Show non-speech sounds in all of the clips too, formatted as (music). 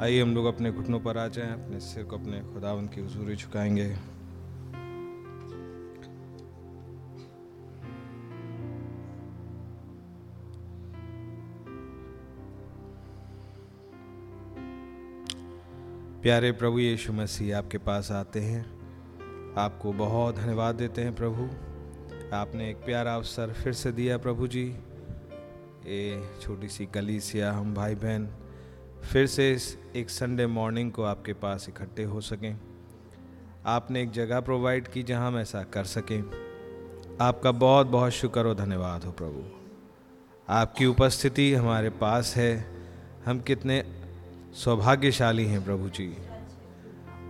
आइए हम लोग अपने घुटनों पर आ जाएँ, अपने सिर को अपने खुदावन की हजूरी झुकाएँगे। प्यारे प्रभु यीशु मसीह, आपके पास आते हैं। आपको बहुत धन्यवाद देते हैं प्रभु। आपने एक प्यारा अवसर फिर से दिया प्रभु जी। ये छोटी सी कलीसिया, हम भाई बहन फिर से इस एक संडे मॉर्निंग को आपके पास इकट्ठे हो सकें। आपने एक जगह प्रोवाइड की जहाँ हम ऐसा कर सकें। आपका बहुत बहुत शुक्र और धन्यवाद हो प्रभु। आपकी उपस्थिति हमारे पास है। हम कितने सौभाग्यशाली हैं प्रभु जी।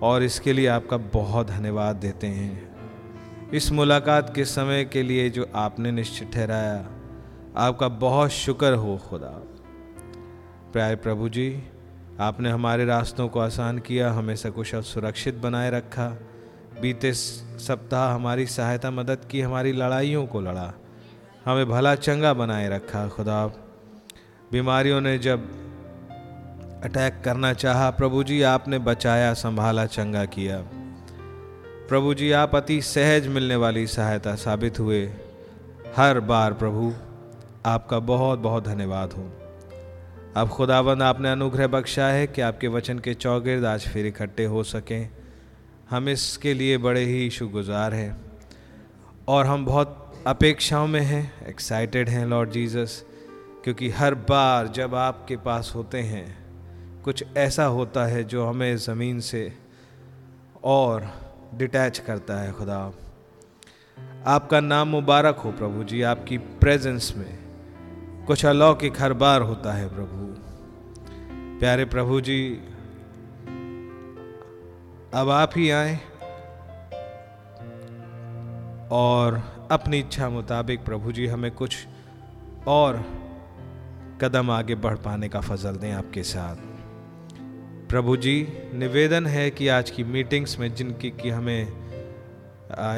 और इसके लिए आपका बहुत धन्यवाद देते हैं। इस मुलाकात के समय के लिए जो आपने निश्चित ठहराया, आपका बहुत शुक्र हो खुदा। प्यारे प्रभु जी, आपने हमारे रास्तों को आसान किया, हमें सकुशल सुरक्षित बनाए रखा। बीते सप्ताह हमारी सहायता मदद की, हमारी लड़ाइयों को लड़ा। हमें भला चंगा बनाए रखा, खुदा। बीमारियों ने जब अटैक करना चाहा, प्रभु जी, आपने बचाया, संभाला, चंगा किया। प्रभु जी, आप अति सहज मिलने वाली सहायता साबित हुए। हर बार प्रभु, आपका बहुत बहुत धन्यवाद हो। अब खुदाबंद, आपने अनुग्रह बख्शा है कि आपके वचन के चौगिर्द आज फिर इकट्ठे हो सकें। हम इसके लिए बड़े ही शुक्रगुजार हैं और हम बहुत अपेक्षाओं में हैं एक्साइटेड हैं लॉर्ड जीसस क्योंकि हर बार जब आपके पास होते हैं, कुछ ऐसा होता है जो हमें ज़मीन से और डिटैच करता है, खुदा। आपका नाम मुबारक हो, प्रभु जी, आपकी प्रेजेंस में। कुछ अलौकिक हर बार होता है प्रभु। प्यारे प्रभु जी, अब आप ही आए और अपनी इच्छा मुताबिक प्रभु जी हमें कुछ और कदम आगे बढ़ पाने का फजल दें आपके साथ। प्रभु जी, निवेदन है कि आज की मीटिंग्स में जिनकी की हमें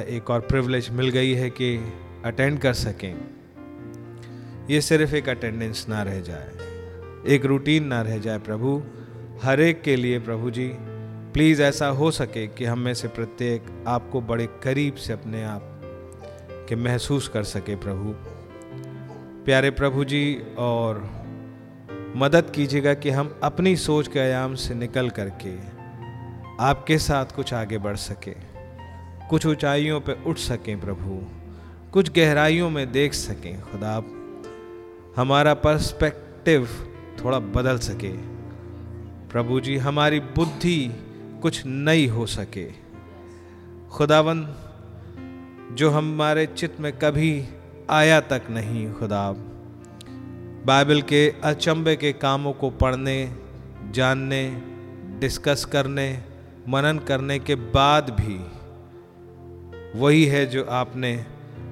एक और प्रिविलेज मिल गई है कि अटेंड कर सकें। ये सिर्फ़ एक अटेंडेंस ना रह जाए, एक रूटीन ना रह जाए प्रभु। हर एक के लिए प्रभु जी प्लीज़ ऐसा हो सके कि हम में से प्रत्येक आपको बड़े करीब से अपने आप के महसूस कर सके प्रभु। प्यारे प्रभु जी, और मदद कीजिएगा कि हम अपनी सोच के आयाम से निकल करके आपके साथ कुछ आगे बढ़ सके। कुछ ऊंचाइयों पर उठ सकें प्रभु। कुछ गहराइयों में देख सकें खुदा। हमारा पर्सपेक्टिव थोड़ा बदल सके। प्रभु जी, हमारी बुद्धि कुछ नई हो सके। खुदावन, जो हमारे चित्त में कभी आया तक नहीं, खुदा। बाइबल के अचंबे के कामों को पढ़ने, जानने डिस्कस करने, मनन करने के बाद भी वही है जो आपने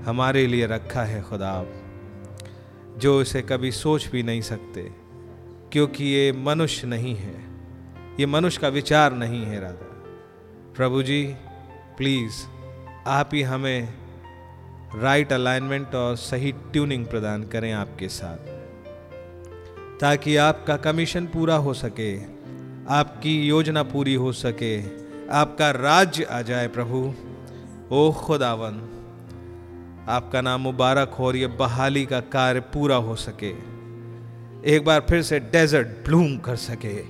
हमारे लिए रखा है, खुदा। जो इसे कभी सोच भी नहीं सकते, क्योंकि ये मनुष्य नहीं है। ये मनुष्य का विचार नहीं है, राधा। प्रभु जी प्लीज़ आप ही हमें राइट अलाइनमेंट और सही ट्यूनिंग प्रदान करें आपके साथ, ताकि आपका कमीशन पूरा हो सके, आपकी योजना पूरी हो सके, आपका राज्य आ जाए प्रभु। ओ खुदावन आपका नाम मुबारक हो और ये बहाली का कार्य पूरा हो सके। एक बार फिर से डेजर्ट ब्लूम कर सके।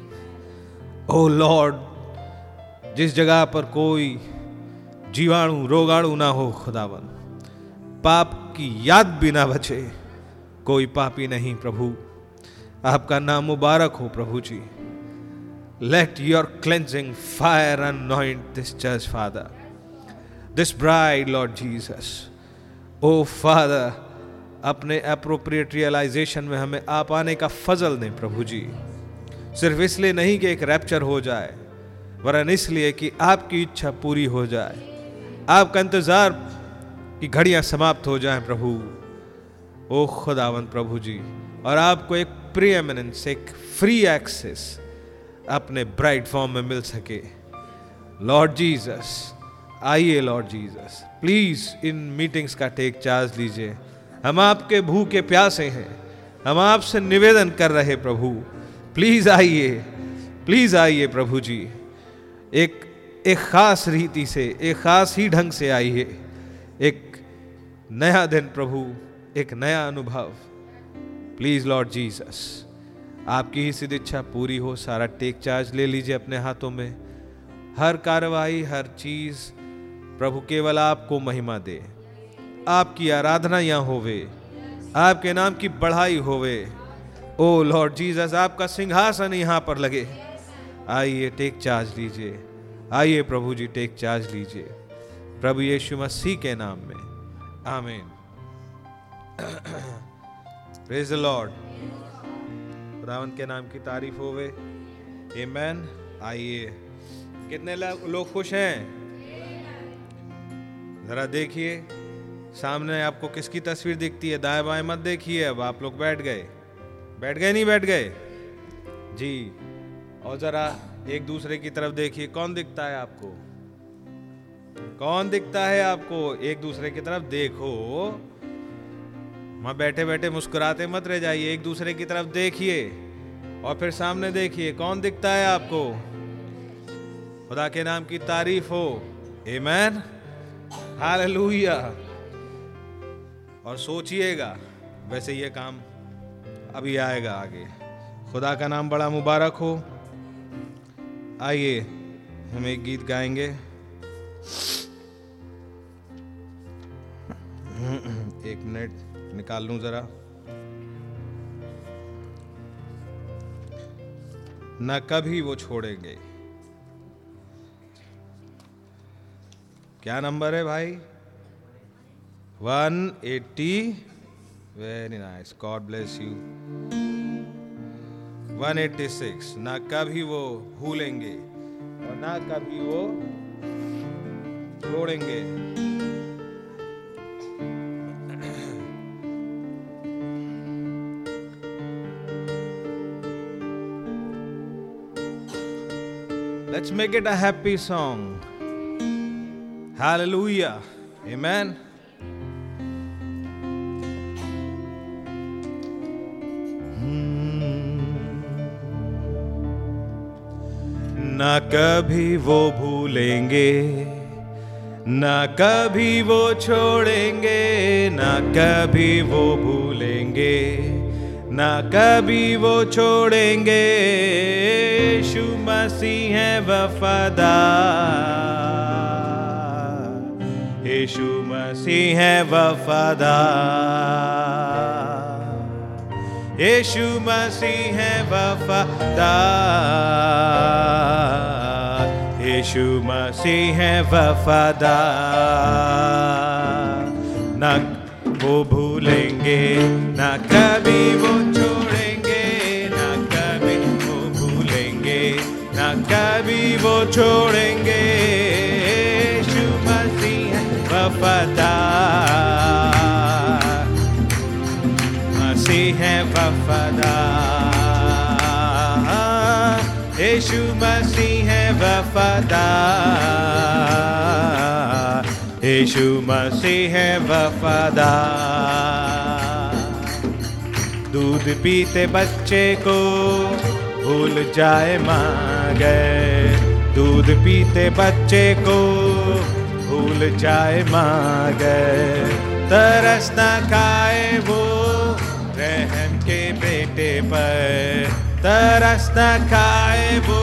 ओ लॉर्ड जिस जगह पर कोई जीवाणु, रोगाणु ना हो, खुदावन, पाप की याद भी ना बचे, कोई पापी नहीं प्रभु। आपका नाम मुबारक हो प्रभु जी। Let your cleansing fire anoint this church father this bride lord Jesus O father, अपने अप्रोप्रिएट रियलाइजेशन में हमें आ पाने का फजल दें प्रभु जी। सिर्फ़ इसलिए नहीं कि एक रैप्चर हो जाए, वरन इसलिए कि आपकी इच्छा पूरी हो जाए। आपका इंतज़ार की घड़ियाँ समाप्त हो जाएँ प्रभु। ओ खुदावन प्रभु जी, और आपको एक प्री एमिनेंस एक फ्री एक्सेस अपने ब्राइट फॉर्म में मिल सके। लॉर्ड जीसस आइए, lord Jesus. Please, in meetings का टेक चार्ज लीजिए हम आपके भूखे प्यासे हैं। हम आपसे निवेदन कर रहे प्रभु। प्लीज़ आइए। प्लीज़ आइए प्रभु जी। एक एक खास रीति से, एक खास ही ढंग से आइए। एक नया दिन प्रभु, एक नया अनुभव। प्लीज़, लॉर्ड जीसस, आपकी ही सिद्ध इच्छा पूरी हो, सारा टेक चार्ज ले लीजिए अपने हाथों में। हर कार्रवाई, हर चीज़ प्रभु केवल आपको महिमा दे। आपकी आराधना यहाँ होवे। आपके नाम की बढ़ाई होवे। ओ लॉर्ड जीसस, आपका सिंहासन यहाँ पर लगे। आइए, टेक चार्ज लीजिए। आइए प्रभु जी, टेक चार्ज लीजिए। प्रभु यीशु मसीह के नाम में। आमीन। प्रेज द लॉर्ड खुदावन के नाम की तारीफ़ होवे। आमेन आइए। कितने लोग खुश हैं? जरा देखिए, सामने आपको किसकी तस्वीर दिखती है? दाएँ बाएँ मत देखिए, अब आप लोग बैठ गए। बैठ गए नहीं बैठ गए? जी, और जरा एक दूसरे की तरफ़ देखिए, कौन दिखता है आपको? कौन दिखता है आपको? एक दूसरे की तरफ़ देखो। वहाँ बैठे बैठे मुस्कुराते मत रह जाइए, एक दूसरे की तरफ़ देखिए, और फिर सामने देखिए, कौन दिखता है आपको? खुदा के नाम की तारीफ़ हो। Amen hallelujah. और सोचिएगा, वैसे ये काम अभी आएगा आगे। खुदा का नाम बड़ा मुबारक हो। आइए, हम एक गीत गाएँगे। एक मिनट, निकाल लूँ जरा। न कभी वो छोड़ेंगे। क्या नंबर है भाई? 180 very nice God bless you 186 ना कभी वो भूलेंगे और ना कभी वो छोड़ेंगे। Let's make it a happy song. Hallelujah. Amen. ना कभी वो भूलेंगे ना कभी वो छोड़ेंगे ना कभी वो भूलेंगे ना कभी वो छोड़ेंगे यीशु मसीह है वफादार यीशु मसीह है वफादार। यीशु मसीह है वफादार। यीशु मसीह है वफादार। ना वो भूलेंगे, ना कभी वो छोड़ेंगे, ना कभी वो भूलेंगे, ना कभी वो छोड़ेंगे। वफादार। मसीह वफादार। यीशु मसीह वफादार। यीशु मसीह वफादार। दूध पीते बच्चे को भूल जाए माँ गए दूध पीते बच्चे को भूल जाए माँ गए तरस न खाए वो रहम के बेटे पर। तरस न खाए वो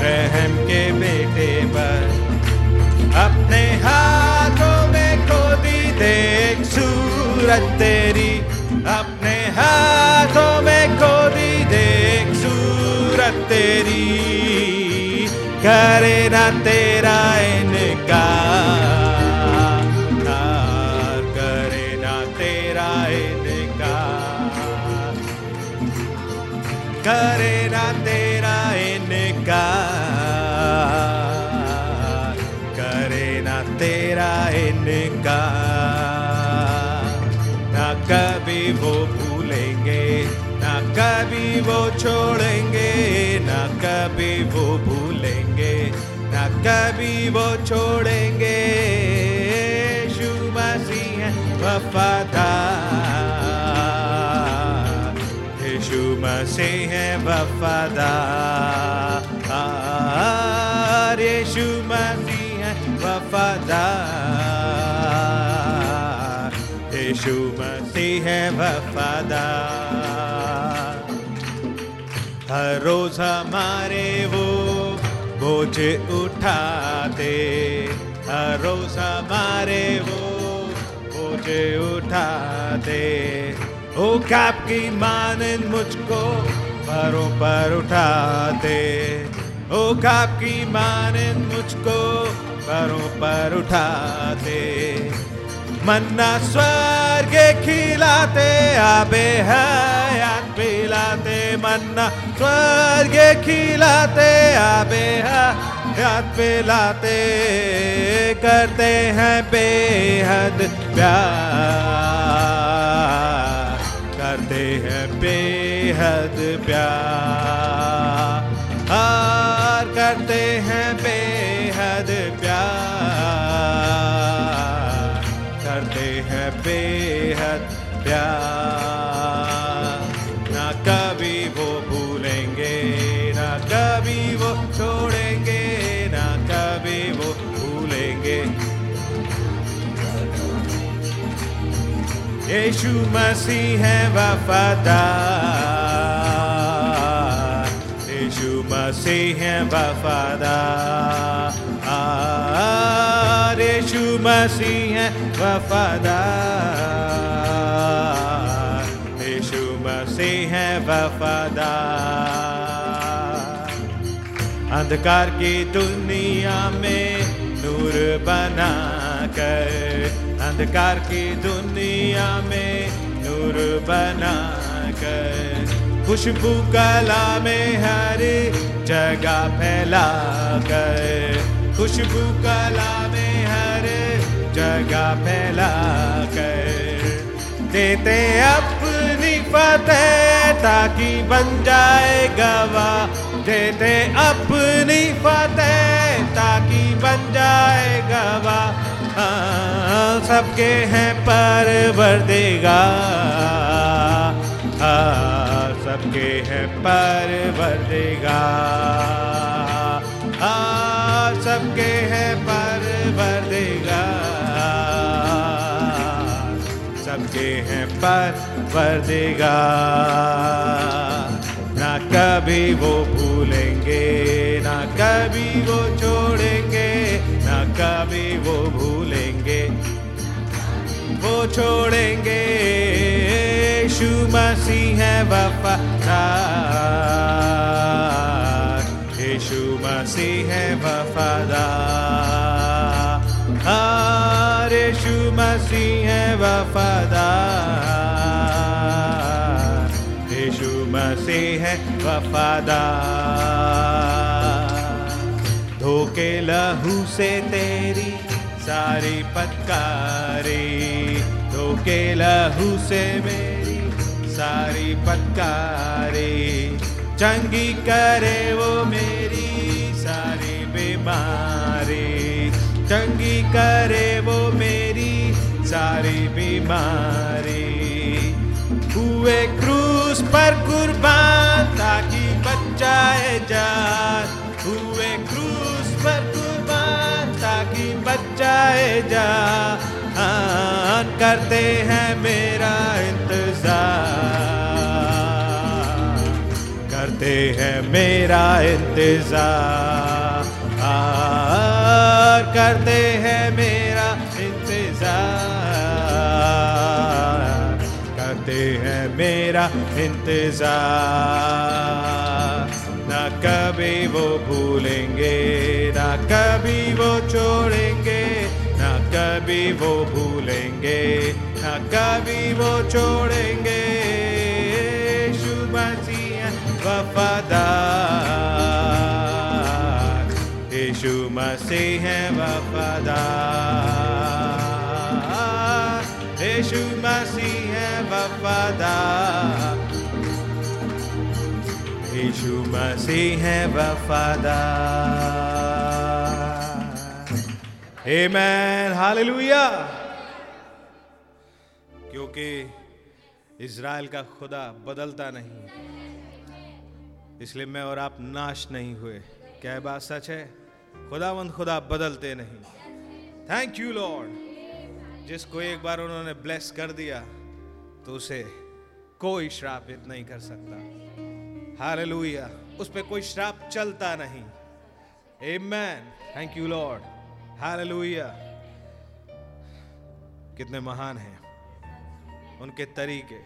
रहम के बेटे पर। अपने हाथों में खोदी देख, सूरत तेरी। अपने हाथों में खोदी देख, सूरत तेरी। करे ना तेरा इनकार करे ना तेरा इनकार करे ना तेरा इनकार करे ना तेरा इनकार ना कभी वो भूलेंगे ना कभी वो छोड़ेंगे ना कभी वो भूलेंगे ना कभी वो छोड़ेंगे। यीशु मसीह है वफादार। यीशु मसीह है वफादार। यीशु मसीह है वफादार। यीशु मसीह है वफादार। हर रोज हमारे वो बोझ उठाते हर हमारे वो बोझ उठाते। ओ काप की मानन मुझको परों पर उठाते। ओ काप की मानन मुझको परों पर उठाते। मन्ना स्वर्ग खिलाते, आबे हयात पिलाते। मन्ना स्वर्ग खिलाते, आबे हयात पिलाते। करते हैं बेहद प्यार। करते हैं बेहद प्यार। हार करते हैं बेहद प्यार। ना कभी वो भूलेंगे, ना कभी वो छोड़ेंगे, ना कभी वो भूलेंगे। यीशु मसीह है वफादार। यीशु मसीह है वफादार। यीशु मसीह है, वफादार। यीशु मसीह है, वफादार। अंधकार की दुनिया में नूर बना कर, अंधकार की दुनिया में नूर बना कर। खुशबू कला में हर जगह फैला कर खुशबू कला में हर जगह फैला कर देते अपनी फतेह ताकि बन जाए गवाह। देते अपनी फतेह ताकि बन जाए गवाह। हाँ, सबके हैं परवरदिगार। हाँ, सबके हैं परवरदिगार। हाँ, सबके हैं परवरदिगार। सबके हैं परवरदिगार। ना कभी वो भूलेंगे, ना कभी वो छोड़ेंगे, ना कभी वो भूलेंगे। वो छोड़ेंगे, यीशु मसीह है वफादार। मसीह है वफादार हाँ यीशु है वफादार यीशु मसीह वफादार धोके लहू से तेरी सारी पत्कारी। धोके लहू से मेरी सारी पत्कारी। चंगी करे वो मेरी बीमारी चंगी करे वो मेरी, सारी बीमारी। हुए क्रूस पर कुर्बान, ताकि बचाए जान। हुए क्रूस पर कुर्बान, ताकि बचाए जान। करते हैं मेरा इंतज़ार। करते हैं मेरा इंतज़ार। करते हैं मेरा इंतज़ार। करते हैं मेरा इंतज़ार। ना कभी वो भूलेंगे, ना कभी वो छोड़ेंगे, ना कभी वो भूलेंगे, ना कभी वो छोड़ेंगे। मसीह वफादार। यीशु मसीह वफादार यीशु मसीह वफादार यीशु मसीह वफादार आमेन हालेलुया क्योंकि इसराइल का खुदा बदलता नहीं। इसलिए मैं और आप नाश नहीं हुए। क्या बात सच है? खुदावंद खुदा बदलते नहीं। थैंक यू लॉर्ड जिसको एक बार उन्होंने ब्लेस कर दिया तो उसे कोई श्रापित नहीं कर सकता। हालेलुया उस पर कोई श्राप चलता नहीं। Amen. Thank you lord hallelujah कितने महान हैं उनके तरीके।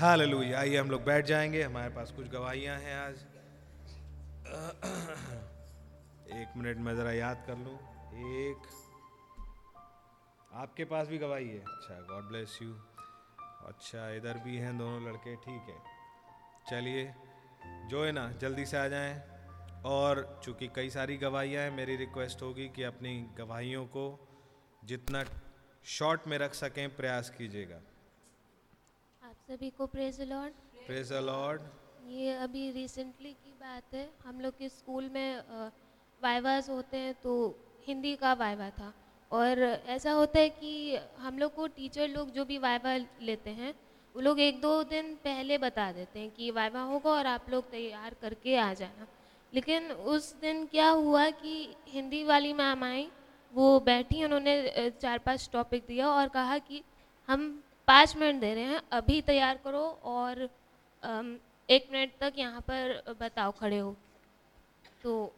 हालेलुया आइए हम लोग बैठ जाएँगे। हमारे पास कुछ गवाहियाँ हैं आज। एक मिनट में ज़रा याद कर लूँ। एक। आपके पास भी गवाही है। अच्छा गॉड ब्लेस यू अच्छा इधर भी हैं दोनों लड़के ठीक है। चलिए जो है ना जल्दी से आ जाएँ। और चूँकि कई सारी गवाहियाँ हैं मेरी रिक्वेस्ट होगी कि अपनी गवाहियों को जितना शॉर्ट में रख सकें प्रयास कीजिएगा। आप सभी को प्रेज लॉर्ड प्रेज लॉर्ड ये अभी रिसेंटली की बात है। हम लोग के स्कूल में वाइवास होते हैं तो हिंदी का वाइवा था। और ऐसा होता है कि हम लोग को टीचर लोग जो भी वाइवा लेते हैं, वो लोग एक दो दिन पहले बता देते हैं कि वाइवा होगा और आप लोग तैयार करके आ जाना। लेकिन उस दिन क्या हुआ कि हिंदी वाली मैम आई, वो बैठी, उन्होंने चार पाँच टॉपिक दिया और कहा कि हम पाँच मिनट दे रहे हैं, अभी तैयार करो और एक मिनट तक यहाँ पर बताओ खड़े हो। तो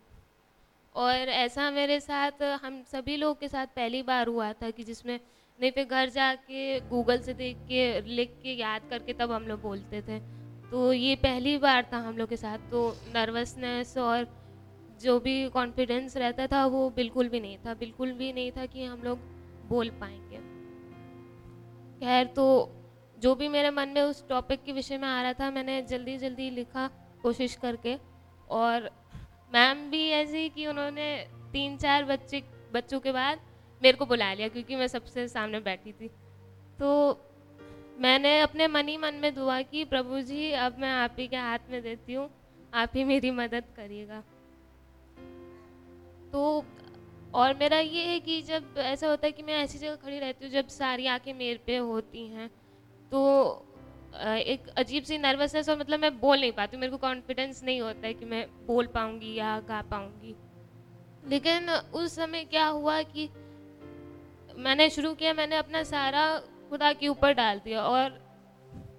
और ऐसा मेरे साथ, हम सभी लोगों के साथ पहली बार हुआ था कि जिसमें नहीं फिर घर जाके गूगल से देख के, लिख के, याद करके तब हम लोग बोलते थे। तो ये पहली बार था हम लोग के साथ तो नर्वसनेस और जो भी कॉन्फिडेंस रहता था वो बिल्कुल भी नहीं था। बिल्कुल भी नहीं था कि हम लोग बोल पाएँगे। खैर तो जो भी मेरे मन में उस टॉपिक के विषय में आ रहा था, मैंने जल्दी जल्दी लिखा कोशिश करके और मैम भी ऐसे कि उन्होंने तीन चार बच्चे, बच्चों के बाद मेरे को बुला लिया क्योंकि मैं सबसे सामने बैठी थी। तो मैंने अपने मन ही मन में दुआ की, प्रभु जी, अब मैं आप ही के हाथ में देती हूँ, आप ही मेरी मदद करिएगा। तो और मेरा ये है कि जब ऐसा होता है कि मैं ऐसी जगह खड़ी रहती हूँ जब सारी आँखें मेरे पे होती हैं तो एक अजीब सी नर्वसनेस और मतलब मैं बोल नहीं पाती मेरे को कॉन्फिडेंस नहीं होता है कि मैं बोल पाऊँगी या गा पाऊँगी। लेकिन उस समय क्या हुआ कि मैंने शुरू किया, मैंने अपना सारा खुदा के ऊपर डाल दिया और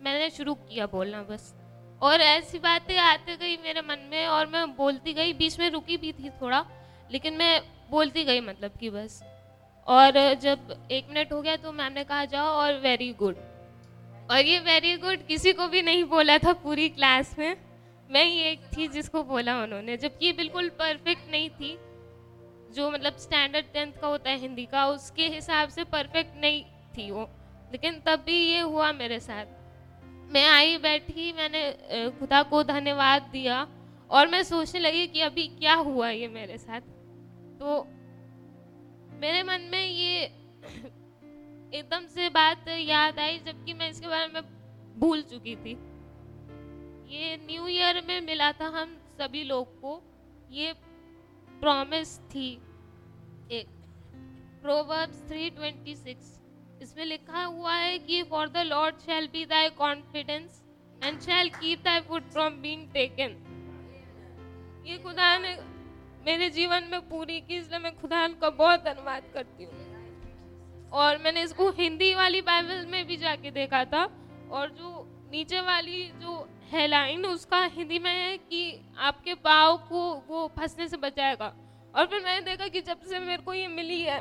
मैंने शुरू किया बोलना बस। और ऐसी बातें आते गई मेरे मन में और मैं बोलती गई। बीच में रुकी भी थी थोड़ा, लेकिन मैं बोलती गई मतलब कि बस। और जब एक मिनट हो गया तो मैम ने कहा, जाओ और वेरी गुड और ये वेरी गुड किसी को भी नहीं बोला था पूरी क्लास में। मैं ही एक थी जिसको बोला उन्होंने जबकि बिल्कुल परफेक्ट नहीं थी, जो मतलब स्टैंडर्ड टेंथ का होता है हिंदी का, उसके हिसाब से परफेक्ट नहीं थी वो। लेकिन तब भी ये हुआ मेरे साथ। मैं आई, बैठी, मैंने खुदा को धन्यवाद दिया और मैं सोचने लगी कि अभी क्या हुआ ये मेरे साथ। तो मेरे मन में ये एकदम से बात याद आई, जबकि मैं इसके बारे में भूल चुकी थी। ये न्यू ईयर में मिला था हम सभी लोग को। ये प्रॉमिस थी एक। प्रोवर्ब्स 326 इसमें लिखा हुआ है कि for the lord shall be thy confidence and shall keep thy foot from being taken ये खुदा ने मेरे जीवन में पूरी की, इसलिए मैं खुदा का बहुत धन्यवाद करती हूँ। और मैंने इसको हिंदी वाली बाइबल में भी जाके देखा था। और जो नीचे वाली जो है लाइन उसका हिंदी में है कि आपके पाव को, वो फंसने से बचाएगा। और फिर मैंने देखा कि जब से मेरे को ये मिली है,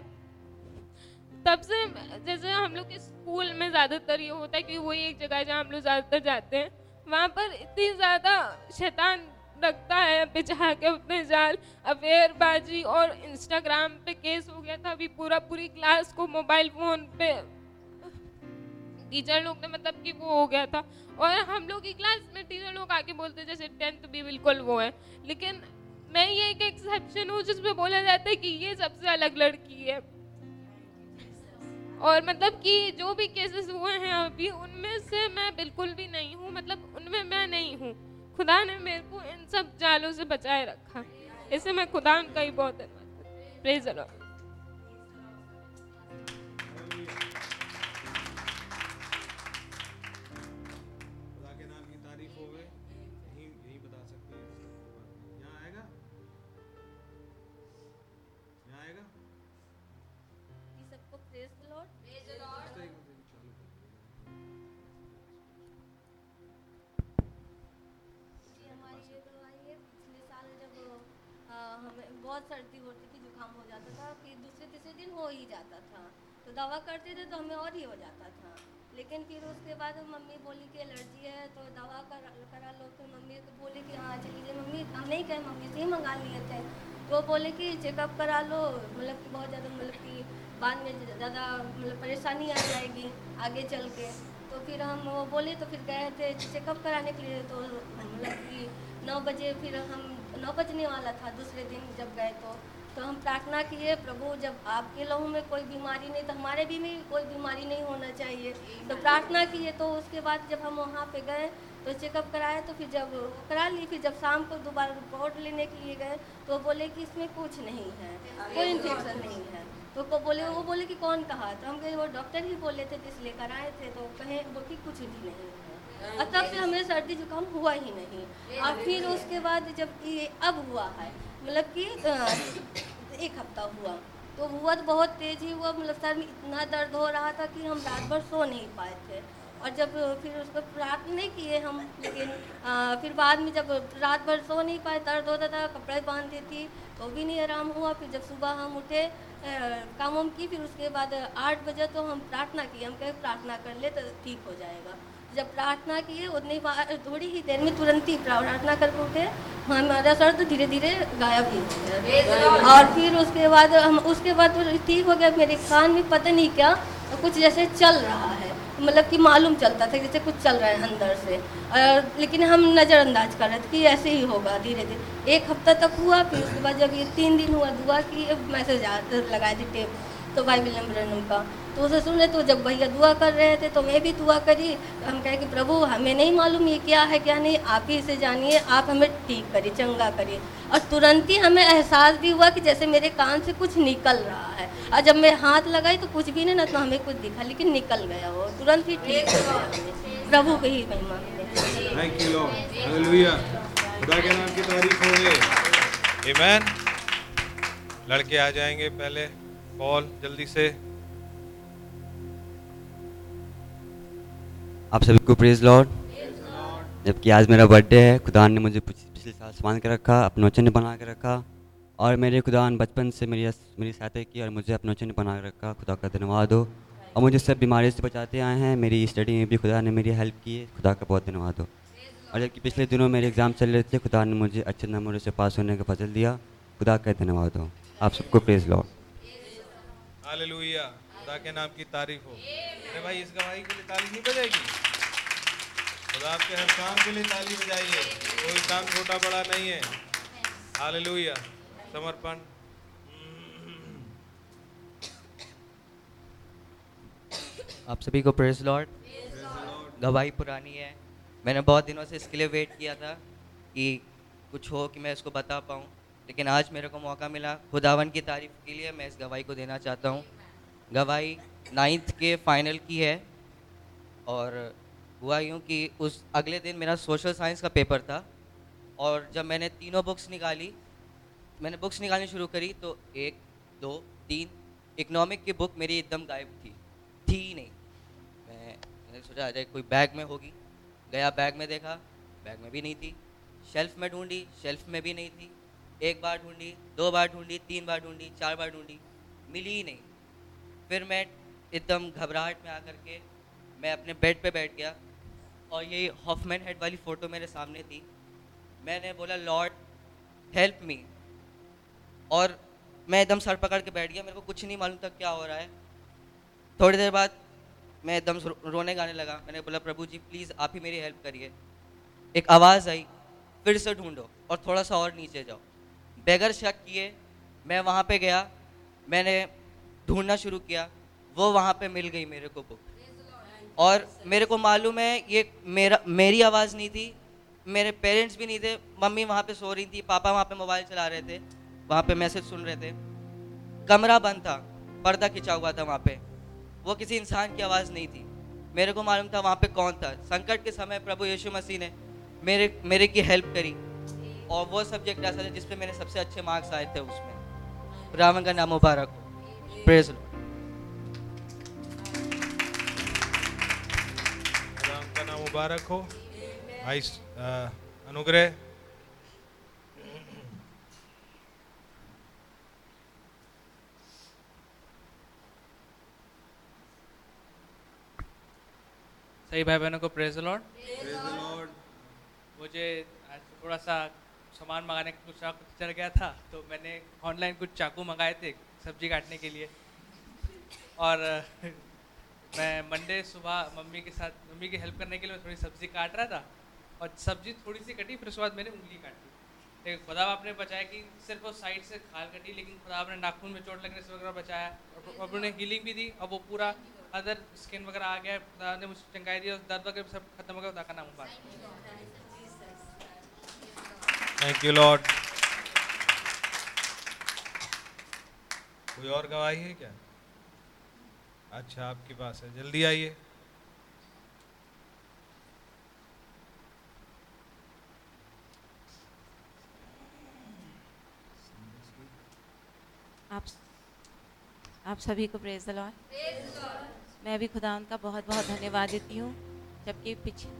तब से जैसे हम लोग के स्कूल में ज़्यादातर ये होता है कि वही एक जगह जहाँ हम लोग ज़्यादातर जाते हैं, वहाँ पर इतनी ज़्यादा शैतान रखता है बिछा के अपने जाल अवेयरबाजी और इंस्टाग्राम पे केस हो गया था। अभी पूरा पूरी क्लास को मोबाइल फ़ोन पे। टीचर लोग ने मतलब कि वो हो गया था। और हम लोग की क्लास में टीचर लोग आके बोलते जैसे टेंथ भी बिल्कुल वो है। लेकिन मैं ये एक एक्सेप्शन हूँ, जिसमें बोला जाता है कि ये सबसे अलग लड़की है। और मतलब कि जो भी केसेस हुए हैं अभी, उनमें से मैं बिल्कुल भी नहीं हूँ। मतलब उनमें मैं नहीं हूँ। खुदा ने मेरे को इन सब जालों से बचाए रखा। इसे मैं खुदा का ही बहुत धन्यवाद प्रेज अल्लाह हो ही जाता था। तो दवा करते थे तो हमें और ही हो जाता था। लेकिन फिर उसके बाद मम्मी बोली कि एलर्जी है तो दवा करा करा लो। फिर मम्मी तो बोले कि हाँ चलिए मम्मी, हम नहीं कहे मम्मी से ही मंगा लिए थे। तो बोले कि चेकअप करा लो मतलब कि बहुत ज़्यादा मतलब कि बाद में ज़्यादा मतलब परेशानी आ जाएगी आगे चल के। तो फिर हम वो बोले तो फिर गए थे चेकअप कराने के लिए। तो मतलब कि नौ बजे फिर हम, नौ बजने वाला था दूसरे दिन जब गए तो। तो हम प्रार्थना किए, प्रभु, जब आपके लहू में कोई बीमारी नहीं तो हमारे भी में कोई बीमारी नहीं होना चाहिए। तो प्रार्थना किए तो उसके बाद जब हम वहाँ पे गए तो चेकअप कराए तो फिर जब करा ली फिर जब शाम को दोबारा रिपोर्ट लेने के लिए गए तो बोले कि इसमें कुछ नहीं है, कोई इन्फेक्शन नहीं है। तो को बोले, वो बोले कि कौन कहा? तो हम कहे, वो डॉक्टर ही बोले थे इसलिए कराए थे तो कहें, वो कि कुछ भी नहीं है। और तब से हमें सर्दी जुकाम हुआ ही नहीं। और फिर उसके बाद जब ये अब हुआ है मतलब कि एक हफ़्ता हुआ। तो हुआ तो बहुत तेज ही हुआ मतलब सर में इतना दर्द हो रहा था कि हम रात भर सो नहीं पाए थे। और जब फिर उसको प्रार्थना नहीं किए हम लेकिन आ, फिर बाद में जब रात भर सो नहीं पाए दर्द होता था कपड़े बांधती थी तो भी नहीं आराम हुआ। फिर जब सुबह हम उठे काम वाम की फिर उसके बाद आठ बजे तो हम प्रार्थना की। हम कहे प्रार्थना कर ले तो ठीक हो जाएगा। जब प्रार्थना किए उतनी थोड़ी ही देर में तुरंत ही प्रार्थना करके उठे हमारा सर तो धीरे धीरे गायब ही हो गया और फिर उसके बाद हम उसके बाद तो ठीक हो गया मेरे कान में पता नहीं क्या कुछ जैसे चल रहा है। मतलब कि मालूम चलता था जैसे कुछ चल रहा है अंदर से। और लेकिन हम नज़रअंदाज कर रहे थे कि ऐसे ही होगा धीरे धीरे एक हफ़्ता तक हुआ फिर उसके बाद जब ये तीन दिन हुआ दुआ की मैसेज लगाए थे टेप तो बाइबल नंबर का तो उसे सुने तो जब भैया दुआ कर रहे थे तो मैं भी दुआ करी। तो हम कहे कि प्रभु हमें नहीं मालूम ये क्या है क्या नहीं। आप ही इसे जानिए आप हमें ठीक करिए चंगा करिए। और तुरंत ही हमें एहसास भी हुआ कि जैसे मेरे कान से कुछ निकल रहा है। और जब मैं हाथ लगाई तो कुछ भी नहीं ना तो हमें कुछ दिखा लेकिन निकल गया वो। तुरंत ही ठीक हो गया प्रभु को ही महिमा लड़के आ जाएँगे पहले। पॉल जल्दी से। आप सभी को प्रेज लॉर्ड जबकि आज मेरा बर्थडे है, खुदा ने मुझे पिछले साल संभाल के रखा, अपने वचन बना के रखा। और मेरे खुदा ने बचपन से मेरी मेरी सहायता की और मुझे अपने वचन बना के रखा। खुदा का धन्यवाद हो। और मुझे सब बीमारी से बचाते आए हैं। मेरी स्टडी में भी खुदा ने मेरी हेल्प की है। खुदा का बहुत धन्यवाद हो। और जबकि पिछले दिनों मेरे एग्ज़ाम चल रहे थे, खुदा ने मुझे अच्छे नंबरों से पास होने का फजल दिया। खुदा का धन्यवाद हो। आप सबको प्रेज लॉर्ड हालेलुया खुदा के नाम की तारीफ़ हो। अरे भाई, इस गवाही के लिए ताली नहीं बजाएगी। खुदा आपके हर काम के लिए ताली बजाइए। कोई काम छोटा बड़ा नहीं है। हालेलुया। समर्पण। आप सभी को प्रेस लॉर्ड गवाही पुरानी है। मैंने बहुत दिनों से इसके लिए वेट किया था कि कुछ हो कि मैं इसको बता पाऊँ। लेकिन आज मेरे को मौका मिला खुदावन की तारीफ़ के लिए। मैं इस गवाही को देना चाहता हूँ। गवाही नाइन्थ के फाइनल की है। और हुआ यूँ कि उस अगले दिन मेरा सोशल साइंस का पेपर था। और जब मैंने तीनों बुक्स निकाली, मैंने बुक्स निकालनी शुरू करी तो एक, दो, तीन इकोनॉमिक की बुक मेरी एकदम गायब थी। थी ही नहीं। मैं, मैंने सोचा, अरे कोई बैग में होगी। गया बैग में देखा बैग में भी नहीं थी। शेल्फ में ढूंढी शेल्फ में भी नहीं थी। एक बार ढूंढी, दो बार ढूंढी, तीन बार ढूंढी, चार बार ढूंढी, मिली ही नहीं। फिर मैं एकदम घबराहट में आकर के मैं अपने बेड पे बैठ गया और ये हॉफमैन हेड वाली फ़ोटो मेरे सामने थी। मैंने बोला, लॉर्ड हेल्प मी और मैं एकदम सर पकड़ के बैठ गया। मेरे को कुछ नहीं मालूम था क्या हो रहा है। थोड़ी देर बाद मैं एकदम रोने गाने लगा। मैंने बोला, प्रभु जी प्लीज़ आप ही मेरी हेल्प करिए। एक आवाज़ आई, फिर से ढूंढो और थोड़ा सा और नीचे जाओ। बगैर शक किए। मैं वहाँ पे गया। मैंने ढूंढना शुरू किया वो वहाँ पे मिल गई मेरे को बुक और मेरे को मालूम है ये मेरा मेरी आवाज़ नहीं थी मेरे पेरेंट्स भी नहीं थे मम्मी वहाँ पे सो रही थी पापा वहाँ पे मोबाइल चला रहे थे वहाँ पे मैसेज सुन रहे थे। कमरा बंद था पर्दा खिंचा हुआ था वहाँ पे। वो किसी इंसान की आवाज़ नहीं थी। मेरे को मालूम था वहाँ पे कौन था। संकट के समय प्रभु यीशु मसीह ने मेरे मेरे की हेल्प करी। और वो सब्जेक्ट ऐसा था जिसपे मेरे सबसे अच्छे मार्क्स आए थे उसमें। रावण का नाम मुबारक हो। Praise Lord. नाम मुबारक हो आई अनुग्रह सही भाई बहनों को प्रेज लॉर्ड मुझे थोड़ा सा सामान मंगाने का कुछ चल गया था तो मैंने ऑनलाइन कुछ चाकू मंगाए थे। सब्ज़ी काटने के लिए। और, (laughs) मैं मंडे सुबह मम्मी के साथ, मम्मी की हेल्प करने के लिए मैं थोड़ी सब्ज़ी काट रहा था और सब्ज़ी थोड़ी सी कटी, फिर उसके बाद मैंने उंगली काटी लेकिन खुदा आपने बचाया कि सिर्फ़ वो साइड से खाल कटी, लेकिन खुदा आपने नाखून में चोट लगने से वगैरह बचाया और उन्होंने हीलिंग भी दी और वो पूरा अदर स्किन वगैरह आ गया। खुदा ने मुझे चंगाई दी और दर्द वगैरह सब खत्म हो गया। खुदा का नाम थैंक यू लॉर्ड कोई और गवाही है क्या? अच्छा आपके पास है। जल्दी आइए। आप आप सभी को प्रेज लॉर्ड मैं भी खुदा उनका बहुत बहुत धन्यवाद देती हूँ, जबकि पिछले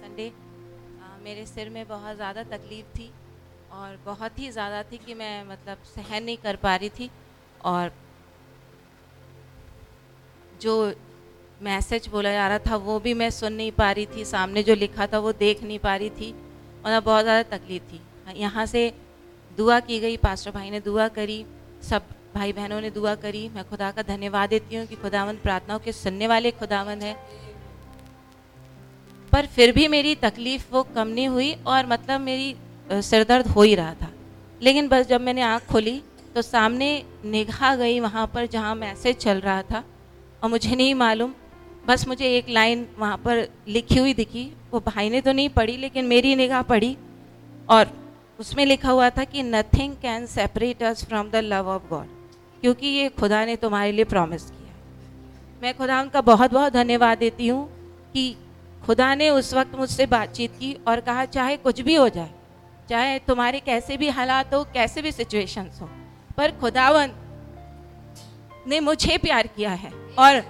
संडे मेरे सिर में बहुत ज़्यादा तकलीफ़ थी और बहुत ही ज़्यादा थी कि मैं मतलब सहन नहीं कर पा रही थी। और जो मैसेज बोला जा रहा था वो भी मैं सुन नहीं पा रही थी। सामने जो लिखा था वो देख नहीं पा रही थी। मतलब बहुत ज़्यादा तकलीफ़ थी। यहाँ से दुआ की गई पास्टर भाई ने दुआ करी सब भाई बहनों ने दुआ करी। मैं खुदा का धन्यवाद देती हूँ कि खुदावंद प्रार्थनाओं के सुनने वाले खुदावंद है। पर फिर भी मेरी तकलीफ़ वो कम नहीं हुई और मतलब मेरी अ, सिर दर्द हो ही रहा था। लेकिन बस जब मैंने आँख खोली तो सामने निगाह गई वहाँ पर जहाँ मैसेज चल रहा था और मुझे नहीं मालूम, बस मुझे एक लाइन वहाँ पर लिखी हुई दिखी। वो भाई ने तो नहीं पढ़ी, लेकिन मेरी निगाह पढ़ी और उसमें लिखा हुआ था कि nothing can separate us from the love of God क्योंकि ये खुदा ने तुम्हारे लिए प्रॉमिस किया मैं खुदा उनका बहुत बहुत धन्यवाद देती हूँ कि खुदा ने उस वक्त मुझसे बातचीत की और कहा, चाहे कुछ भी हो जाए, चाहे तुम्हारे कैसे भी हालात हो, कैसे भी सिचुएशंस हो पर खुदावन ने मुझे प्यार किया है और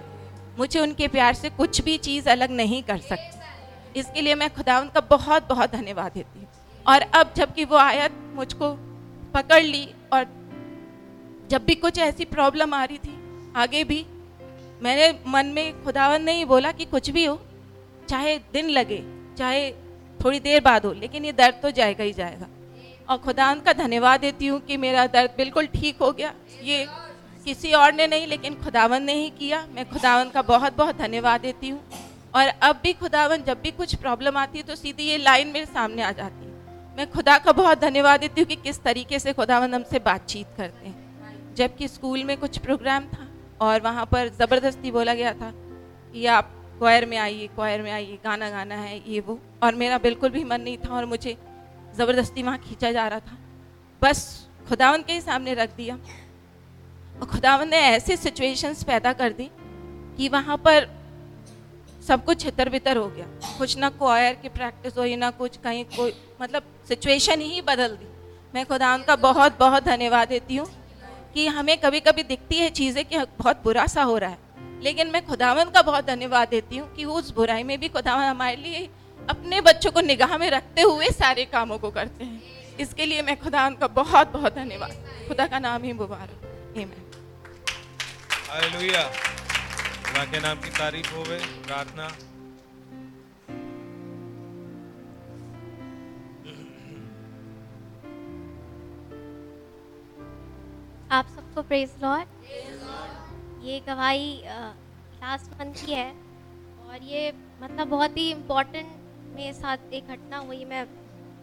मुझे उनके प्यार से कुछ भी चीज़ अलग नहीं कर सकती। इसके लिए मैं खुदावन का बहुत बहुत धन्यवाद देती हूँ। और अब जबकि वो आयत मुझको पकड़ ली और जब भी कुछ ऐसी प्रॉब्लम आ रही थी, आगे भी मैंने मन में खुदावन ने ही बोला कि कुछ भी हो, चाहे दिन लगे, चाहे थोड़ी देर बाद हो, लेकिन ये दर्द तो जाएगा ही जाएगा। और खुदा का धन्यवाद देती हूँ कि मेरा दर्द बिल्कुल ठीक हो गया। ये किसी और ने नहीं, लेकिन खुदावन ने ही किया। मैं खुदावन का बहुत बहुत धन्यवाद देती हूँ। और अब भी खुदावन, जब भी कुछ प्रॉब्लम आती है तो सीधी ये लाइन मेरे सामने आ जाती है। मैं खुदा का बहुत धन्यवाद देती हूँ कि किस तरीके से खुदावन हमसे बातचीत करते हैं। जबकि स्कूल में कुछ प्रोग्राम था, और वहाँ पर ज़बरदस्ती बोला गया था कि आप क्वायर में आइए क्वायर में आइए, गाना गाना है, ये वो। और मेरा बिल्कुल भी मन नहीं था, और मुझे ज़बरदस्ती वहाँ खींचा जा रहा था। बस खुदावन के ही सामने रख दिया। और खुदावन ने ऐसे सिचुएशंस पैदा कर दी कि वहाँ पर सब कुछ छितर बितर हो गया। कुछ ना क्वायर की प्रैक्टिस हुई, ना कुछ कहीं कोई मतलब सिचुएशन ही बदल दी। मैं खुदावन का बहुत बहुत धन्यवाद देती हूँ कि हमें कभी कभी दिखती है चीज़ें कि बहुत बुरा सा हो रहा है। लेकिन मैं खुदावन का बहुत धन्यवाद देती हूँ कि उस बुराई में भी खुदावन हमारे लिए अपने बच्चों को निगाह में रखते हुए सारे कामों को करते हैं। इसके लिए मैं खुदा का बहुत बहुत धन्यवाद। खुदा का नाम ही मुबारक। खुदा के नाम की तारीफ़ होवे प्रार्थना। आप सबको प्रेज लॉर्ड ये गवाही लास्ट मंथ की है। और ये मतलब बहुत ही इम्पोर्टेंट मेरे साथ एक घटना हुई, मैं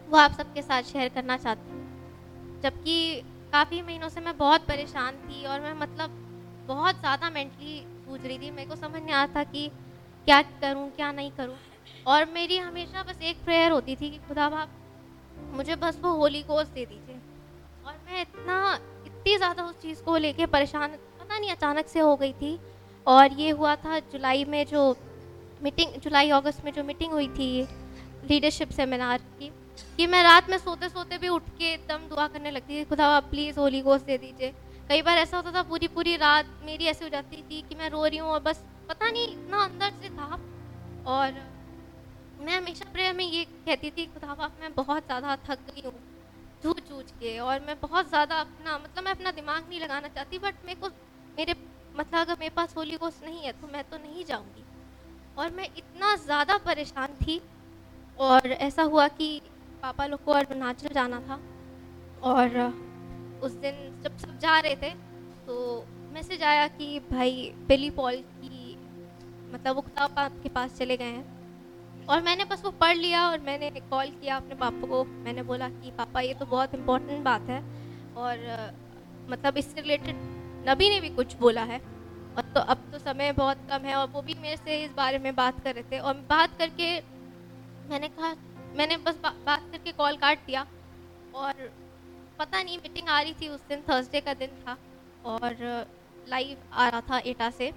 वो आप सबके साथ शेयर करना चाहती हूँ। जबकि काफ़ी महीनों से मैं बहुत परेशान थी और मैं मतलब बहुत ज़्यादा मेंटली जूझ रही थी। मेरे को समझ नहीं आता कि क्या करूँ, क्या नहीं करूँ। और मेरी हमेशा बस एक प्रेयर होती थी कि, खुदा बाप, मुझे बस वो होली कोस दे दीजिए। और मैं इतना, इतनी ज़्यादा उस चीज़ को लेके परेशान, पता नहीं, अचानक से हो गई थी। और ये हुआ था जुलाई में जो मीटिंग जुलाई, अगस्त में जो मीटिंग हुई थी लीडरशिप सेमिनार की, कि मैं रात में सोते सोते भी उठ के एकदम दुआ करने लगती थी, खुदा, आप प्लीज़ होली गोश्त दे दीजिए। कई बार ऐसा होता था पूरी पूरी रात मेरी ऐसी हो जाती थी कि मैं रो रही हूँ और बस पता नहीं इतना अंदर से था। और मैं हमेशा प्रेयर में ये कहती थी, खुदा बाप मैं बहुत ज़्यादा थक गई हूँ जूझ जूझ के, और मैं बहुत ज़्यादा अपना मतलब मैं अपना दिमाग नहीं लगाना चाहती बट मेरे को, मेरे मतलब अगर मेरे पास होली गोश्त नहीं है तो मैं तो नहीं जाऊँगी। और मैं इतना ज़्यादा परेशान थी और ऐसा हुआ कि पापा लोग को अरुणाचल जाना था और उस दिन जब सब जा रहे थे तो मैसेज आया कि भाई बिली पॉल की मतलब वो किताब आपके पास चले गए हैं। और मैंने बस वो पढ़ लिया और मैंने कॉल किया अपने पापा को। मैंने बोला कि पापा, ये तो बहुत इम्पोर्टेंट बात है और मतलब इससे रिलेटेड नबी ने भी कुछ बोला है। और तो अब तो समय बहुत कम है और वो भी मेरे से इस बारे में बात कर रहे थे। और बात करके मैंने कहा मैंने बस बा, बात करके कॉल काट दिया और पता नहीं मीटिंग आ रही थी उस दिन थर्सडे का दिन था और लाइव आ रहा था एटा से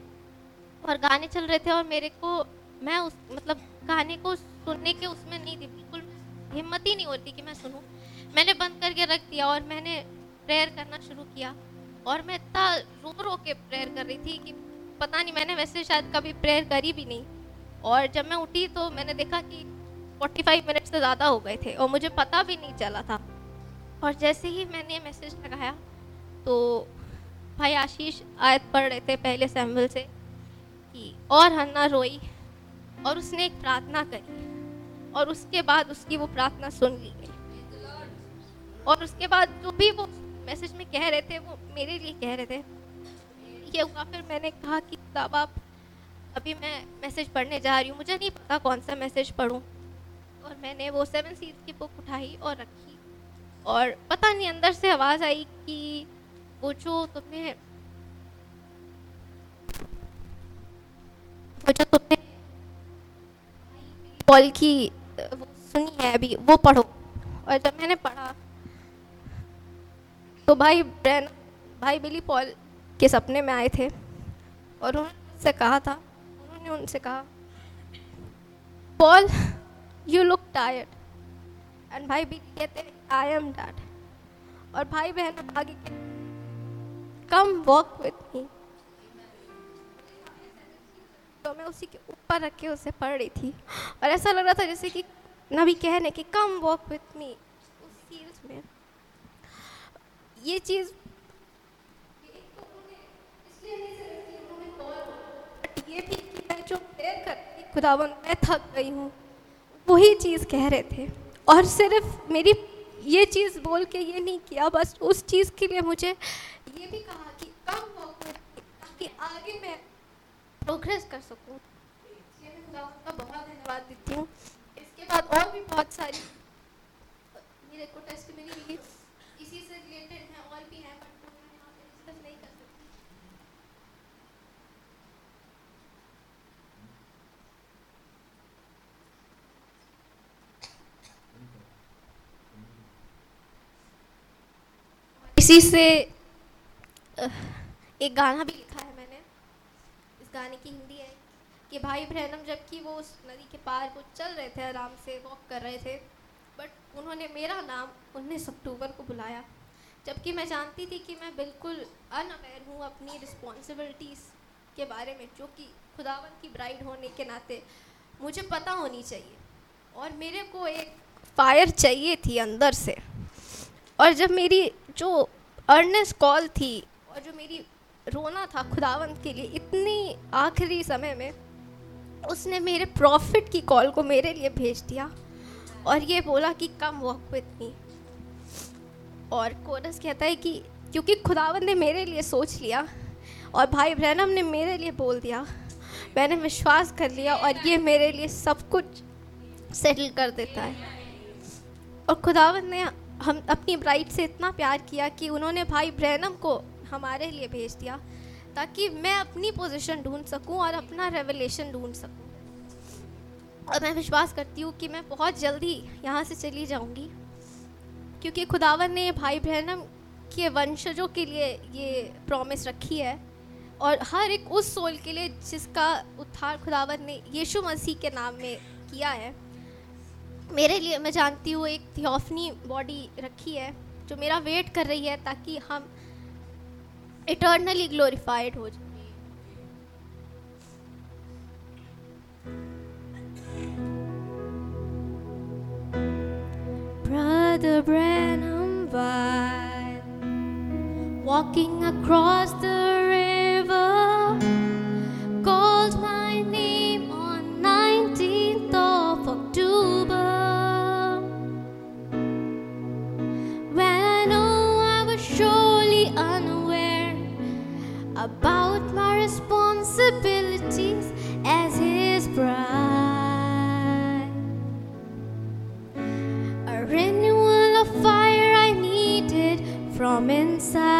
और गाने चल रहे थे और मेरे को मैं उस मतलब गाने को सुनने के उसमें नहीं थी बिल्कुल हिम्मत ही नहीं होती कि मैं सुनूं। मैंने बंद करके रख दिया और मैंने प्रेयर करना शुरू किया और मैं इतना रो रो के प्रेयर कर रही थी कि पता नहीं मैंने वैसे शायद कभी प्रेयर करी भी नहीं और जब मैं उठी तो मैंने देखा कि 45 मिनट से ज़्यादा हो गए थे और मुझे पता भी नहीं चला था। और जैसे ही मैंने मैसेज लगाया तो भाई आशीष आयत पढ़ रहे थे पहले सैम्बल से कि और हन्ना रोई और उसने एक प्रार्थना करी और उसके बाद उसकी वो प्रार्थना सुन ली गई। और उसके बाद जो भी वो मैसेज में कह रहे थे, वो मेरे लिए कह रहे थे। ये हुआ, फिर मैंने कहा कि साहब, आप, अभी मैं मैसेज पढ़ने जा रही हूँ, मुझे नहीं पता कौन सा मैसेज पढ़ूँ। और मैंने वो सेवन सीज की बुक उठाई और रखी। और पता नहीं, अंदर से आवाज़ आई कि वो जो तुमने वो जो तुमने पॉल की, वो सुनी है अभी, वो पढ़ो। और जब मैंने पढ़ा तो भाई ब्रैन, भाई बिली पॉल के सपने में आए थे और उन्होंने उनसे कहा था, उन्होंने उनसे कहा, Paul you look tired and भाई बिली कहते हैं आई एम डैड और भाई बहन आगे के कम वॉक विथ मी तो मैं उसी के ऊपर रख के उसे पढ़ रही थी। और ऐसा लग रहा था जैसे कि नबी कह रहे कि कम वॉक विथ मी उस सील्स में ये चीज़ ये भी कि मैं जो प्रेयर करती खुदावन, मैं थक गई हूँ। वही चीज़ कह रहे थे। और सिर्फ़ मेरी ये चीज़ बोल के ये नहीं किया, बस उस चीज़ के लिए मुझे ये भी कहा कि कम ताकि आगे मैं प्रोग्रेस कर सकूँ। का बहुत धन्यवाद देती हूँ। इसके बाद और भी बहुत सारी, मेरे को टेस्ट मिली मिली इसी से रिलेटेड हैं और भी हैं बट मैं यहाँ पे डिस्कस नहीं कर सकती इसी से एक गाना भी लिखा है मैंने। इस गाने की हिंदी है। कि भाई ब्रहणम जबकि वो उस नदी के पार वो चल रहे थे, आराम से वॉक कर रहे थे बट उन्होंने मेरा नाम 19 अक्टूबर को बुलाया। जबकि मैं जानती थी कि मैं बिल्कुल अनअवेयर हूँ अपनी रिस्पॉन्सिबिलिटीज़ के बारे में, जो कि खुदावन की ब्राइड होने के नाते मुझे पता होनी चाहिए। और मेरे को एक फायर चाहिए थी अंदर से। और जब मेरी जो अर्नेस कॉल थी और जो मेरी रोना था खुदावंत के लिए इतनी आखिरी समय में, उसने मेरे प्रॉफिट की कॉल को मेरे लिए भेज दिया और ये बोला कि कम वॉक विथ मी और कोरस कहता है कि क्योंकि खुदावंत ने मेरे लिए सोच लिया और भाई ब्रैनम ने मेरे लिए बोल दिया, मैंने विश्वास कर लिया और ये मेरे लिए सब कुछ सेटल कर देता है। और खुदावंत ने हम अपनी ब्राइड से इतना प्यार किया कि उन्होंने भाई ब्रैनम को हमारे लिए भेज दिया, ताकि मैं अपनी पोजीशन ढूंढ सकूँ और अपना रेवलेशन ढूंढ सकूँ। और मैं विश्वास करती हूँ कि मैं बहुत जल्दी यहाँ से चली जाऊँगी, क्योंकि खुदावन ने भाई ब्रहणम के वंशजों के लिए ये प्रॉमिस रखी है। और हर एक उस सोल के लिए जिसका उद्धार खुदावन ने यीशु मसीह के नाम में किया है। मेरे लिए मैं जानती हूँ एक थियोफनी बॉडी रखी है जो मेरा वेट कर रही है ताकि हम इटर्नली ग्लोरीफाइड हो जाए Brother Branham Vine, walking across the river, called my name on about my responsibilities as his bride. A renewal of fire I needed from inside.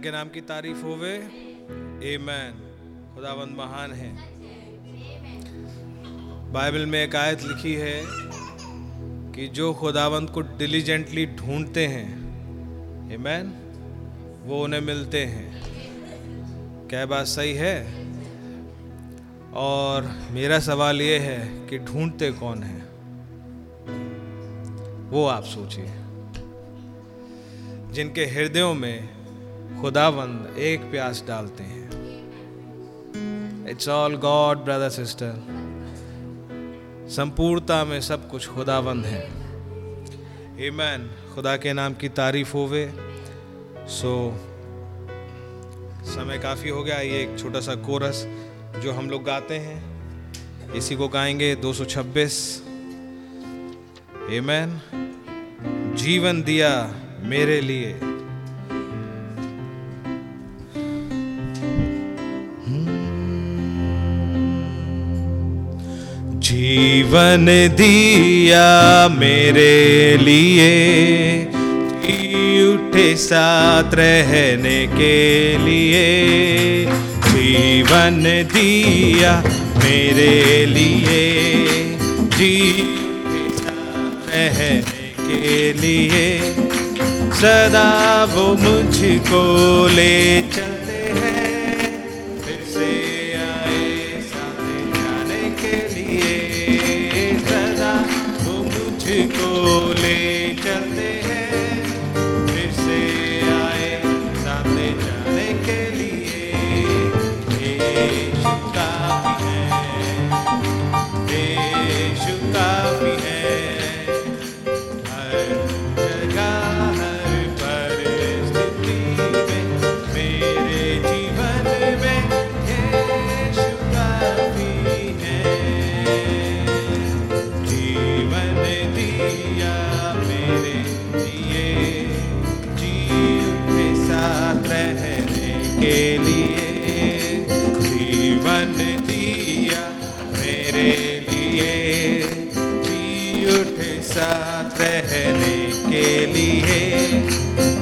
के नाम की तारीफ़ होवे। आमेन खुदावंद महान है। बाइबल में एक आयत लिखी है कि जो खुदावंद को डिलीजेंटली ढूंढते हैं आमेन वो उन्हें मिलते हैं। क्या बात सही है? और मेरा सवाल ये है कि ढूंढते कौन है? वो आप सोचिए। जिनके हृदयों में खुदावंद एक प्यास डालते हैं। It's all God brother sister संपूर्णता में सब कुछ खुदावंद है। Amen. खुदा के नाम की तारीफ़ होवे। सो समय काफ़ी हो गया। ये एक छोटा सा कोरस जो हम लोग गाते हैं। इसी को गाएँगे 226 Amen. जीवन दिया मेरे लिए। जीवन दिया मेरे लिए। उठे साथ रहने के लिए। जीवन दिया मेरे लिए। जी साथ रहने के लिए। सदा वो मुझको ले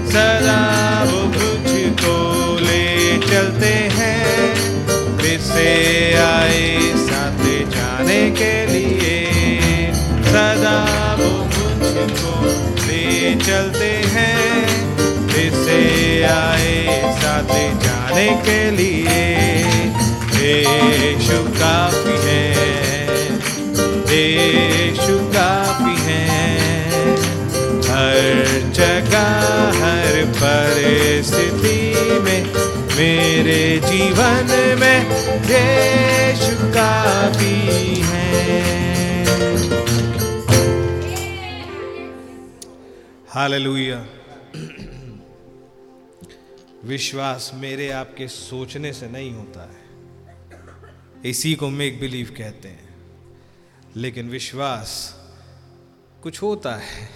सदा वो मुझको ले चलते हैं। फिर आए साथ जाने के लिए। सदा वो मुझको ले चलते हैं। फिर आए साथ जाने के लिए। यीशु काफ़ी है। यीशु काफ़ी है। हर जगह परिस्थिति में, मेरे जीवन में यीशु काफ़ी है। हालेलुया। विश्वास मेरे आपके सोचने से नहीं होता है। इसी को मेक बिलीव कहते हैं। लेकिन विश्वास कुछ होता है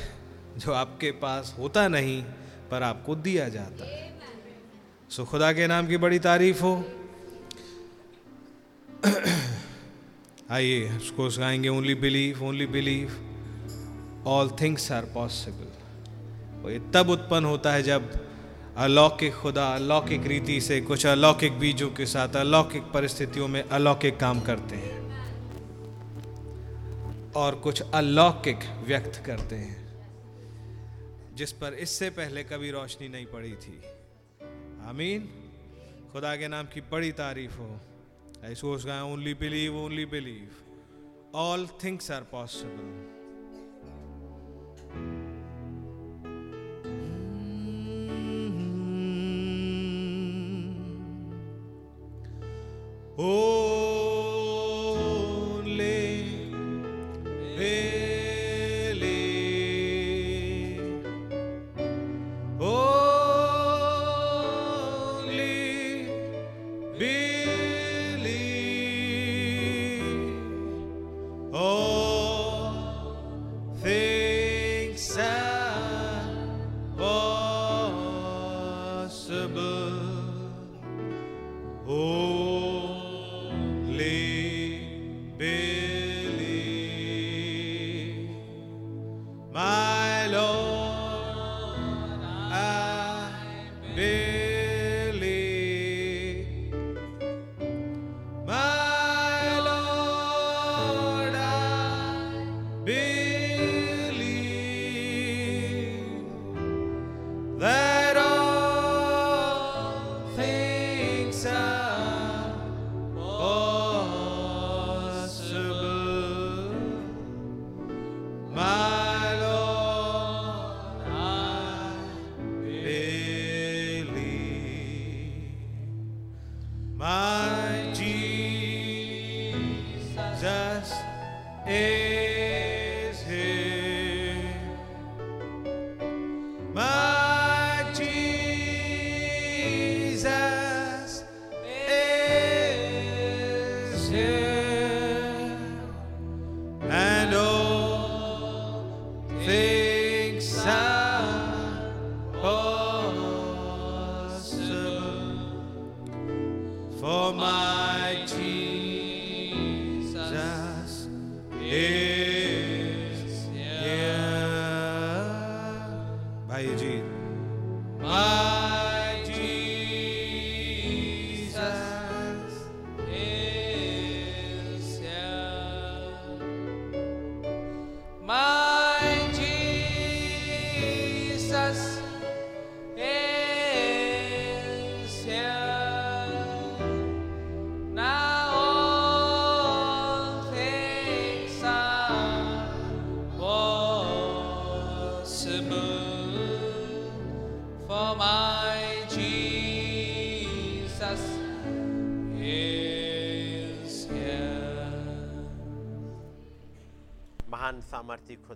जो आपके पास होता नहीं। पर आपको दिया जाता है। सो खुदा के नाम की बड़ी तारीफ़ हो। (clears throat) आइए, उसको गाएँगे only believe only believe all things are possible ये तब उत्पन्न होता है जब अलौकिक खुदा, अलौकिक रीति से कुछ अलौकिक बीजों के साथ, अलौकिक परिस्थितियों में अलौकिक काम करते हैं और कुछ अलौकिक व्यक्त करते हैं। जिस पर इससे पहले कभी रोशनी नहीं पड़ी थी। आमीन। खुदा के नाम की बड़ी तारीफ़ हो। ऐसो गाए only believe only believe all things are possible Only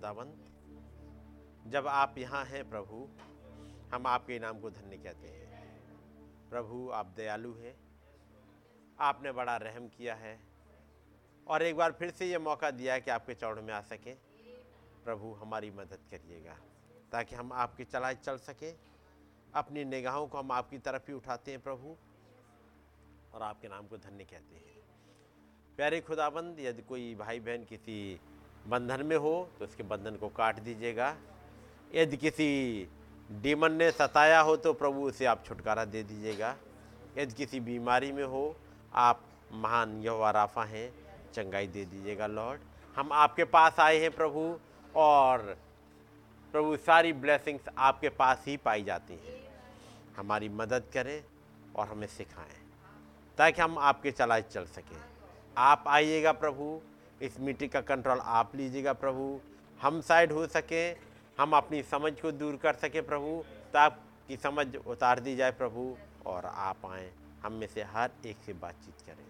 खुदावंत जब आप यहाँ हैं प्रभु, हम आपके नाम को धन्य कहते हैं। प्रभु, आप दयालु हैं। आपने बड़ा रहम किया है। और एक बार फिर से ये मौका दिया है कि आपके चौड़ में आ सकें। प्रभु, हमारी मदद करिएगा, ताकि हम आपके चलाए चल सकें। अपनी निगाहों को हम आपकी तरफ़ ही उठाते हैं, प्रभु, और आपके नाम को धन्य कहते हैं। प्यारे खुदाबंद यदि कोई भाई बहन किसी बंधन में हो तो उसके बंधन को काट दीजिएगा। यदि किसी डीमन ने सताया हो तो प्रभु उसे आप छुटकारा दे दीजिएगा। यदि किसी बीमारी में हो, आप महान यहोवा राफा हैं, चंगाई दे दीजिएगा, लॉर्ड। हम आपके पास आए हैं प्रभु, और प्रभु, सारी ब्लेसिंग्स आपके पास ही पाई जाती हैं। हमारी मदद करें और हमें सिखाएँ, ताकि हम आपके चलाए चल सकें। आप आइएगा प्रभु इस मीटिंग का कंट्रोल आप लीजिएगा प्रभु। हम साइड हो सकें, हम अपनी समझ को दूर कर सकें प्रभु ताकि समझ उतार दी जाए प्रभु और आप आएँ, हम में से हर एक से बातचीत करें।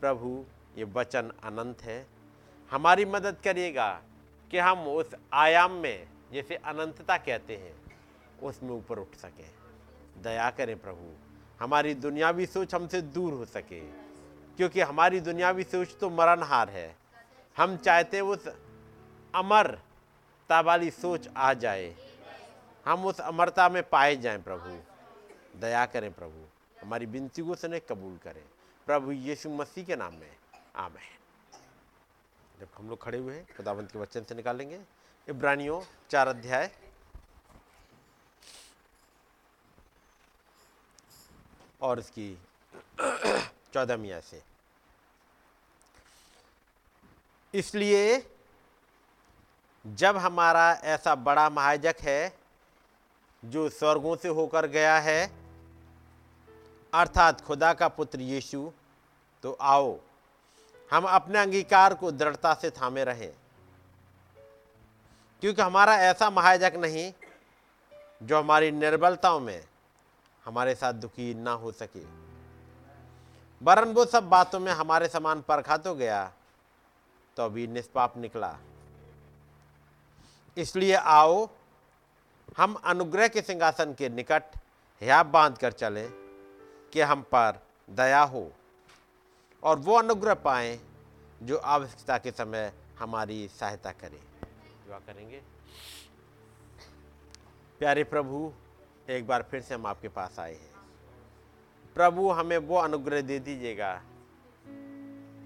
प्रभु, ये वचन अनंत है। हमारी मदद करिएगा कि हम उस आयाम में, जैसे अनंतता कहते हैं, उसमें ऊपर उठ सकें। दया करें प्रभु, हमारी दुनियावी सोच हमसे दूर हो सके, क्योंकि हमारी दुनियावी सोच तो मरणहार है। हम चाहते हैं उस अमरता वाली सोच आ जाए। हम उस अमरता में पाए जाएँ प्रभु। दया करें प्रभु। हमारी विनती को सुने कबूल करें। प्रभु यीशु मसीह के नाम में। आमेन। जब हम लोग खड़े हुए हैं। खुदावंत के वचन से निकालेंगे। इब्रानियों, चार अध्याय। और इसकी (clears throat) चौदहवीं से। इसलिए जब हमारा ऐसा बड़ा महाजक है, जो स्वर्गों से होकर गया है, अर्थात खुदा का पुत्र यीशु तो आओ, हम अपने अंगीकार को दृढ़ता से थामे रहें। क्योंकि हमारा ऐसा महाजक नहीं, जो हमारी निर्बलताओं में हमारे साथ दुखी ना हो सके। वरन वो सब बातों में हमारे समान परखा तो गया तो अभी निष्पाप निकला। इसलिए आओ, हम अनुग्रह के सिंहासन के निकट हियाब बाँध कर चलें कि हम पर दया हो और वो अनुग्रह पाएँ जो आवश्यकता के समय हमारी सहायता करे। दुआ करेंगे। प्यारे प्रभु, एक बार फिर से हम आपके पास आए हैं। प्रभु, हमें वो अनुग्रह दे दीजिएगा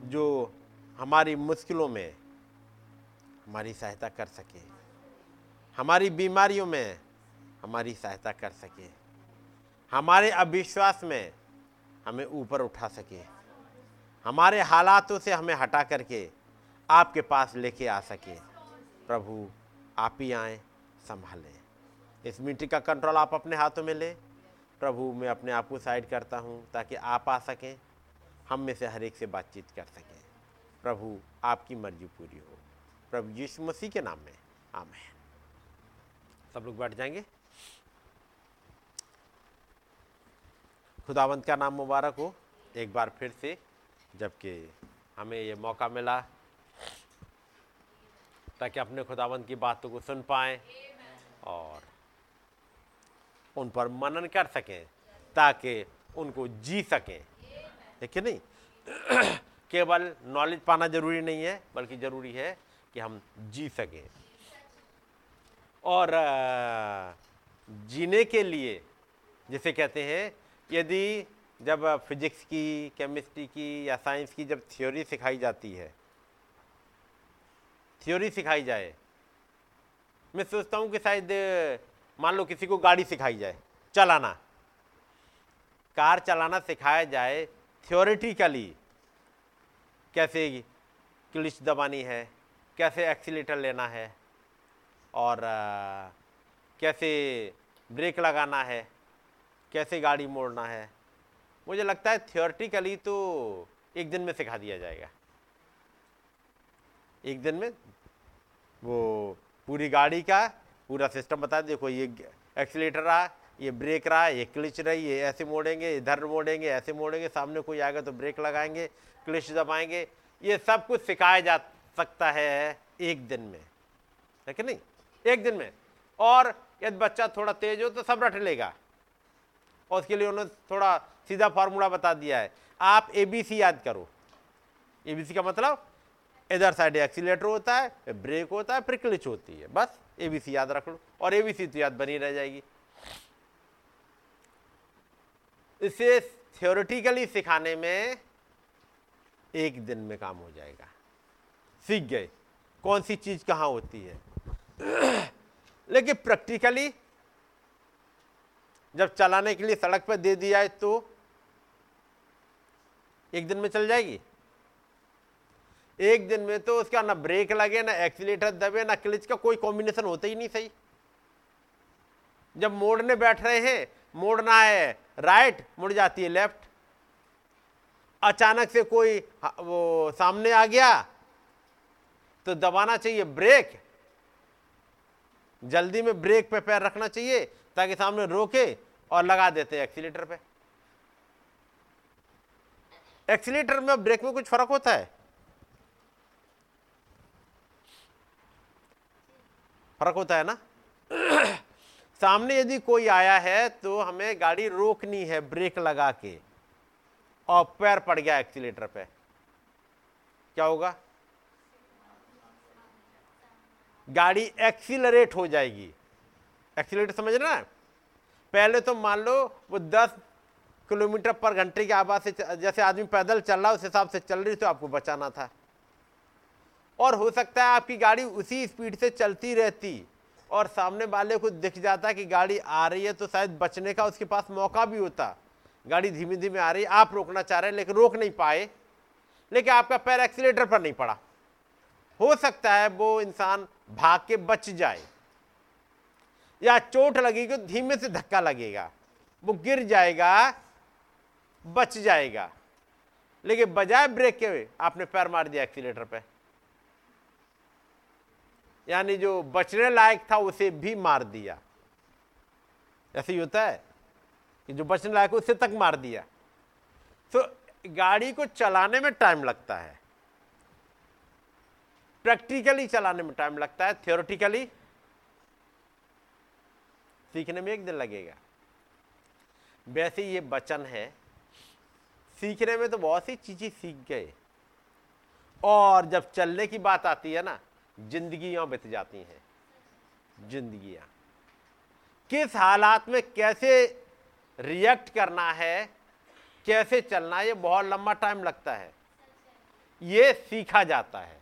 जो हमारी मुश्किलों में हमारी सहायता कर सके। हमारी बीमारियों में हमारी सहायता कर सके। हमारे अविश्वास में हमें ऊपर उठा सके। हमारे हालातों से हमें हटा करके आपके पास लेके आ सके। प्रभु, आप ही आए, संभालें। इस मीटिंग का कंट्रोल आप अपने हाथों में लें। प्रभु, मैं अपने आप को साइड करता हूँ ताकि आप आ सकें। हम में से हर एक से बातचीत कर सकें। प्रभु आपकी मर्ज़ी पूरी हो। प्रभु यीशु मसीह के नाम में, आमेन। सब लोग बैठ जाएँगे। खुदावंत का नाम मुबारक हो। एक बार फिर से, जबकि हमें ये मौका मिला, ताकि अपने खुदावंत की बातों को सुन पाएँ और उन पर मनन कर सकें, ताकि उनको जी सकें। देखिए नहीं? केवल नॉलेज पाना ज़रूरी नहीं है, बल्कि ज़रूरी है कि हम जी सकें। और जीने के लिए जिसे कहते हैं, यदि जब फिजिक्स की केमिस्ट्री की या साइंस की जब थ्योरी सिखाई जाती है थ्योरी सिखाई जाए, मैं सोचता हूँ कि शायद, मान लो किसी को गाड़ी सिखाई जाए, चलाना। कार चलाना सिखाया जाए थ्योरेटिकली कैसे क्लिच दबानी है कैसे एक्सीटर लेना है और कैसे ब्रेक लगाना है कैसे गाड़ी मोड़ना है। मुझे लगता है थियोरटिकली तो एक दिन में सिखा दिया जाएगा। एक दिन में वो पूरी गाड़ी का पूरा सिस्टम बता देखो ये एक्सीटर रहा, ये ब्रेक रहा, ये क्लिच रही, ये ऐसे मोड़ेंगे, इधर मोड़ेंगे, ऐसे मोड़ेंगे, सामने कोई आएगा तो ब्रेक लगाएँगे क्लिच दबाएँगे ये सब कुछ सिखाया जा सकता है एक दिन में। है कि नहीं? एक दिन में। और यदि बच्चा थोड़ा तेज हो तो सब रट लेगा। और उसके लिए उन्होंने थोड़ा सीधा फार्मूला बता दिया है। आप ए बी सी याद करो। ए बी सी का मतलब इधर साइड एक्सीटर होता है ब्रेक होता है, फिर क्लिच होती है। बस ए बी सी याद रख लो। और ए बी सी तो याद बनी रह जाएगी। इसे थियोरिटिकली सिखाने में एक दिन में काम हो जाएगा। सीख गए। कौन सी चीज़ कहाँ होती है? (clears throat) लेकिन प्रैक्टिकली जब चलाने के लिए सड़क पर दे दिया है तो एक दिन में चल जाएगी। एक दिन में तो उसका ना ब्रेक लगे, ना एक्सीटर दबे, ना क्लिच का कोई कॉम्बिनेशन होता ही नहीं सही। जब मोड़ने बैठ रहे हैं, मोड़ना है राइट मुड़ जाती है लेफ़्ट अचानक से कोई वो सामने आ गया तो दबाना चाहिए ब्रेक। जल्दी में ब्रेक पे पैर रखना चाहिए, ताकि सामने रोके और लगा देते हैं एक्सीलेटर पे। एक्सीलेटर में ब्रेक में कुछ फ़र्क होता है? फ़र्क होता है ना? (coughs) सामने यदि कोई आया है तो हमें गाड़ी रोकनी है ब्रेक लगा के। और पैर पड़ गया एक्सीटर पे। क्या होगा? गाड़ी एक्सीलरेट हो जाएगी। एक्सीलेटर समझ रहे हैं? पहले तो मान लो वो 10 किलोमीटर पर घंटे की आवाज़ से जैसे आदमी पैदल चल रहा है, उस हिसाब से चल रही तो आपको बचाना था। और हो सकता है आपकी गाड़ी उसी स्पीड से चलती रहती और सामने वाले को दिख जाता कि गाड़ी आ रही है तो शायद बचने का उसके पास मौका भी होता। गाड़ी धीमे धीमे आ रही, आप रोकना चाह रहे हैं, लेकिन रोक नहीं पाए, लेकिन आपका पैर एक्सीटर पर नहीं पड़ा। हो सकता है वो इंसान भाग के बच जाए, या चोट लगेगी तो धीमे से धक्का लगेगा, वो गिर जाएगा, बच जाएगा। लेकिन बजाय ब्रेक के आपने पैर मार दिया एक्सीटर पे। यानी जो बचने लायक था, उसे भी मार दिया। ऐसे ही होता है? जो बचने लायक उसे तक मार दिया। तो गाड़ी को चलाने में टाइम लगता है। प्रैक्टिकली चलाने में टाइम लगता है थियोरटिकली सीखने में एक दिन लगेगा। वैसे ये वचन है, सीखने में तो बहुत सी चीज़ें सीख गए। और जब चलने की बात आती है ना, जिंदगियाँ बीत जाती हैं। जिंदगियाँ। किस हालात में कैसे रिएक्ट करना है, कैसे चलना है, ये बहुत लंबा टाइम लगता है। ये सीखा जाता है।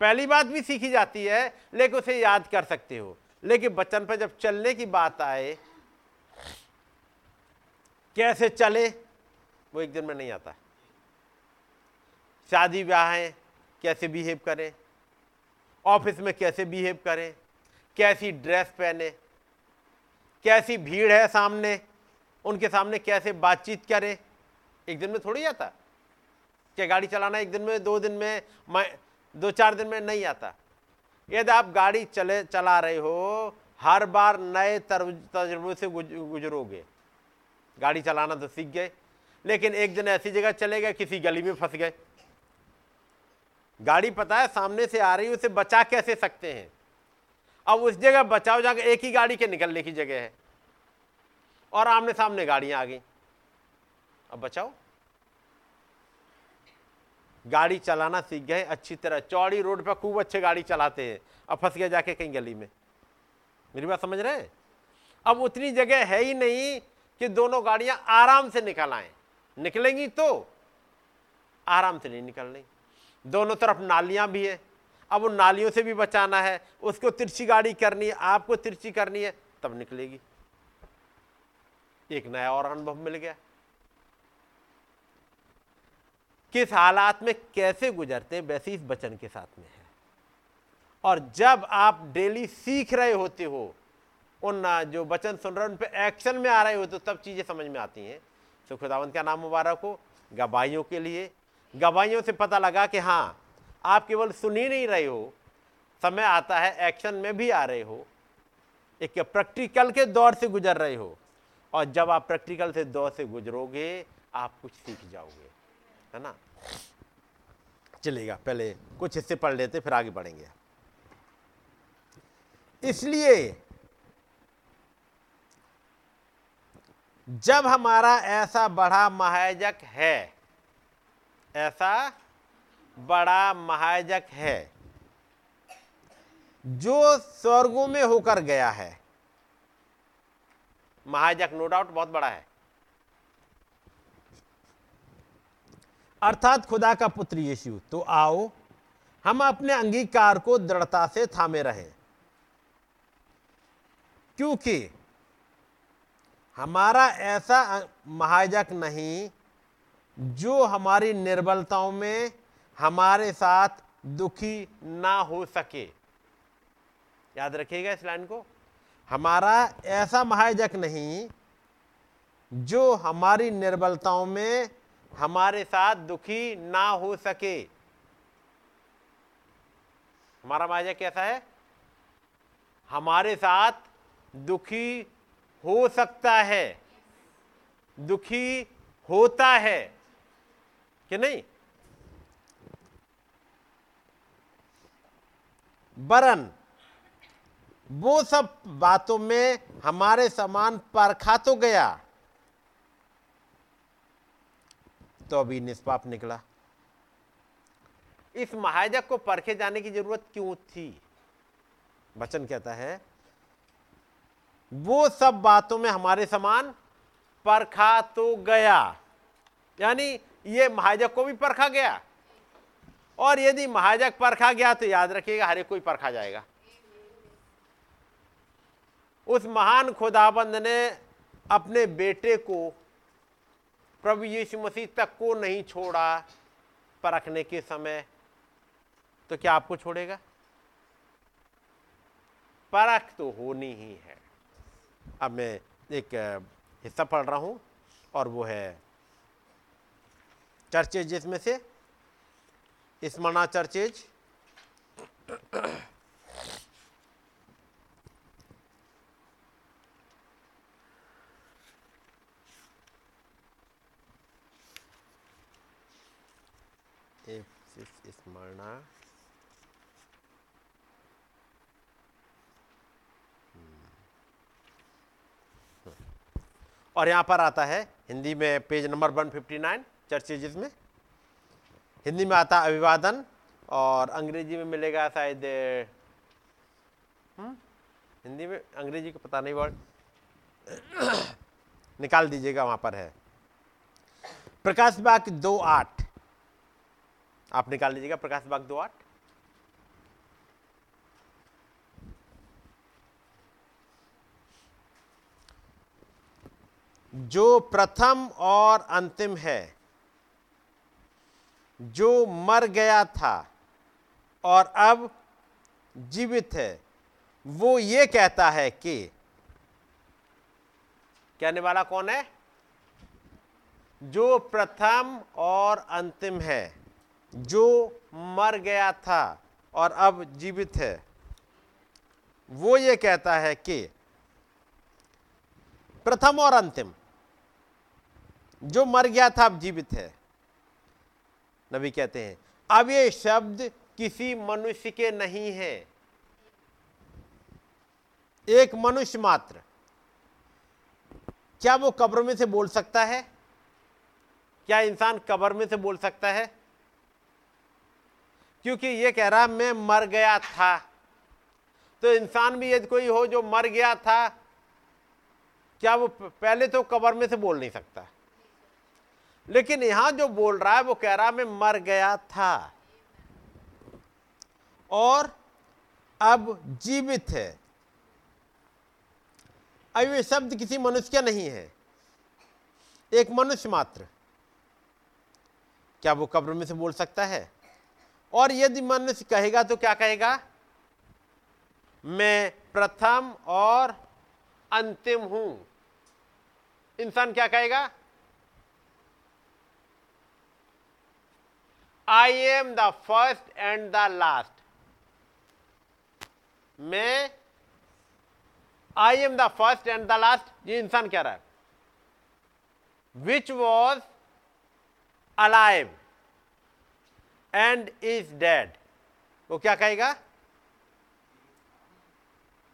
पहली बात भी सीखी जाती है, लेकिन उसे याद कर सकते हो। लेकिन बच्चन पर जब चलने की बात आए, कैसे चले, वो एक दिन में नहीं आता। शादी ब्याह है, कैसे बिहेव करें? ऑफ़िस में कैसे बिहेव करें? कैसी ड्रेस पहने? कैसी भीड़ है सामने? उनके सामने कैसे बातचीत करें? एक दिन में थोड़ी आता। क्या गाड़ी चलाना एक दिन में, दो दिन में, मैं, दो चार दिन में नहीं आता। यदि आप गाड़ी चले, चला रहे हो, हर बार नए तजुर्बे से गुजरोगे। गाड़ी चलाना तो सीख गए, लेकिन एक दिन ऐसी जगह चले गए, किसी गली में फंस गए। गाड़ी पता है सामने से आ रही है, उसे बचा कैसे सकते हैं? अब उस जगह बचाओ जाकर एक ही गाड़ी के निकलने की जगह है। और आमने सामने गाड़ियाँ आ गई। अब बचाओ। गाड़ी चलाना सीख गए, अच्छी तरह। चौड़ी रोड पर खूब अच्छे गाड़ी चलाते हैं। अब फंस गया जाके कहीं गली में। मेरी बात समझ रहे हैं? अब उतनी जगह है ही नहीं कि दोनों गाड़ियाँ आराम से निकल आए। निकलेंगी तो आराम से नहीं निकल रही दोनों तरफ़ नालियाँ भी है। अब उन नालियों से भी बचाना है, उसको तिरछी गाड़ी करनी है, आपको तिरछी करनी है, तब निकलेगी। एक नया और अनुभव मिल गया। किस हालात में कैसे गुजरते वैसे इस बचन के साथ में है। और जब आप डेली सीख रहे होते हो, उन जो बचन सुन रहे हो, उन पर एक्शन में आ रहे हो तो तब चीज़ें समझ में आती हैं। तो का नाम मुबारक हो गवाइयों के लिए गवाइयों से पता लगा कि हाँ आप केवल सुन ही नहीं रहे हो, समय आता है एक्शन में भी आ रहे हो। एक प्रैक्टिकल के दौर से गुजर रहे हो और जब आप प्रैक्टिकल से दौर से गुजरोगे, आप कुछ सीख जाओगे, है ना? चलेगा पहले कुछ हिस्से पढ़ लेते, फिर आगे बढ़ेंगे। इसलिए जब हमारा ऐसा बड़ा महायजक है, ऐसा बड़ा महायजक है, जो स्वर्गों में होकर गया है। महाजक नो डाउट बहुत बड़ा है। अर्थात खुदा का पुत्र यीशु तो आओ, हम अपने अंगीकार को दृढ़ता से थामे रहें। क्योंकि हमारा ऐसा महाजक नहीं, जो हमारी निर्बलताओं में हमारे साथ दुखी ना हो सके। याद रखिएगा इस लाइन को। हमारा ऐसा महाजक नहीं जो हमारी निर्बलताओं में हमारे साथ दुखी ना हो सके। हमारा महाजक कैसा है? हमारे साथ दुखी हो सकता है। दुखी होता है। कि नहीं? बरन। वो सब बातों में हमारे समान परखा तो गया। तो अभी निष्पाप निकला। इस महाजक को परखे जाने की ज़रूरत क्यों थी? वचन कहता है, वो सब बातों में हमारे समान परखा तो गया। यानी ये महाजक को भी परखा गया। और यदि महाजक परखा गया तो याद रखिएगा, हर एक कोई परखा जाएगा। उस महान खुदाबंद ने अपने बेटे को प्रभु यीशु मसीह तक को नहीं छोड़ा परखने के समय। तो क्या आपको छोड़ेगा? परख तो होनी ही है। अब मैं एक हिस्सा पढ़ रहा हूँ और वो है चर्चे जिसमें से स्मरणा चर्चेज स्मरणा और यहाँ पर आता है, हिंदी में पेज नंबर 159 चर्चेज में। हिंदी में आता अभिवादन और अंग्रेज़ी में मिलेगा शायद हम्म, हिंदी में अंग्रेज़ी का पता नहीं वर्ड (coughs) निकाल दीजिएगा वहाँ पर है। प्रकाश बाग दो आठ। आप निकाल लीजिएगा प्रकाश बाग दो आठ। जो प्रथम और अंतिम है जो मर गया था और अब जीवित है, वो ये कहता है कि कहने वाला कौन है? जो प्रथम और अंतिम है, जो मर गया था और अब जीवित है। वो ये कहता है कि प्रथम और अंतिम, जो मर गया था, अब जीवित है। नबी कहते हैं। अब ये शब्द किसी मनुष्य के नहीं है। एक मनुष्य मात्र। क्या वो कब्र में से बोल सकता है? क्या इंसान कब्र में से बोल सकता है? क्योंकि ये कह रहा, मैं मर गया था। तो इंसान भी यदि कोई हो जो मर गया था, क्या वो पहले तो कब्र में से बोल नहीं सकता? लेकिन यहाँ जो बोल रहा है, वो कह रहा है, मैं मर गया था और अब जीवित है। अब ये शब्द किसी मनुष्य का नहीं है, एक मनुष्य मात्र। क्या वो कब्र में से बोल सकता है? और यदि मनुष्य कहेगा तो क्या कहेगा? मैं प्रथम और अंतिम हूँ। इंसान क्या कहेगा? I am the first and the last मैं I am the first and the last ये इंसान कह रहा है? Which was alive and is dead वो क्या कहेगा?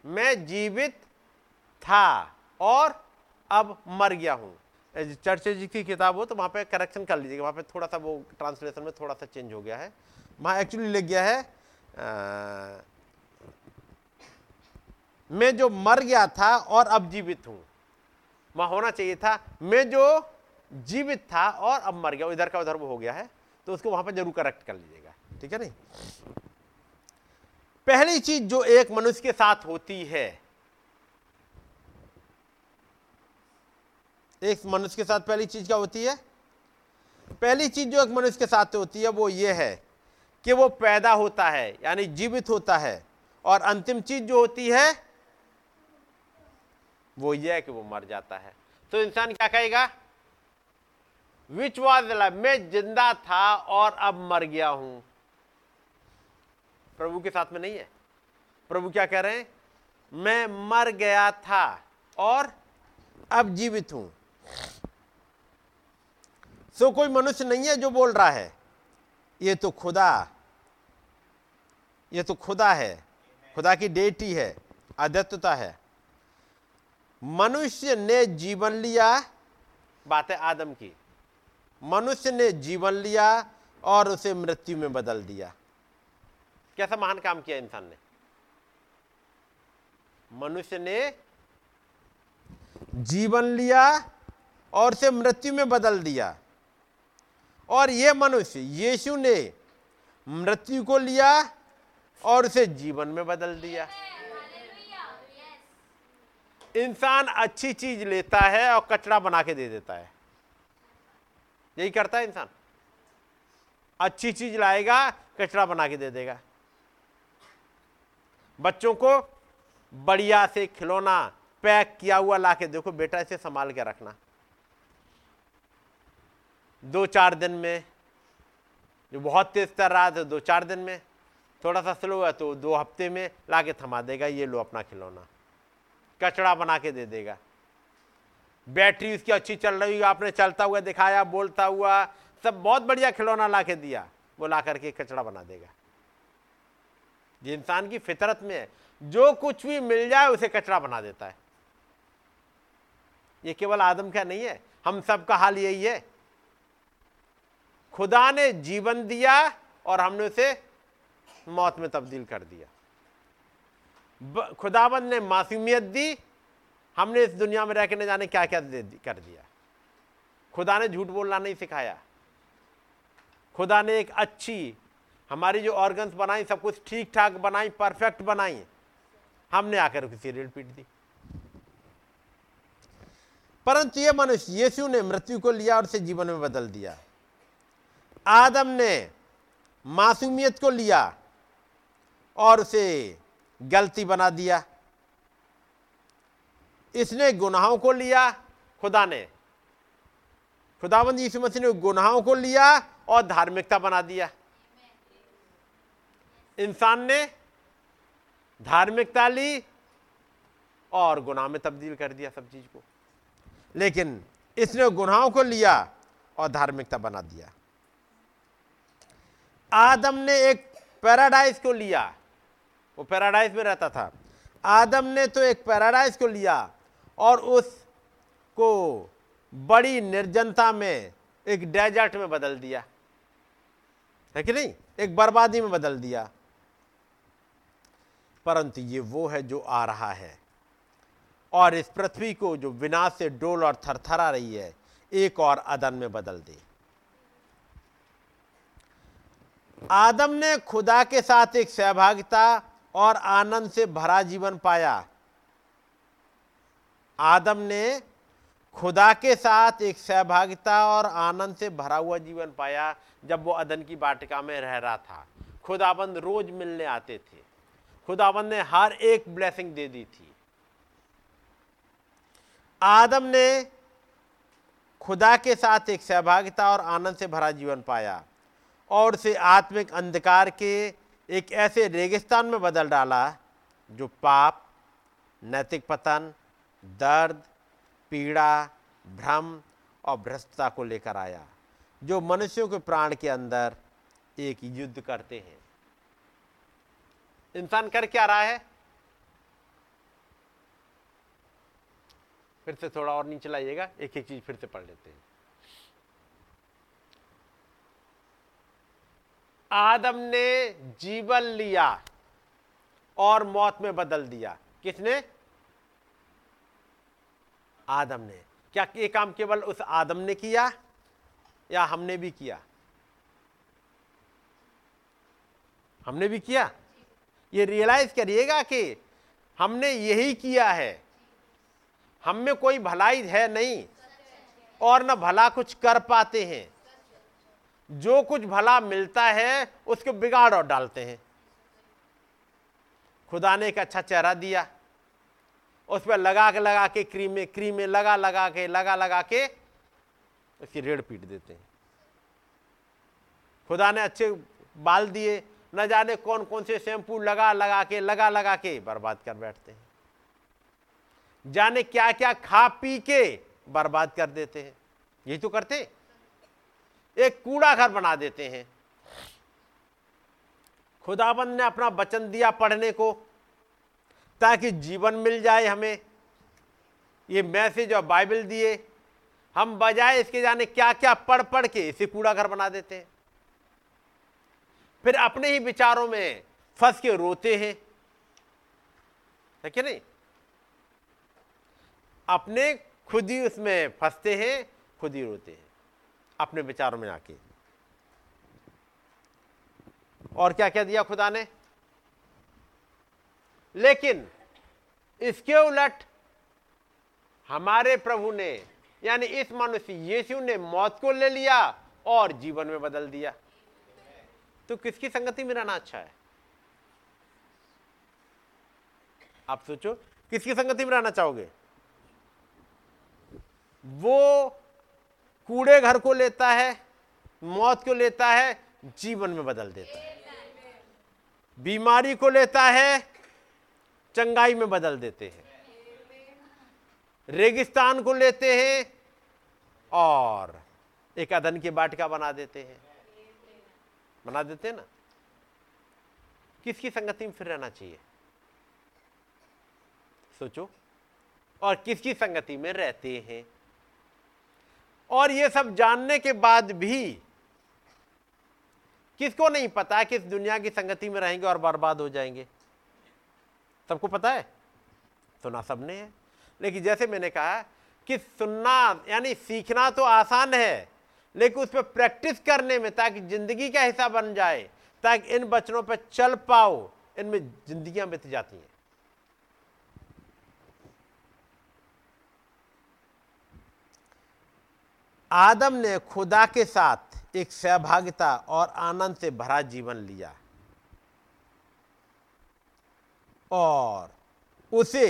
मैं जीवित था और अब मर गया हूँ। चर्च जी की किताब हो तो वहाँ पे करेक्शन कर लीजिएगा। वहाँ पे थोड़ा सा वो ट्रांसलेशन में थोड़ा सा चेंज हो गया है। वहाँ एक्चुअली लिख गया है आ, मैं जो मर गया था और अब जीवित हूँ। वहाँ होना चाहिए था मैं जो जीवित था और अब मर गया इधर का उधर वो हो गया है तो उसको वहाँ पर ज़रूर करेक्ट कर लीजिएगा। ठीक है नहीं? पहली चीज़ जो एक मनुष्य के साथ होती है एक मनुष्य के साथ पहली चीज़ क्या होती है? पहली चीज़ जो एक मनुष्य के साथ होती है वो ये है कि वो पैदा होता है, यानी जीवित होता है। और अंतिम चीज़ जो होती है, वो ये है कि वो मर जाता है। तो इंसान क्या कहेगा? विच वॉज़ लाइफ मैं ज़िंदा था और अब मर गया हूँ। प्रभु के साथ में नहीं है। प्रभु क्या कह रहे हैं? मैं मर गया था और अब जीवित हूँ। सो कोई मनुष्य नहीं है जो बोल रहा है, ये तो खुदा, ये तो खुदा है, खुदा की डेटी है आदत्तता है। मनुष्य ने जीवन लिया, बात है आदम की, मनुष्य ने जीवन लिया और उसे मृत्यु में बदल दिया। कैसा महान काम किया इंसान ने? मनुष्य ने जीवन लिया और उसे मृत्यु में बदल दिया। और यह मनुष्य, यीशु ने मृत्यु को लिया और उसे जीवन में बदल दिया। इंसान अच्छी चीज़ लेता है और कचरा बना के दे देता है। यही करता है इंसान। अच्छी चीज़ लाएगा, कचरा बना के दे देगा। बच्चों को बढ़िया से खिलौना, पैक किया हुआ ला के देखो, बेटा इसे संभाल के रखना। दो चार दिन में, जो बहुत तेज तर रहा था दो चार दिन में, थोड़ा सा स्लो है तो दो हफ़्ते में ला के थमा देगा, ये लो अपना खिलौना। कचड़ा बना के दे देगा। बैटरी उसकी अच्छी चल रही है आपने चलता हुआ दिखाया, बोलता हुआ, सब बहुत बढ़िया खिलौना ला के दिया, वो ला करके कचड़ा बना देगा। ये इंसान की फितरत में है, जो कुछ भी मिल जाए, उसे कचरा बना देता है। ये केवल आदम का नहीं है, हम सब का हाल यही है। खुदा ने जीवन दिया और हमने उसे मौत में तब्दील कर दिया। खुदाबंद ने मासूमियत दी, हमने इस दुनिया में रह के न जाने क्या क्या दे, कर दिया। खुदा ने झूठ बोलना नहीं सिखाया। खुदा ने एक अच्छी, हमारी जो ऑर्गन्स बनाई, सब कुछ ठीक ठाक बनाई परफेक्ट बनाई, हमने आकर किसी रेल पीट दी। परंतु ये मनुष्य, यीशु ने मृत्यु को लिया और उसे जीवन में बदल दिया। आदम ने मासूमियत को लिया और उसे गलती बना दिया। इसने गुनाहों को लिया, खुदा ने। खुदाबंद यीशु मसीह ने गुनाहों को लिया और धार्मिकता बना दिया। इंसान ने धार्मिकता ली और गुनाह में तब्दील कर दिया सब चीज़ को। लेकिन इसने गुनाहों को लिया और धार्मिकता बना दिया। आदम ने एक पैराडाइज को लिया। वो पैराडाइज में रहता था। आदम ने तो एक पैराडाइज को लिया और उसको बड़ी निर्जनता में, एक डेजर्ट में बदल दिया। है कि नहीं? एक बर्बादी में बदल दिया। परंतु ये वो है जो आ रहा है। और इस पृथ्वी को जो विनाश से डोल और थरथरा रही है, एक और अदन में बदल दे। आदम ने खुदा के साथ एक सहभागिता और आनंद से भरा जीवन पाया। आदम ने खुदा के साथ एक सहभागिता और आनंद से भरा हुआ जीवन पाया जब वो अदन की बाटिका में रह रहा था। खुदाबंद रोज मिलने आते थे। खुदाबंद ने हर एक ब्लेसिंग दे दी थी। आदम ने खुदा के साथ एक सहभागिता और आनंद से भरा जीवन पाया। और उसे आत्मिक अंधकार के एक ऐसे रेगिस्तान में बदल डाला जो पाप, नैतिक पतन, दर्द, पीड़ा, भ्रम और भ्रष्टता को लेकर आया, जो मनुष्यों के प्राण के अंदर एक युद्ध करते हैं। इंसान कर क्या रहा है? फिर से थोड़ा और नीचे लाइएगा एक एक चीज़ फिर से पढ़ लेते हैं। आदम ने जीवन लिया और मौत में बदल दिया। किसने? आदम ने। क्या ये काम केवल उस आदम ने किया या हमने भी किया? हमने भी किया। ये रियलाइज़ करिएगा कि हमने यही किया है। हम में कोई भलाई है नहीं और न भला कुछ कर पाते हैं। जो कुछ भला मिलता है, उसको बिगाड़ और डालते हैं। खुदा ने एक अच्छा चेहरा दिया। उस पर लगा के लगा के, क्रीम क्रीम लगा लगा के, लगा लगा के उसकी रेड़ पीट देते हैं। खुदा ने अच्छे बाल दिए, न जाने कौन कौन से शैम्पू लगा लगा के, लगा लगा के बर्बाद कर बैठते हैं। जाने क्या क्या खा पी के बर्बाद कर देते हैं। यही तो करते एक कूड़ा घर बना देते हैं। खुदाबंद ने अपना वचन दिया पढ़ने को, ताकि जीवन मिल जाए हमें। ये मैसेज और बाइबल दिए। हम बजाय इसके जाने क्या क्या पढ़ पढ़ के इसे कूड़ा घर बना देते हैं। फिर अपने ही विचारों में फंस के रोते हैं। है कि नहीं? अपने खुद ही उसमें फंसते हैं, खुद ही रोते हैं। अपने विचारों में आके और क्या क्या दिया खुदा ने? लेकिन इसके उलट हमारे प्रभु ने, यानी इस मनुष्य यीशु ने मौत को ले लिया और जीवन में बदल दिया। तो किसकी संगति में रहना अच्छा है? आप सोचो, किसकी संगति में रहना चाहोगे? वो कूड़े घर को लेता है, मौत को लेता है, जीवन में बदल देता है। बीमारी को लेता है, चंगाई में बदल देते हैं। रेगिस्तान को लेते हैं और एक अदन की बाटिका बना देते हैं। बना देते हैं ना? किसकी संगति में फिर रहना चाहिए? सोचो। और किसकी संगति में रहते हैं? और ये सब जानने के बाद भी किसको नहीं पता कि इस दुनिया की संगति में रहेंगे और बर्बाद हो जाएँगे? सबको पता है? सुना सबने है। लेकिन जैसे मैंने कहा कि सुनना, यानी सीखना तो आसान है, लेकिन उस पर प्रैक्टिस करने में, ताकि ज़िंदगी का हिस्सा बन जाए, ताकि इन बचनों पर चल पाओ, इनमें जिंदगियाँ बीत जाती हैं। आदम ने खुदा के साथ एक सहभागिता और आनंद से भरा जीवन लिया और उसे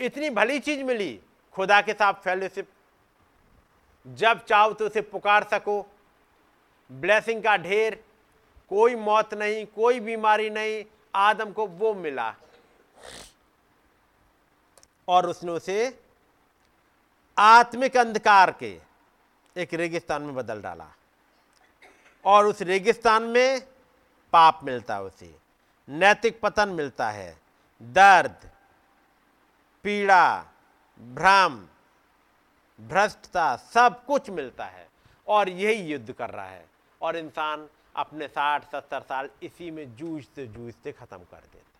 इतनी भली चीज़ मिली, खुदा के साथ फेलोशिप जब चाहो तो उसे पुकार सको। ब्लेसिंग का ढेर, कोई मौत नहीं, कोई बीमारी नहीं, आदम को वो मिला। और उसने उसे आत्मिक अंधकार के एक रेगिस्तान में बदल डाला। और उस रेगिस्तान में पाप मिलता है उसे। नैतिक पतन मिलता है। दर्द, पीड़ा, भ्रम, भ्रष्टता सब कुछ मिलता है और यही युद्ध कर रहा है। और इंसान अपने साठ, सत्तर साल इसी में जूझते जूझते खत्म कर देता है।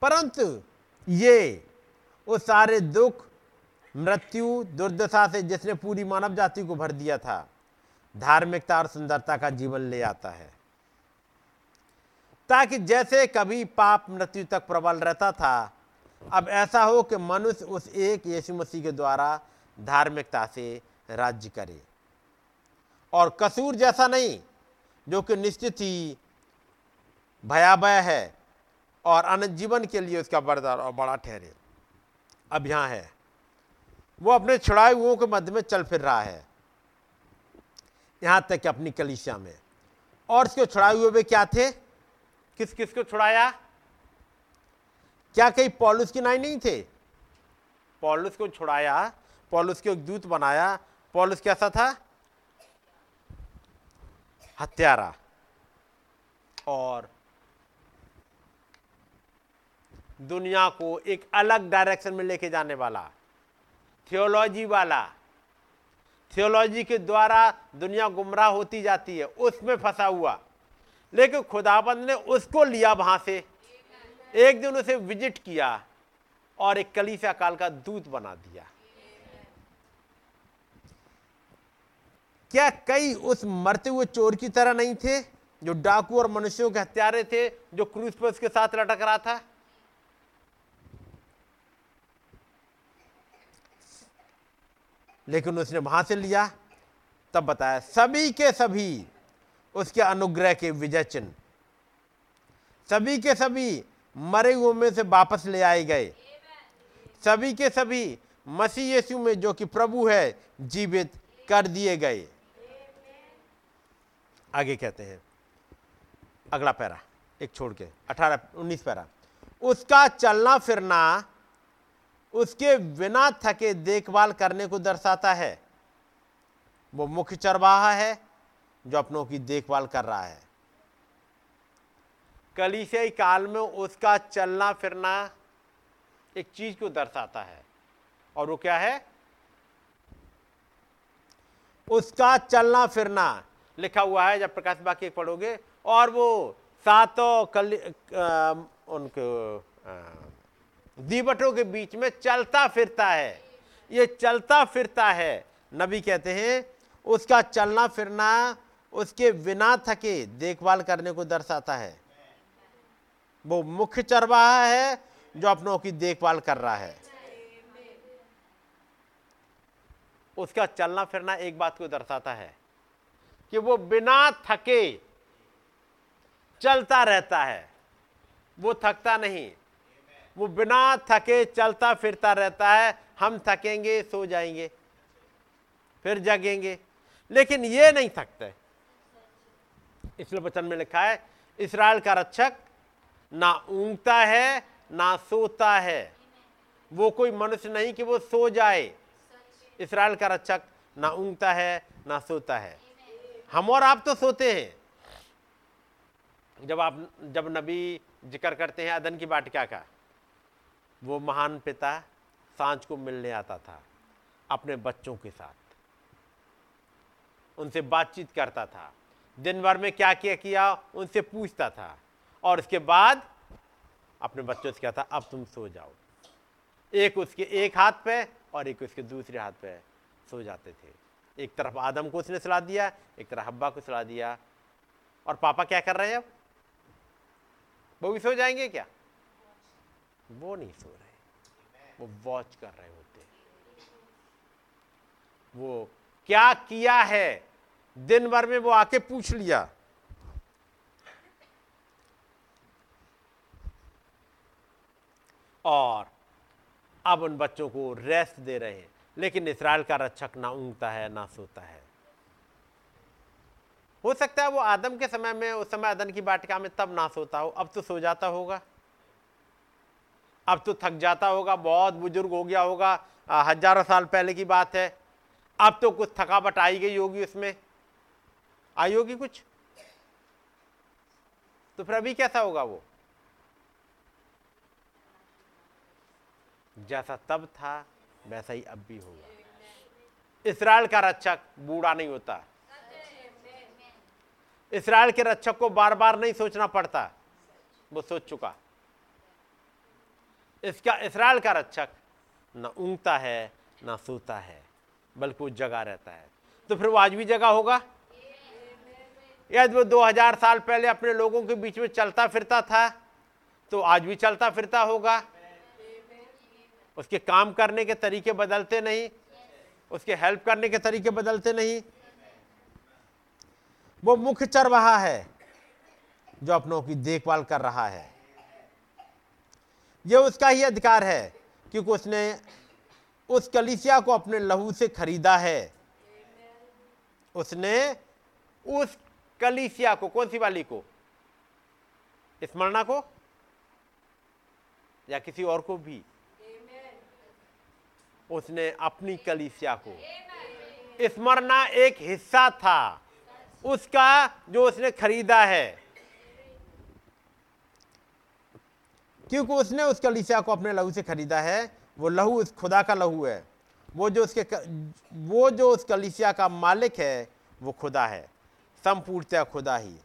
परंतु ये, वो सारे दुख, मृत्यु, दुर्दशा से जिसने पूरी मानव जाति को भर दिया था, धार्मिकता और सुंदरता का जीवन ले आता है। ताकि जैसे कभी पाप मृत्यु तक प्रबल रहता था, अब ऐसा हो कि मनुष्य उस एक यीशु मसीह के द्वारा धार्मिकता से राज्य करे। और कसूर जैसा नहीं, जो कि निश्चित ही भयावह है और अनंत जीवन के लिए उसका बरदार और बड़ा ठहरे। अब यहाँ है। वो अपने छुड़ाए हुओं के मध्य में चल फिर रहा है। यहाँ तक कि अपनी कलिसिया में। और उसके छुड़ाए हुए वे क्या थे? किस किस को छुड़ाया? क्या कहीं पॉलुस की नाई नहीं थे? पॉलुस को छुड़ाया। पॉलुस को एक दूत बनाया। पॉलुस कैसा था? हत्यारा। और दुनिया को एक अलग डायरेक्शन में लेके जाने वाला थियोलॉजी वाला थियोलॉजी के द्वारा दुनिया गुमराह होती जाती है, उसमें फंसा हुआ। लेकिन खुदाबंद ने उसको लिया वहाँ से। एक दिन उसे विज़िट किया और एक कलीसिया काल का दूत बना दिया। क्या कई उस मरते हुए चोर की तरह नहीं थे, जो डाकू और मनुष्यों के हत्यारे थे, जो क्रूस पर उसके साथ लटक रहा था? लेकिन उसने वहाँ से लिया, तब बताया, सभी के सभी, उसके अनुग्रह के विजय चिन्ह सभी के सभी मरे हुए में से वापस ले आए गए। सभी के सभी मसीह यीशु में जो कि प्रभु है, जीवित कर दिए गए। आगे कहते हैं, अगला पैरा, एक छोड़ के, अठारह, उन्नीस पैरा। उसका चलना फिरना उसके बिना थके देखभाल करने को दर्शाता है। वो मुख्य चरवाहा है जो अपनों की देखभाल कर रहा है। कलीसियाई काल में उसका चलना फिरना एक चीज़ को दर्शाता है। और वो क्या है? उसका चलना फिरना, लिखा हुआ है, जब प्रकाश बाकी पढ़ोगे, और वो सातों कल उनको दीवटों के बीच में चलता फिरता है। ये चलता फिरता है। नबी कहते हैं, उसका चलना फिरना, उसके बिना थके देखभाल करने को दर्शाता है। वो मुख्य चरवाहा है जो अपनों की देखभाल कर रहा है। उसका चलना फिरना एक बात को दर्शाता है कि वो बिना थके चलता रहता है। वो थकता नहीं। वो बिना थके चलता फिरता रहता है, हम थकेंगे, सो जाएँगे, फिर जगेंगे। लेकिन ये नहीं थकते। इसलिए वचन में लिखा है, इसराइल का रक्षक ना ऊंगता है, ना सोता है। वो कोई मनुष्य नहीं कि वो सो जाए। इसराइल का रक्षक ना ऊंगता है, ना सोता है। हम और आप तो सोते हैं। जब आप, जब नबी ज़िक्र करते हैं अदन की बाटिका का वो महान पिता साँझ को मिलने आता था अपने बच्चों के साथ। उनसे बातचीत करता था। दिन भर में क्या क्या किया उनसे पूछता था। और उसके बाद अपने बच्चों से कहता, अब तुम सो जाओ। एक उसके एक हाथ पे और एक उसके दूसरे हाथ पे सो जाते थे। एक तरफ़ आदम को उसने सलाह दिया, एक तरफ़ हब्बा को सलाह दिया। और पापा क्या कर रहे हैं अब? वो भी सो जाएँगे क्या? वो नहीं सो रहे। वो वॉच कर रहे होते वो, क्या किया है? दिन भर में वो आके पूछ लिया। और अब उन बच्चों को रेस्ट दे रहे हैं। लेकिन इसराइल का रक्षक ना ऊँगता है, ना सोता है। हो सकता है वो आदम के समय में, उस समय अदन की बाटिका में तब ना सोता हो, अब तो सो जाता होगा। अब तो थक जाता होगा, बहुत बुज़ुर्ग हो गया होगा हज़ारों साल पहले की बात है। अब तो कुछ थकावट आई गई होगी उसमें। आई होगी कुछ? तो फिर अभी कैसा होगा वो? जैसा तब था, वैसा ही अब भी होगा। इसराइल का रक्षक बूढ़ा नहीं होता। इसराइल के रक्षक को बार बार नहीं सोचना पड़ता। वो सोच चुका। इसका इसराइल का रक्षक न ऊंगता है, न सोता है, बल्कि वो जगा रहता है। तो फिर वो आज भी जगा होगा? यदि वो 2000 साल पहले अपने लोगों के बीच में चलता फिरता था तो आज भी चलता फिरता होगा? उसके काम करने के तरीके बदलते नहीं, उसके हेल्प करने के तरीके बदलते नहीं। वो मुख्य चरवाहा है, जो अपनों की देखभाल कर रहा है। यह उसका ही अधिकार है, क्योंकि उसने उस कलिसिया को अपने लहू से खरीदा है। उसने उस कलिसिया को, कौन सी वाली को? स्मरणा को? या किसी और को भी? उसने अपनी कलिसिया को। स्मरणा एक हिस्सा था, उसका जो उसने खरीदा है। क्योंकि उसने उस कलिसिया को अपने लहू से खरीदा है, वो लहू उस खुदा का लहू है। वो जो उसके वो जो उस कलिसिया का मालिक है, वो खुदा है। संपूर्णतः खुदा ही।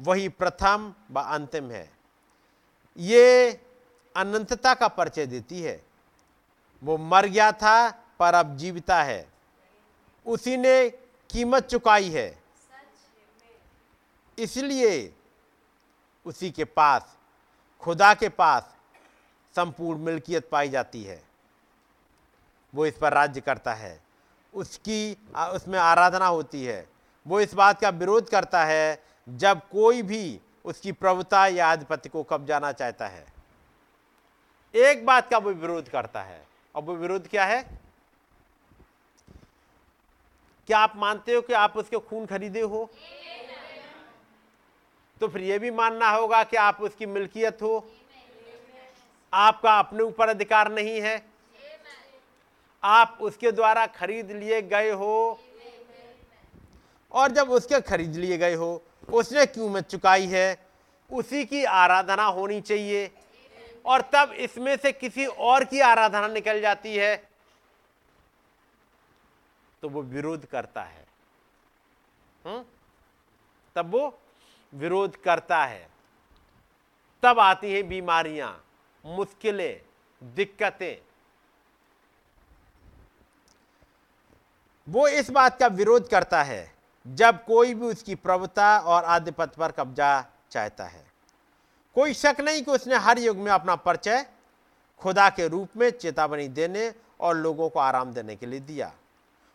वही प्रथम व अंतिम है। ये अनंतता का परिचय देती है। वो मर गया था, पर अब जीविता है। उसी ने कीमत चुकाई है। इसलिए उसी के पास खुदा के पास संपूर्ण मिल्कियत पाई जाती है। वो इस पर राज्य करता है। उसकी उसमें आराधना होती है। वो इस बात का विरोध करता है, जब कोई भी उसकी प्रभुता या आधिपत्य को कब्जाना चाहता है। एक बात का वो विरोध करता है। और वो विरोध क्या है? क्या आप मानते हो कि आप उसके खून खरीदे हो? तो फिर यह भी मानना होगा कि आप उसकी मिल्कियत हो। आपका अपने ऊपर अधिकार नहीं है। आप उसके द्वारा खरीद लिए गए हो। और जब उसके खरीद लिए गए हो, उसने क्यों कीमत चुकाई है? उसी की आराधना होनी चाहिए। और तब इसमें से किसी और की आराधना निकल जाती है। तो वो विरोध करता है। हुँ? तब वो विरोध करता है। तब आती हैं बीमारियाँ, मुश्किलें, दिक्कतें। वो इस बात का विरोध करता है, जब कोई भी उसकी प्रभुता और आधिपत्य पर कब्जा चाहता है। कोई शक नहीं कि उसने हर युग में अपना परिचय खुदा के रूप में चेतावनी देने और लोगों को आराम देने के लिए दिया।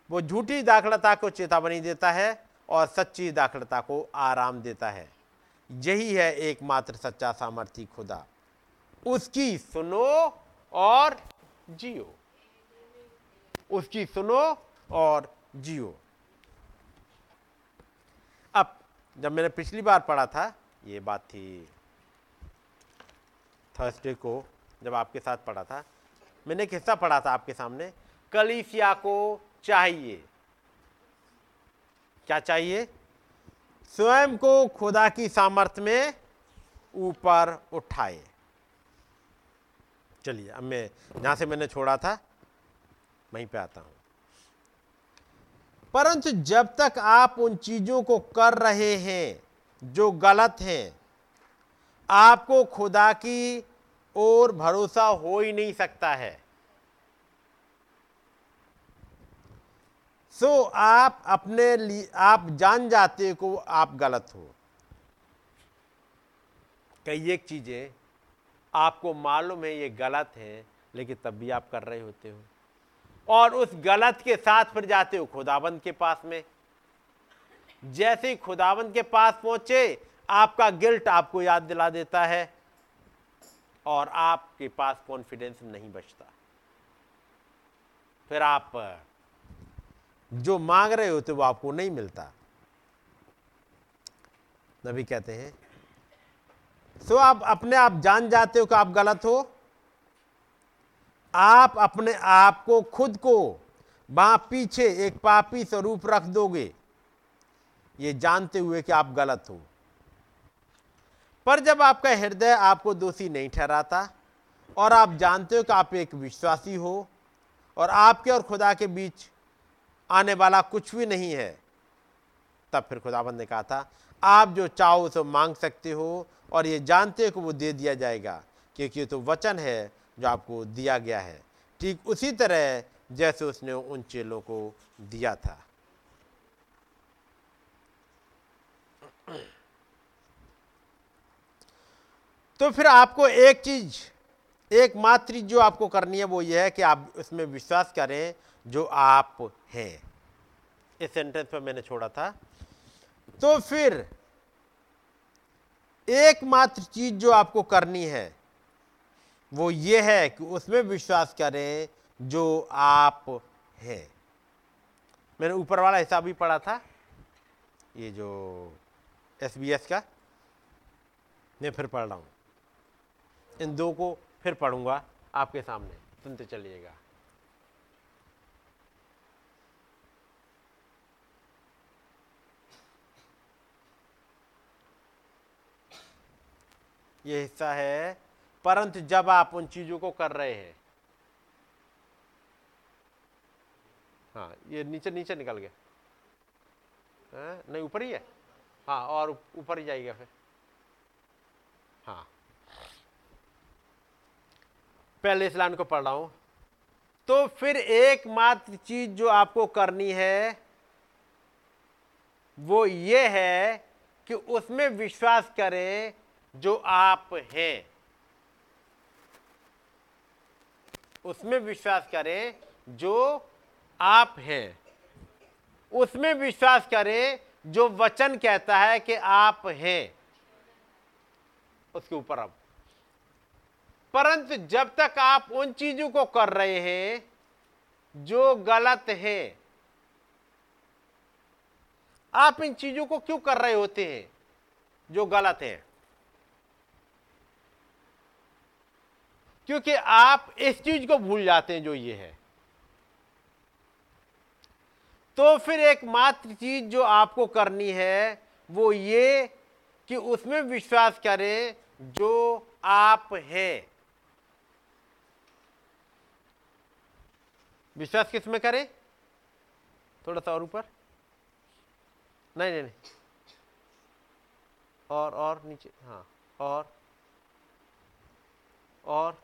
वो झूठी दाखलता को चेतावनी देता है और सच्ची दाखलता को आराम देता है। यही है एकमात्र सच्चा सामर्थ्य खुदा। उसकी सुनो और जियो। उसकी सुनो और जियो। अब जब मैंने पिछली बार पढ़ा था, ये बात थी थर्सडे को जब आपके साथ पढ़ा था, मैंने एक हिस्सा पढ़ा था आपके सामने, कलीसिया को चाहिए। क्या चाहिए? स्वयं को खुदा की सामर्थ्य में ऊपर उठाए। चलिए, अब मैं जहाँ से मैंने छोड़ा था, वहीं पे आता हूँ। परंतु जब तक आप उन चीज़ों को कर रहे हैं जो गलत हैं, आपको खुदा की ओर भरोसा हो ही नहीं सकता है। सो आप अपने लिए आप जान जाते को आप गलत हो। कई एक चीज़ें आपको मालूम है ये गलत है, लेकिन तब भी आप कर रहे होते हो। और उस गलत के साथ फिर जाते हो खुदाबंद के पास में। जैसे ही खुदाबंद के पास पहुँचे, आपका गिल्ट आपको याद दिला देता है और आपके पास कॉन्फिडेंस नहीं बचता। फिर आप जो मांग रहे होते वो आपको नहीं मिलता। नबी कहते हैं, सो आप अपने आप जान जाते हो कि आप गलत हो। आप अपने आप को खुद को वहाँ पीछे एक पापी स्वरूप रख दोगे। ये जानते हुए कि आप गलत हो। पर जब आपका हृदय आपको दोषी नहीं ठहराता और आप जानते हो कि आप एक विश्वासी हो और आपके और खुदा के बीच आने वाला कुछ भी नहीं है। तब फिर खुदाबंद ने कहा था, आप जो चाहो उसे मांग सकते हो और ये जानते हो कि वो दे दिया जाएगा, क्योंकि ये तो वचन है जो आपको दिया गया है। ठीक उसी तरह जैसे उसने उन चेलों को दिया था। तो फिर आपको एक चीज़, एक मात्र जो आपको करनी है वो ये है कि आप उसमें विश्वास करें जो आप हैं। इस सेंटेंस पर मैंने छोड़ा था। तो फिर एकमात्र चीज़ जो आपको करनी है, वो ये है कि उसमें विश्वास करें जो आप हैं। मैंने ऊपर वाला हिसाब भी पढ़ा था, ये जो एस बी एस का, मैं फिर पढ़ रहा हूँ। इन दो को फिर पढ़ूँगा आपके सामने। सुनते चलिएगा। ये हिस्सा है परंतु जब आप उन चीज़ों को कर रहे हैं हाँ ये नीचे नीचे निकल गया। हाँ, नहीं ऊपर ही है? हाँ और ऊपर ही जाएगा फिर। हाँ। पहले इस लाइन को पढ़ रहा हूँ। तो फिर एकमात्र चीज़ जो आपको करनी है वो ये है कि उसमें विश्वास करें जो आप हैं, उसमें विश्वास करें, जो आप हैं, उसमें विश्वास करें, जो वचन कहता है कि आप हैं। उसके ऊपर अब परंतु जब तक आप उन चीज़ों को कर रहे हैं, जो गलत है, आप इन चीज़ों को क्यों कर रहे होते हैं, जो गलत है? क्योंकि आप इस चीज़ को भूल जाते हैं जो ये है। तो फिर एकमात्र चीज़ जो आपको करनी है, वो ये कि उसमें विश्वास करें जो आप हैं। विश्वास किसमें करें? थोड़ा सा और ऊपर। नहीं नहीं नहीं। और और नीचे। हाँ और और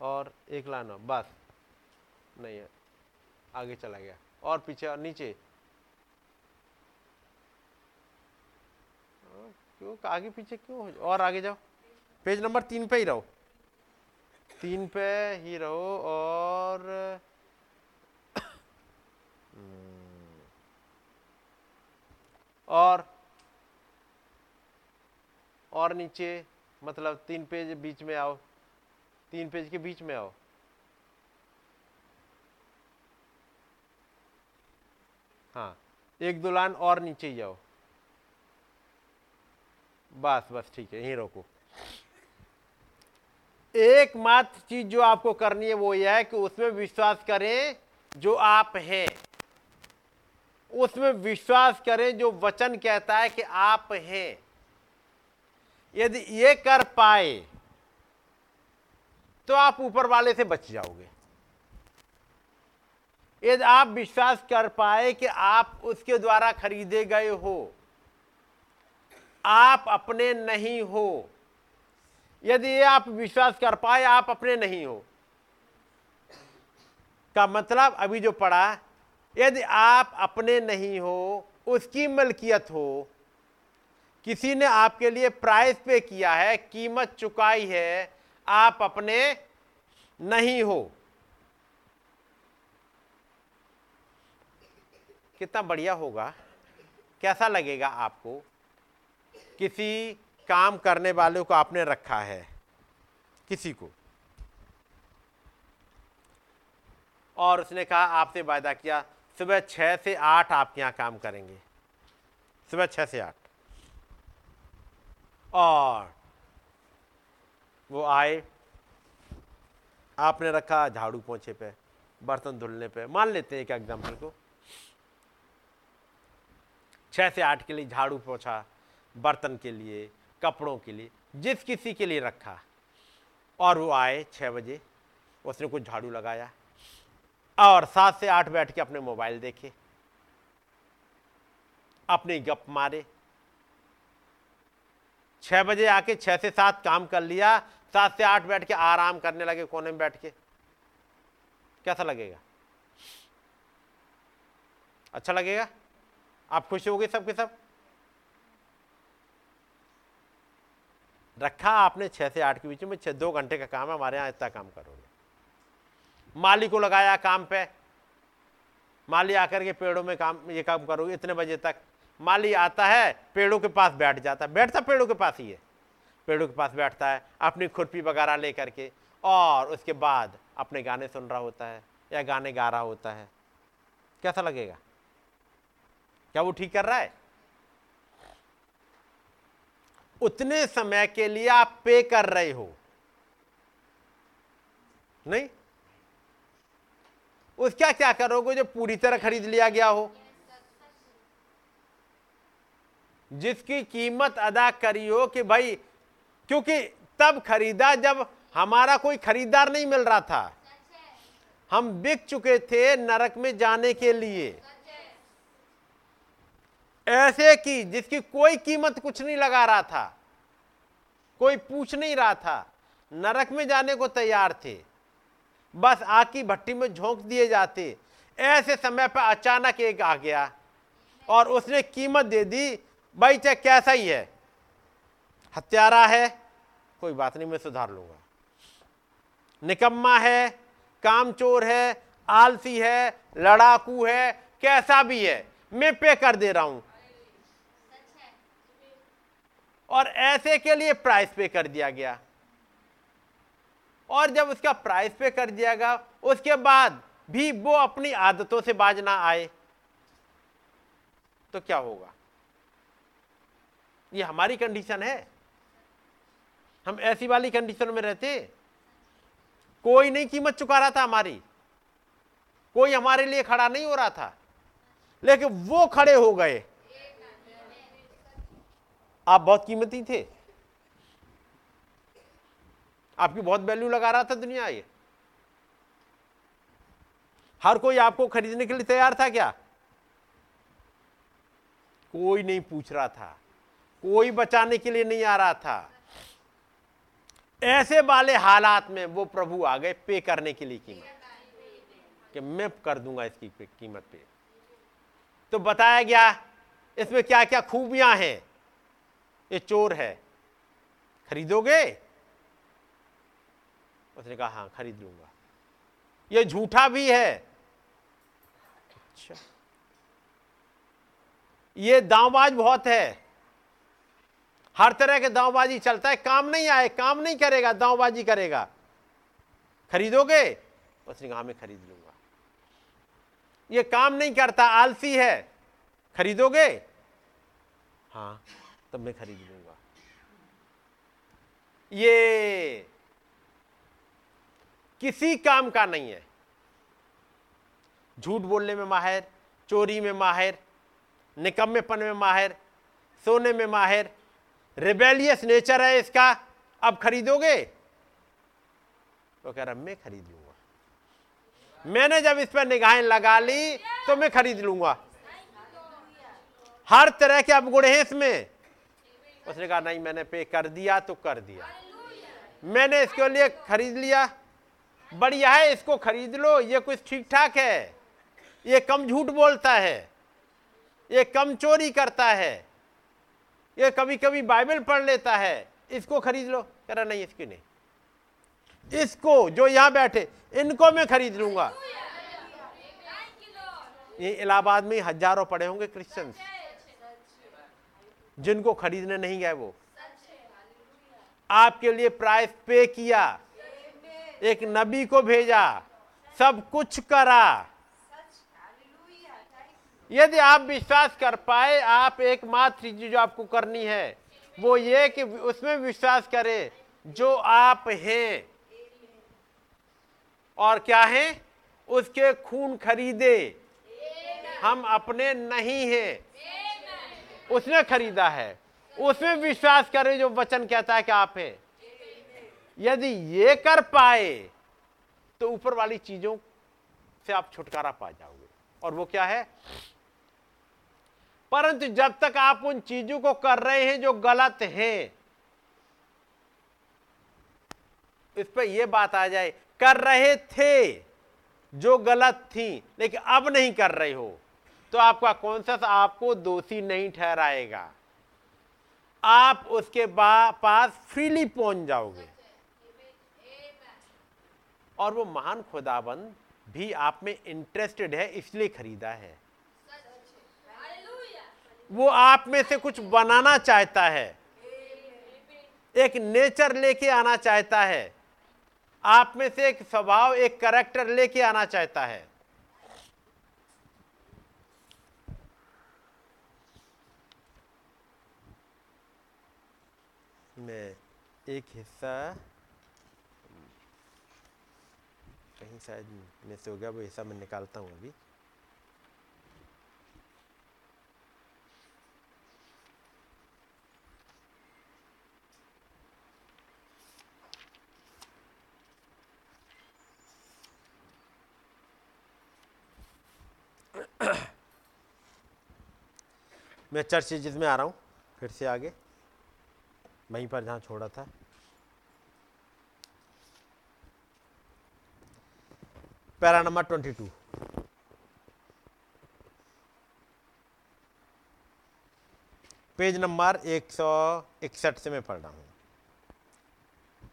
और एक लाना बस। नहीं है। आगे चला गया। और पीछे और नीचे। हाँ, क्यों? आगे पीछे क्यों? और आगे जाओ। पेज नंबर तीन पे ही रहो। तीन पे ही रहो और और और नीचे मतलब तीन पेज बीच में आओ। तीन पेज के बीच में आओ। हाँ एक दो लाइन और नीचे जाओ। बस बस, ठीक है, यहीं रोको। एकमात्र चीज़ जो आपको करनी है वो यह है कि उसमें विश्वास करें जो आप हैं। उसमें विश्वास करें जो वचन कहता है कि आप हैं। यदि ये कर पाए तो आप ऊपर वाले से बच जाओगे। यदि आप विश्वास कर पाए कि आप उसके द्वारा खरीदे गए हो, आप अपने नहीं हो। यदि आप विश्वास कर पाए, आप अपने नहीं हो। का मतलब अभी जो पढ़ा, यदि आप अपने नहीं हो, उसकी मलकियत हो, किसी ने आपके लिए प्राइस पे किया है, कीमत चुकाई है आप अपने नहीं हो। कितना बढ़िया होगा। कैसा लगेगा आपको? किसी काम करने वाले को आपने रखा है। किसी को। और उसने कहा, आपसे वायदा किया, सुबह छह से आठ आपके यहाँ काम करेंगे। सुबह छह से आठ। और वो आए, आपने रखा, झाड़ू पोछे पे, बर्तन धुलने पे। मान लेते हैं एक एग्ज़ाम्पल को। छह से आठ के लिए झाड़ू पोछा, बर्तन के लिए, कपड़ों के लिए, जिस किसी के लिए रखा। और वो आए छः बजे, उसने कुछ झाड़ू लगाया। और सात से आठ बैठ के अपने मोबाइल देखे। अपनी गप मारे। छः बजे आके छः से सात काम कर लिया सात से आठ बैठ के आराम करने लगे कोने में बैठ के। कैसा लगेगा? अच्छा लगेगा? आप खुश हो गए सबके सब? रखा आपने छह से आठ के बीच में, छह, दो घंटे का काम है, हमारे यहाँ इतना काम करोगे। माली को लगाया काम पे। माली आकर के पेड़ों में काम, ये काम करोगे इतने बजे तक। माली आता है, पेड़ों के पास बैठ जाता है। बैठता पेड़ों के पास ही है। पेड़ों के पास बैठता है, अपनी खुरपी वगैरह लेकर के, और उसके बाद अपने गाने सुन रहा होता है, या गाने गा रहा होता है। कैसा लगेगा? क्या वो ठीक कर रहा है? उतने समय के लिए आप पे कर रहे हो। नहीं? उसका क्या करोगे जो पूरी तरह खरीद लिया गया हो? जिसकी कीमत अदा करी हो कि भाई क्योंकि तब खरीदा जब हमारा कोई खरीदार नहीं मिल रहा था। हम बिक चुके थे नरक में जाने के लिए। ऐसे की जिसकी कोई कीमत कुछ नहीं लगा रहा था, कोई पूछ नहीं रहा था, नरक में जाने को तैयार थे। बस आग की भट्टी में झोंक दिए जाते। ऐसे समय पर अचानक एक आ गया और उसने कीमत दे दी, भाई चाहे कैसा ही है? हत्यारा है, कोई बात नहीं, मैं सुधार लूँगा। निकम्मा है, कामचोर है, आलसी है, लड़ाकू है, कैसा भी है, मैं पे कर दे रहा हूँ। और ऐसे के लिए प्राइस पे कर दिया गया। और जब उसका प्राइस पे कर दिया गया, उसके बाद भी वो अपनी आदतों से बाज ना आए तो क्या होगा? ये हमारी कंडीशन है। हम ऐसी वाली कंडीशन में रहते। कोई नहीं कीमत चुका रहा था हमारी। कोई हमारे लिए खड़ा नहीं हो रहा था। लेकिन वो खड़े हो गए। आप बहुत कीमती थे। आपकी बहुत वैल्यू लगा रहा था दुनिया ये। हर कोई आपको खरीदने के लिए तैयार था क्या? कोई नहीं पूछ रहा था। कोई बचाने के लिए नहीं आ रहा था। ऐसे वाले हालात में वो प्रभु आ गए पे करने के लिए कीमत। कि मैं कर दूँगा इसकी कीमत पे। तो बताया गया, इसमें क्या क्या खूबियाँ हैं? ये चोर है। खरीदोगे? उसने कहा हाँ खरीद लूँगा। ये झूठा भी है। अच्छा। ये दावबाज बहुत है। हर तरह के दावबाजी चलता है। काम नहीं आए, काम नहीं करेगा, दावबाजी करेगा। खरीदोगे? उसने कहा मैं खरीद लूँगा। ये काम नहीं करता, आलसी है। खरीदोगे? हाँ तब मैं खरीद लूँगा। ये किसी काम का नहीं है। झूठ बोलने में माहिर, चोरी में माहिर, निकम्मेपन में माहिर, सोने में माहिर रिबेलियस नेचर है इसका। अब खरीदोगे? तो कह रहा, मैं खरीद लूँगा। मैंने जब इस पर निगाहें लगा ली तो मैं खरीद लूँगा। हर तरह के अब गुड़ हैं इसमें। उसने कहा, नहीं, मैंने पे कर दिया तो कर दिया। मैंने इसके लिए खरीद लिया। बढ़िया है, इसको खरीद लो। ये कुछ ठीक ठाक है। ये कम झूठ बोलता है। ये कम चोरी करता है। ये कभी कभी बाइबल पढ़ लेता है, इसको खरीद लो। कह रहा, नहीं, इसकी नहीं। इसको, जो यहाँ बैठे, इनको मैं खरीद लूँगा। ये इलाहाबाद में हज़ारों पड़े होंगे क्रिश्चियंस जिनको खरीदने नहीं गए वो। आपके लिए प्राइस पे किया। एक नबी को भेजा। सब कुछ करा। यदि आप विश्वास कर पाए, आप एकमात्र चीज़ जो आपको करनी है, वो ये कि उसमें विश्वास करें जो आप हैं। और क्या हैं? उसके खून खरीदे। हम अपने नहीं हैं। उसने खरीदा है। उसमें विश्वास करें जो वचन कहता है कि आप हैं। यदि ये कर पाए तो ऊपर वाली चीज़ों से आप छुटकारा पा जाओगे। और वो क्या है? परंतु जब तक आप उन चीज़ों को कर रहे हैं जो गलत हैं, इस पर यह बात आ जाए, कर रहे थे जो गलत थी, लेकिन अब नहीं कर रहे हो तो आपका कॉन्सियस आपको दोषी नहीं ठहराएगा। आप उसके पास फ्रीली पहुँच जाओगे। और वो महान खुदाबंद भी आप में इंटरेस्टेड है, इसलिए खरीदा है। वो आप में से कुछ बनाना चाहता है। एक नेचर लेके आना चाहता है। आप में से एक स्वभाव, एक करेक्टर लेके आना चाहता है। मैं एक हिस्सा, कहीं शायद में से हो गया, वो हिस्सा मैं निकालता हूँ अभी। मैं चर्च जिसमें आ रहा हूँ, फिर से आगे। वहीं पर जहाँ छोड़ा था। Para number twenty two. Page number एक सौ इकसठ से मैं पढ़ रहा हूँ।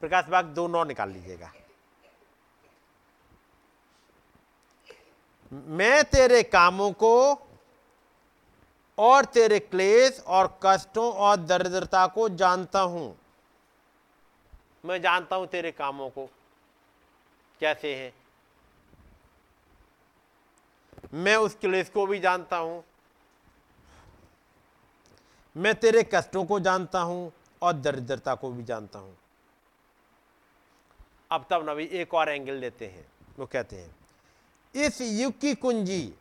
प्रकाश बाग दो नौ निकाल लीजिएगा। मैं तेरे कामों को और तेरे क्लेश और कष्टों और दरिद्रता को जानता हूँ। मैं जानता हूँ तेरे कामों को कैसे हैं। मैं उस क्लेश को भी जानता हूँ। मैं तेरे कष्टों को जानता हूँ और दरिद्रता को भी जानता हूँ। अब तब नबी एक और एंगल लेते हैं। वो कहते हैं इस युग की कुंजी,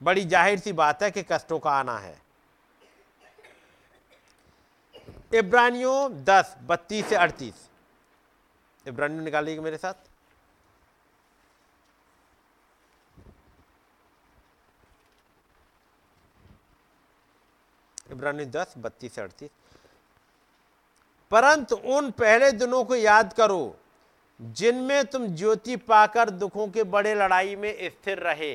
बड़ी ज़ाहिर सी बात है कि कष्टों का आना है। इब्रानियों दस, बत्तीस से अड़तीस। इब्रानियों निकालिएगा मेरे साथ। इब्रानी दस, बत्तीस से अड़तीस। परंतु उन पहले दिनों को याद करो जिनमें तुम ज्योति पाकर दुखों के बड़े लड़ाई में स्थिर रहे।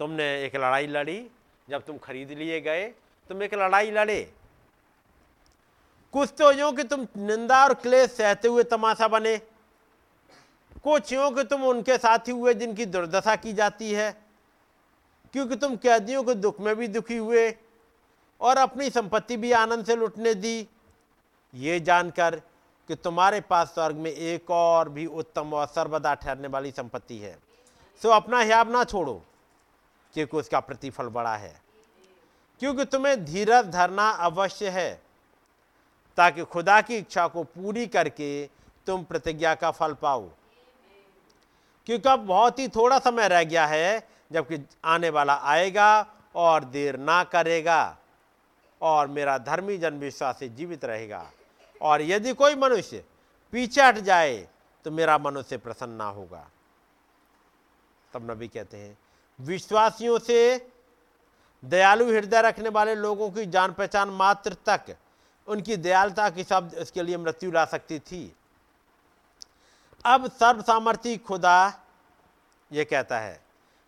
तुमने एक लड़ाई लड़ी, जब तुम खरीद लिए गए, तुम एक लड़ाई लड़े। कुछ तो यूँ कि तुम निंदा और क्लेश सहते हुए तमाशा बने। कुछ यूँ कि तुम उनके साथी हुए जिनकी दुर्दशा की जाती है, क्योंकि तुम कैदियों के दुख में भी दुखी हुए और अपनी संपत्ति भी आनंद से लुटने दी। ये जानकर कि तुम्हारे पास स्वर्ग में एक और भी उत्तम और सर्वदा ठहरने वाली संपत्ति है। सो अपना हियाब ना छोड़ो, क्योंकि उसका प्रतिफल बड़ा है। क्योंकि तुम्हें धीरज धरना अवश्य है, ताकि खुदा की इच्छा को पूरी करके तुम प्रतिज्ञा का फल पाओ। क्योंकि अब बहुत ही थोड़ा समय रह गया है, जबकि आने वाला आएगा और देर ना करेगा, और मेरा धर्मी जन विश्वास से जीवित रहेगा। और यदि कोई मनुष्य पीछे हट जाए तो मेरा मनुष्य प्रसन्न ना होगा। तब नबी कहते हैं, विश्वासियों से दयालु हृदय रखने वाले लोगों की जान पहचान मात्र तक उनकी दयालुता की शब्द उसके लिए मृत्यु ला सकती थी। अब सर्व सामर्थ्य खुदा ये कहता है,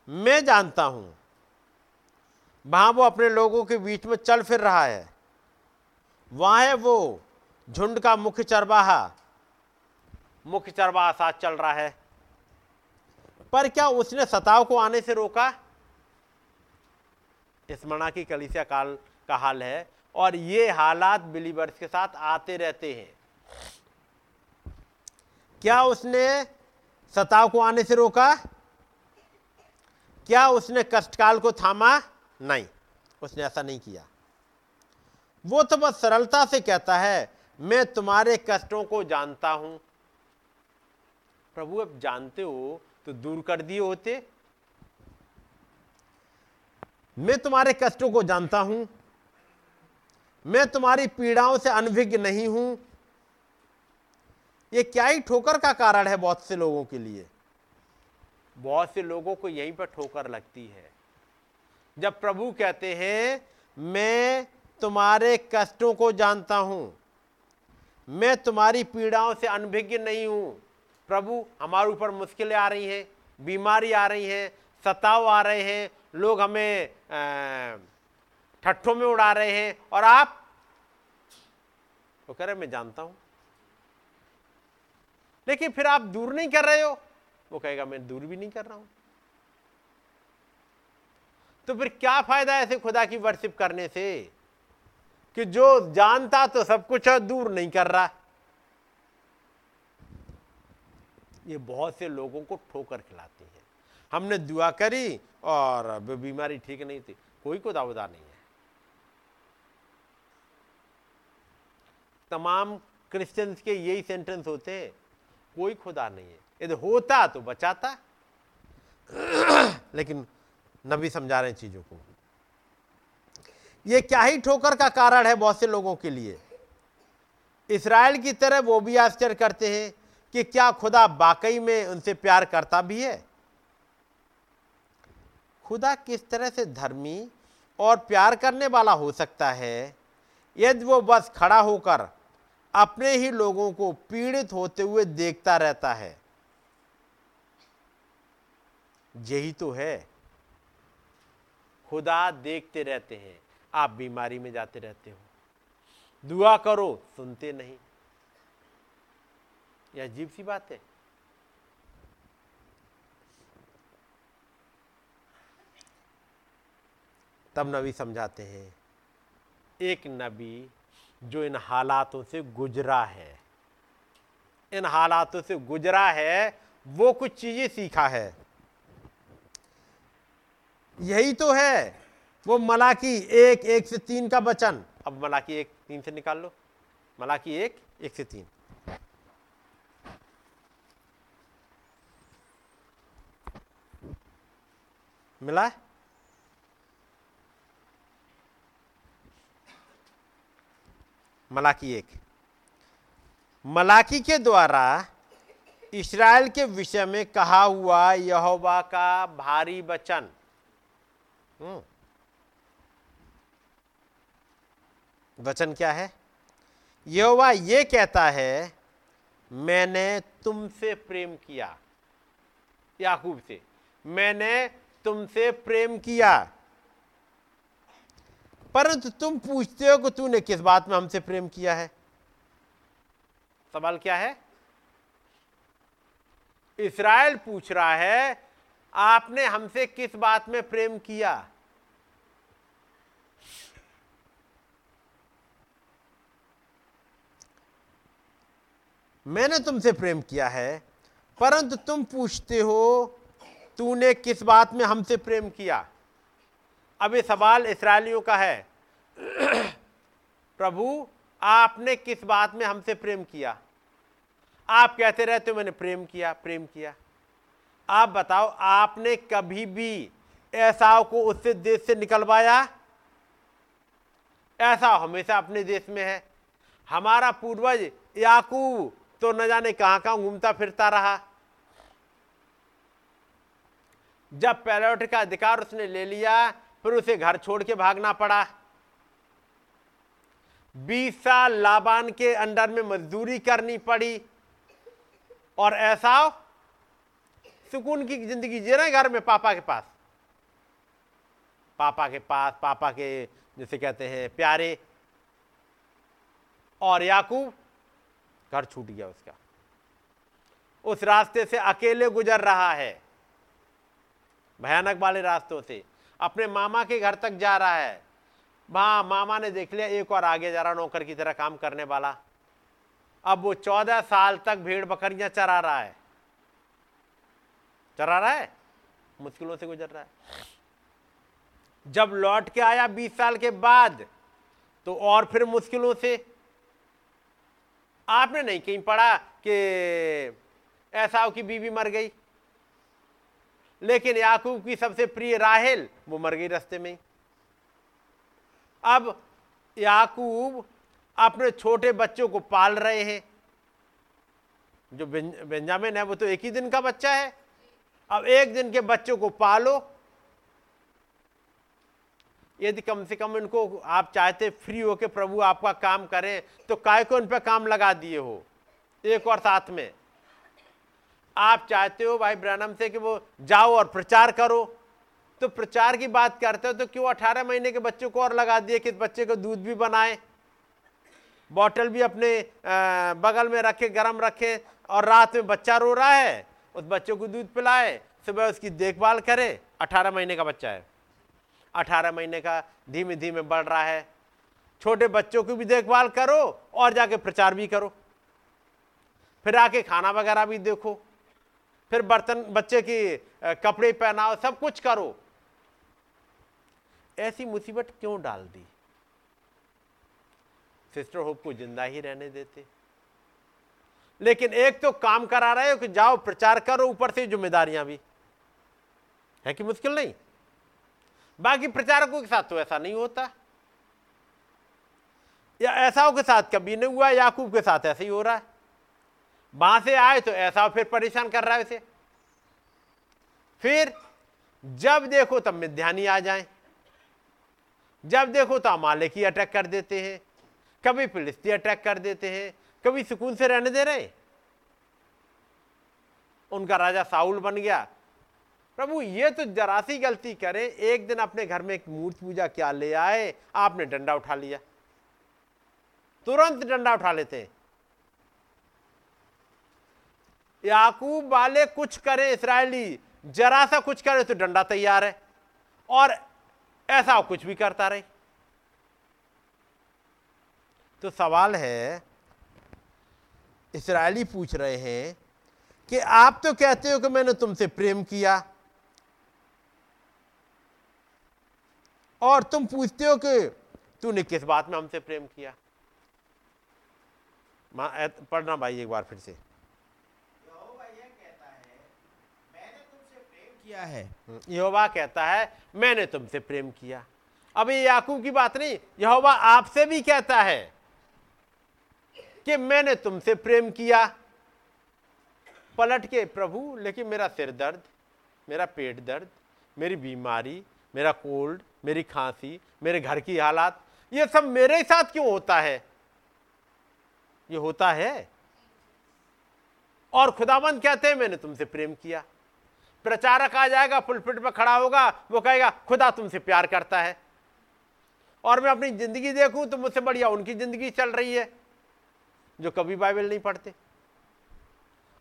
मैं जानता हूँ, वहाँ वो अपने लोगों के बीच में चल फिर रहा है, वहाँ है वो झुंड का मुख्य चरवाहा मुख्य चरवाहा साथ चल रहा है। पर क्या उसने सताव को आने से रोका? स्मरणा की कलिसिया काल का हाल है और ये हालात बिलीवर्स के साथ आते रहते हैं। क्या उसने सताव को आने से रोका? क्या उसने कष्टकाल को थामा? नहीं, उसने ऐसा नहीं किया। वो तो बस सरलता से कहता है मैं तुम्हारे कष्टों को जानता हूँ। प्रभु, अब जानते हो तो दूर कर दिए होते। मैं तुम्हारे कष्टों को जानता हूँ। मैं तुम्हारी पीड़ाओं से अनभिज्ञ नहीं हूँ। ये क्या ही ठोकर का कारण है बहुत से लोगों के लिए। बहुत से लोगों को यहीं पर ठोकर लगती है। जब प्रभु कहते हैं, मैं तुम्हारे कष्टों को जानता हूँ मैं तुम्हारी पीड़ाओं से अनभिज्ञ नहीं हूँ। प्रभु हमारे ऊपर मुश्किलें आ रही हैं, बीमारी आ रही हैं, सताव आ रहे हैं, लोग हमें ठट्ठों में उड़ा रहे हैं और आप, वो कह रहे मैं जानता हूँ। लेकिन फिर आप दूर नहीं कर रहे हो। वो कहेगा, मैं दूर भी नहीं कर रहा हूँ। तो फिर क्या फ़ायदा ऐसे खुदा की वर्शिप करने से? कि जो जानता तो सब कुछ है, दूर नहीं कर रहा ये बहुत से लोगों को ठोकर खिलाती है। हमने दुआ करी और बीमारी ठीक नहीं थी। कोई को दावदार नहीं है। तमाम क्रिश्चियंस के यही सेंटेंस होते हैं। कोई खुदा नहीं है। यदि होता तो बचाता। (clears throat) लेकिन नबी समझा रहे चीज़ों को। ये क्या ही ठोकर का कारण है बहुत से लोगों के लिए। इसराइल की तरह वो भी आश्चर्य करते हैं कि क्या खुदा वाकई में उनसे प्यार करता भी है। खुदा किस तरह से धर्मी और प्यार करने वाला हो सकता है, यदि वो बस खड़ा होकर अपने ही लोगों को पीड़ित होते हुए देखता रहता है। यही तो है। खुदा देखते रहते हैं। आप बीमारी में जाते रहते हो। दुआ करो, सुनते नहीं। यह अजीब सी बात है। तब नबी समझाते हैं, एक नबी जो इन हालातों से गुजरा है, इन हालातों से गुजरा है, वो कुछ चीज़ें सीखा है। यही तो है। वो मलाकी एक एक से तीन का वचन। अब मलाकी एक, तीन से निकाल लो। मलाकी एक एक से तीन। मिला है? मलाकी एक। मलाकी के द्वारा इसराइल के विषय में कहा हुआ यहोवा का भारी वचन हम्म। वचन क्या है? यहोवा ये कहता है, मैंने तुमसे प्रेम किया। याकूब से, मैंने तुमसे प्रेम किया। परंतु तुम पूछते हो कि तूने किस बात में हमसे प्रेम किया है? सवाल क्या है? इसराइल पूछ रहा है, आपने हमसे किस बात में प्रेम किया? मैंने तुमसे प्रेम किया है, परंतु तुम पूछते हो, तूने किस बात में हमसे प्रेम किया? अब ये सवाल इसराइलियों का है। (clears throat) प्रभु, आपने किस बात में हमसे प्रेम किया? आप कहते रहते हो, मैंने प्रेम किया प्रेम किया। आप बताओ, आपने कभी भी ऐसा को उससे देश से निकलवाया? ऐसा हमेशा अपने देश में है। हमारा पूर्वज याकूब तो न जाने कहाँ कहाँ घूमता फिरता रहा। जब पैलोट का अधिकार उसने ले लिया, फिर उसे घर छोड़ के भागना पड़ा। बीस साल लाबान के अंडर में मजदूरी करनी पड़ी। और ऐसा सुकून की ज़िंदगी जी रहे घर में पापा के पास। पापा के पास, पापा के, जैसे कहते हैं, प्यारे। और याकूब घर छूट गया उसका। उस रास्ते से अकेले गुजर रहा है। भयानक वाले रास्तों से। अपने मामा के घर तक जा रहा है। वहाँ मामा ने देख लिया, एक और आगे जा रहा, नौकर की तरह काम करने वाला। अब वो चौदह साल तक भेड़ बकरियाँ चरा रहा है। चरा रहा है? मुश्किलों से गुजर रहा है। जब लौट के आया बीस साल के बाद तो और फिर मुश्किलों से आपने नहीं कहीं पढ़ा कि ऐसा की बीवी मर गई? लेकिन याकूब की सबसे प्रिय राहेल, वो मर गई रास्ते में अब याकूब अपने छोटे बच्चों को पाल रहे हैं। जो बेंजामिन है, वो तो एक ही दिन का बच्चा है। अब एक दिन के बच्चों को पालो यदि कम से कम इनको आप चाहते फ्री हो के प्रभु आपका काम करें तो काय को इन पर काम लगा दिए हो? एक और साथ में। आप चाहते हो भाई ब्रनम से कि वो जाओ और प्रचार करो। तो प्रचार की बात करते हो तो क्यों अठारह महीने के बच्चों को और लगा दिए कि बच्चे को दूध भी बनाए? बॉटल भी अपने बगल में रखे, गरम रखे और रात में बच्चा रो रहा है, उस बच्चे को दूध पिलाए, सुबह उसकी देखभाल करे। अठारह महीने का बच्चा है। अठारह महीने का धीमे धीमे बढ़ रहा है। छोटे बच्चों की भी देखभाल करो और जाके प्रचार भी करो। फिर आके खाना वगैरह भी देखो। फिर बर्तन, बच्चे की कपड़े पहनाओ, सब कुछ करो। ऐसी मुसीबत क्यों डाल दी? सिस्टर होप को ज़िंदा ही रहने देते। लेकिन एक तो काम करा रहे हो कि जाओ प्रचार करो, ऊपर से जिम्मेदारियाँ भी। है कि मुश्किल नहीं? बाकी प्रचारकों के साथ तो ऐसा नहीं होता। या ऐसा के साथ कभी नहीं हुआ, याकूब के साथ ऐसा ही हो रहा है। वहाँ से आए तो ऐसा फिर परेशान कर रहा है उसे फिर जब देखो तब मिध्यानी आ जाए। जब देखो तो अमाले की अटैक कर देते हैं। कभी फिलिस्ती अटैक कर देते हैं। कभी सुकून से रहने दे रहे उनका राजा साउल बन गया। प्रभु, ये तो जरा सी गलती करें। एक दिन अपने घर में एक मूर्ति पूजा क्या, ले आए, आपने डंडा उठा लिया। तुरंत डंडा उठा लेते। याकूब वाले कुछ करें इसराइली जरा सा कुछ करे तो डंडा तैयार है। और ऐसा कुछ भी करता रहे। तो सवाल है इसराइली पूछ रहे हैं कि आप तो कहते हो कि मैंने तुमसे प्रेम किया और तुम पूछते हो कि तूने किस बात में हमसे प्रेम किया? पढ़ना भाई एक बार फिर से। किया है यहोवा कहता है, मैंने तुमसे प्रेम किया। अब ये याकूब की बात नहीं, यहोवा आपसे भी कहता है कि मैंने तुमसे प्रेम किया। पलट के, प्रभु, लेकिन मेरा सिर दर्द, मेरा पेट दर्द, मेरी बीमारी मेरा कोल्ड, मेरी खांसी, मेरे घर की हालात, ये सब मेरे साथ क्यों होता है? ये होता है। और खुदाबंद कहते हैं, मैंने तुमसे प्रेम किया। प्रचारक आ जाएगा पुलपिट पर खड़ा होगा, वो कहेगा, खुदा तुमसे प्यार करता है। और मैं अपनी ज़िंदगी देखूँ तो मुझसे बढ़िया उनकी ज़िंदगी चल रही है, जो कभी बाइबल नहीं पढ़ते।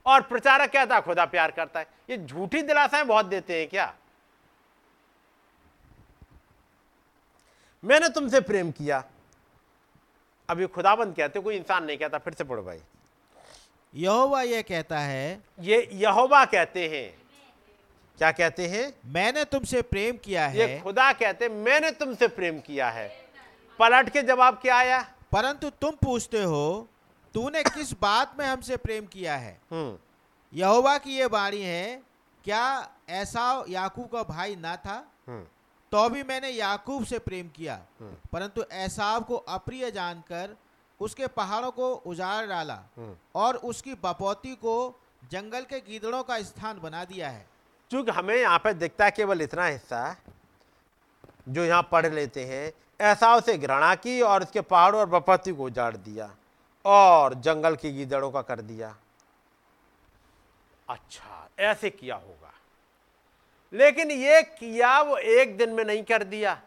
और प्रचारक कहता खुदा प्यार करता है। ये झूठी दिलासाएँ बहुत देते हैं क्या? मैंने तुमसे प्रेम किया। अब ये खुदाबंद कहते कोई इंसान नहीं कहता फिर से पढ़ो भाई। यहोवा ये कहता है ये यहोवा कहते हैं। क्या कहते हैं? मैंने तुमसे प्रेम किया है। ये खुदा कहते मैंने तुमसे प्रेम किया है। पलट के जवाब क्या आया? परंतु तुम पूछते हो तूने किस बात में हमसे प्रेम किया है? हम्म। यहोवा की ये वाणी है क्या ऐसा याकूब का भाई ना था? हम्म। तो भी मैंने याकूब से प्रेम किया हम्म। परंतु ऐसाव को अप्रिय जानकर उसके पहाड़ों को उजाड़ डाला हम्म। और उसकी बपौती को जंगल के गीदड़ों का स्थान बना दिया है चूँकि हमें यहाँ पे दिखता है केवल इतना हिस्सा जो यहाँ पढ़ लेते हैं ऐसा उसे घृणा की और उसके पहाड़ों और बपौती को उजाड़ दिया और जंगल की गीदड़ों का कर दिया अच्छा ऐसे किया होगा लेकिन ये किया वो एक दिन में नहीं कर दिया।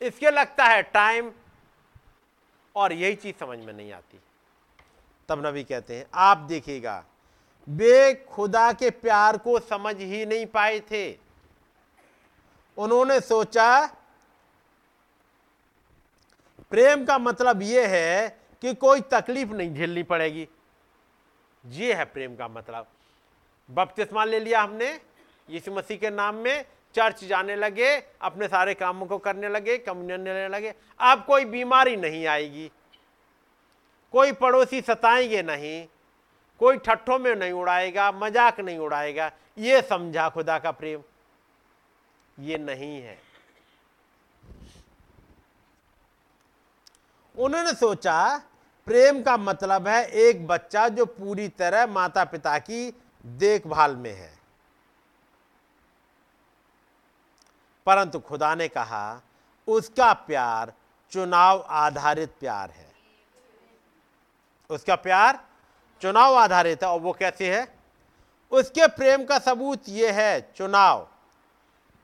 इसके लगता है टाइम और यही चीज़ समझ में नहीं आती। तब नबी कहते हैं, आप देखिएगा, वे खुदा के प्यार को समझ ही नहीं पाए थे। उन्होंने सोचा, प्रेम का मतलब यह है कि कोई तकलीफ़ नहीं झेलनी पड़ेगी। ये है प्रेम का मतलब। बपतिस्मा ले लिया हमने यीशु मसीह के नाम में चर्च जाने लगे, अपने सारे कामों को करने लगे, कम्युनियन लेने लगे। अब कोई बीमारी नहीं आएगी, कोई पड़ोसी सताएँगे नहीं, कोई ठट्ठों में नहीं उड़ाएगा, मज़ाक नहीं उड़ाएगा। ये समझा खुदा का प्रेम। ये नहीं है। उन्होंने सोचा, प्रेम का मतलब है एक बच्चा जो पूरी तरह माता पिता की देखभाल में है। परंतु खुदा ने कहा, उसका प्यार चुनाव आधारित प्यार है। उसका प्यार चुनाव आधारित है और वो कैसे है? उसके प्रेम का सबूत ये है, चुनाव,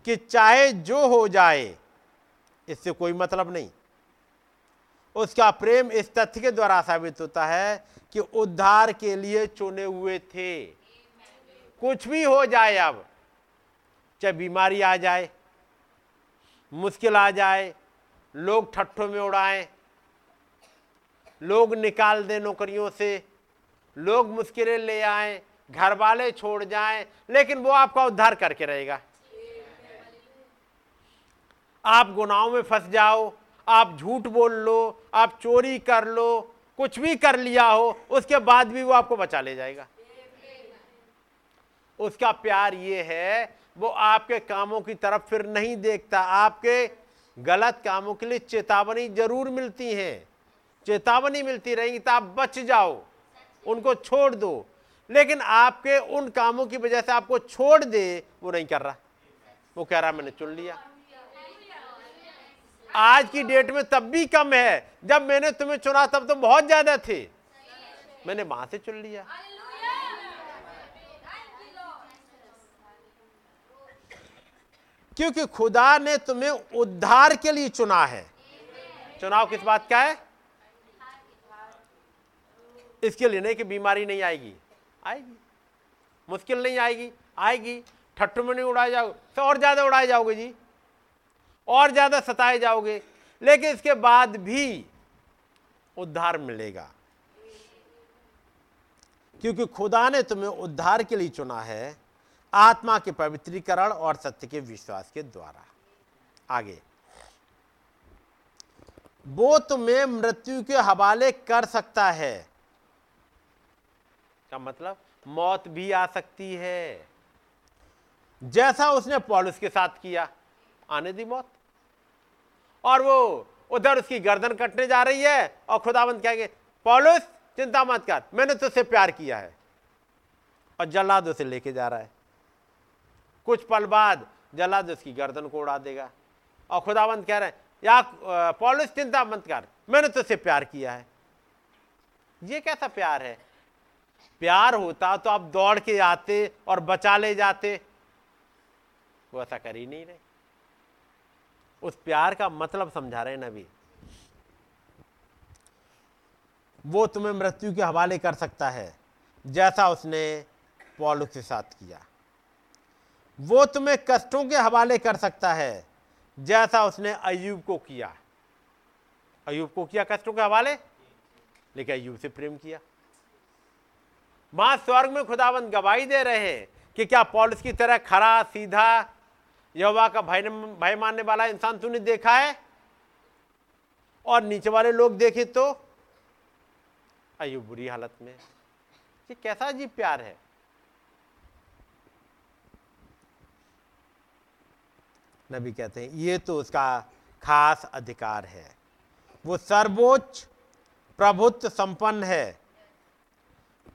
कि चाहे जो हो जाए, इससे कोई मतलब नहीं। उसका प्रेम इस तथ्य के द्वारा साबित होता है कि उद्धार के लिए चुने हुए थे। कुछ भी हो जाए अब, चाहे बीमारी आ जाए मुश्किल आ जाए, लोग ठट्ठों में उड़ाएँ, लोग निकाल दें नौकरियों से, लोग मुश्किलें ले आए घर वाले छोड़ जाएँ, लेकिन वो आपका उद्धार करके रहेगा। आप गुनाहों में फंस जाओ, आप झूठ बोल लो, आप चोरी कर लो, कुछ भी कर लिया हो, उसके बाद भी वो आपको बचा ले जाएगा। उसका प्यार ये है वो आपके कामों की तरफ़ फिर नहीं देखता। आपके गलत कामों के लिए चेतावनी ज़रूर मिलती है। चेतावनी मिलती रहेगी तो आप बच जाओ, उनको छोड़ दो। लेकिन आपके उन कामों की वजह से आपको छोड़ दे, वो नहीं कर रहा। वो कह रहा, मैंने चुन लिया। आज की डेट में तब भी कम है। जब मैंने तुम्हें चुना, तब तो बहुत ज़्यादा थे। मैंने वहाँ से चुन लिया। क्योंकि खुदा ने तुम्हें उद्धार के लिए चुना है। चुनाव किस बात का है? इसके लिए नहीं कि बीमारी नहीं आएगी। आएगी। मुश्किल नहीं आएगी। आएगी। ठट्टू में नहीं उड़ाए जाओगे तो और ज़्यादा उड़ाए जाओगे जी। और ज़्यादा सताए जाओगे। लेकिन इसके बाद भी उद्धार मिलेगा। क्योंकि खुदा ने तुम्हें उद्धार के लिए चुना है आत्मा के पवित्रीकरण और सत्य के विश्वास के द्वारा। आगे। वो तुम्हें मृत्यु के हवाले कर सकता है। का मतलब? मौत भी आ सकती है। जैसा उसने पॉलिस के साथ किया, आने दी मौत। और वो उधर उसकी गर्दन कटने जा रही है और खुदाबंद कहेंगे पॉलिस, चिंता मत कर, मैंने तुझसे प्यार किया है। और जल्लाद उसे लेके जा रहा है। कुछ पल बाद जलाद उसकी गर्दन को उड़ा देगा। और खुदावंत कह रहे हैं, या पॉलिस चिंता मत कर, मैंने तुझसे प्यार किया है। ये कैसा प्यार है? प्यार होता तो आप दौड़ के आते और बचा ले जाते। वो ऐसा कर ही नहीं रहे। उस प्यार का मतलब समझा रहे नबी। वो तुम्हें मृत्यु के हवाले कर सकता है, जैसा उसने पॉलुस के साथ किया। वो तुम्हें कष्टों के हवाले कर सकता है, जैसा उसने अयूब को किया। अयूब को किया कष्टों के हवाले? लेकिन अयूब से प्रेम किया। वहाँ स्वर्ग में खुदाबंद गवाही दे रहे हैं कि क्या पॉलिस की तरह खरा, सीधा, यहोवा का भाई भाई मानने वाला इंसान तूने देखा है? और नीचे वाले लोग देखे तो अयुब बुरी हालत में ये कैसा अजीब प्यार है? नबी कहते हैं, ये तो उसका खास अधिकार है। वो सर्वोच्च प्रभुत्व संपन्न है,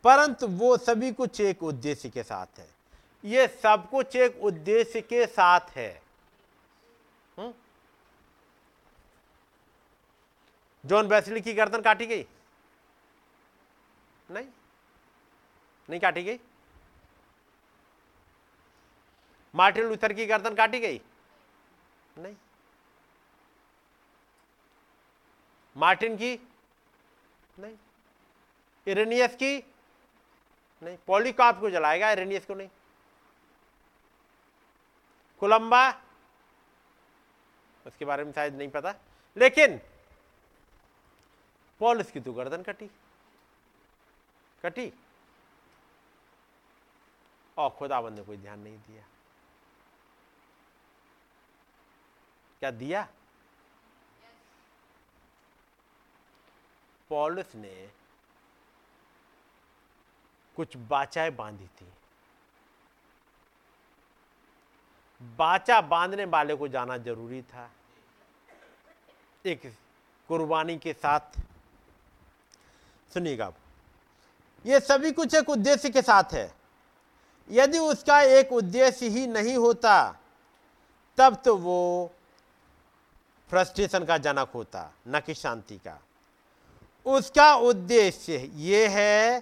परंतु वो सभी कुछ एक उद्देश्य के साथ है। ये सब कुछ एक उद्देश्य के साथ है? जॉन बेसली की गर्दन काटी गई? नहीं। नहीं काटी गई? मार्टिन लूथर की गर्दन काटी गई? नहीं। मार्टिन की? नहीं। इरेनियस की? नहीं। पॉलीकाप को जलाएगा, इरेनियस को नहीं। कोलंबा? उसके बारे में शायद नहीं पता। लेकिन पॉलिस की तो गर्दन कटी। कटी। और खुदाबंद ने कोई ध्यान नहीं दिया। क्या दिया? पॉलिस ने कुछ बाचाएँ बांधी थी। बाचा बांधने वाले को जाना ज़रूरी था। एक कुर्बानी के साथ। सुनिएगा ये सभी कुछ एक उद्देश्य के साथ है। यदि उसका एक उद्देश्य ही नहीं होता, तब तो वो फ्रस्ट्रेशन का जनक होता, न कि शांति का। उसका उद्देश्य ये है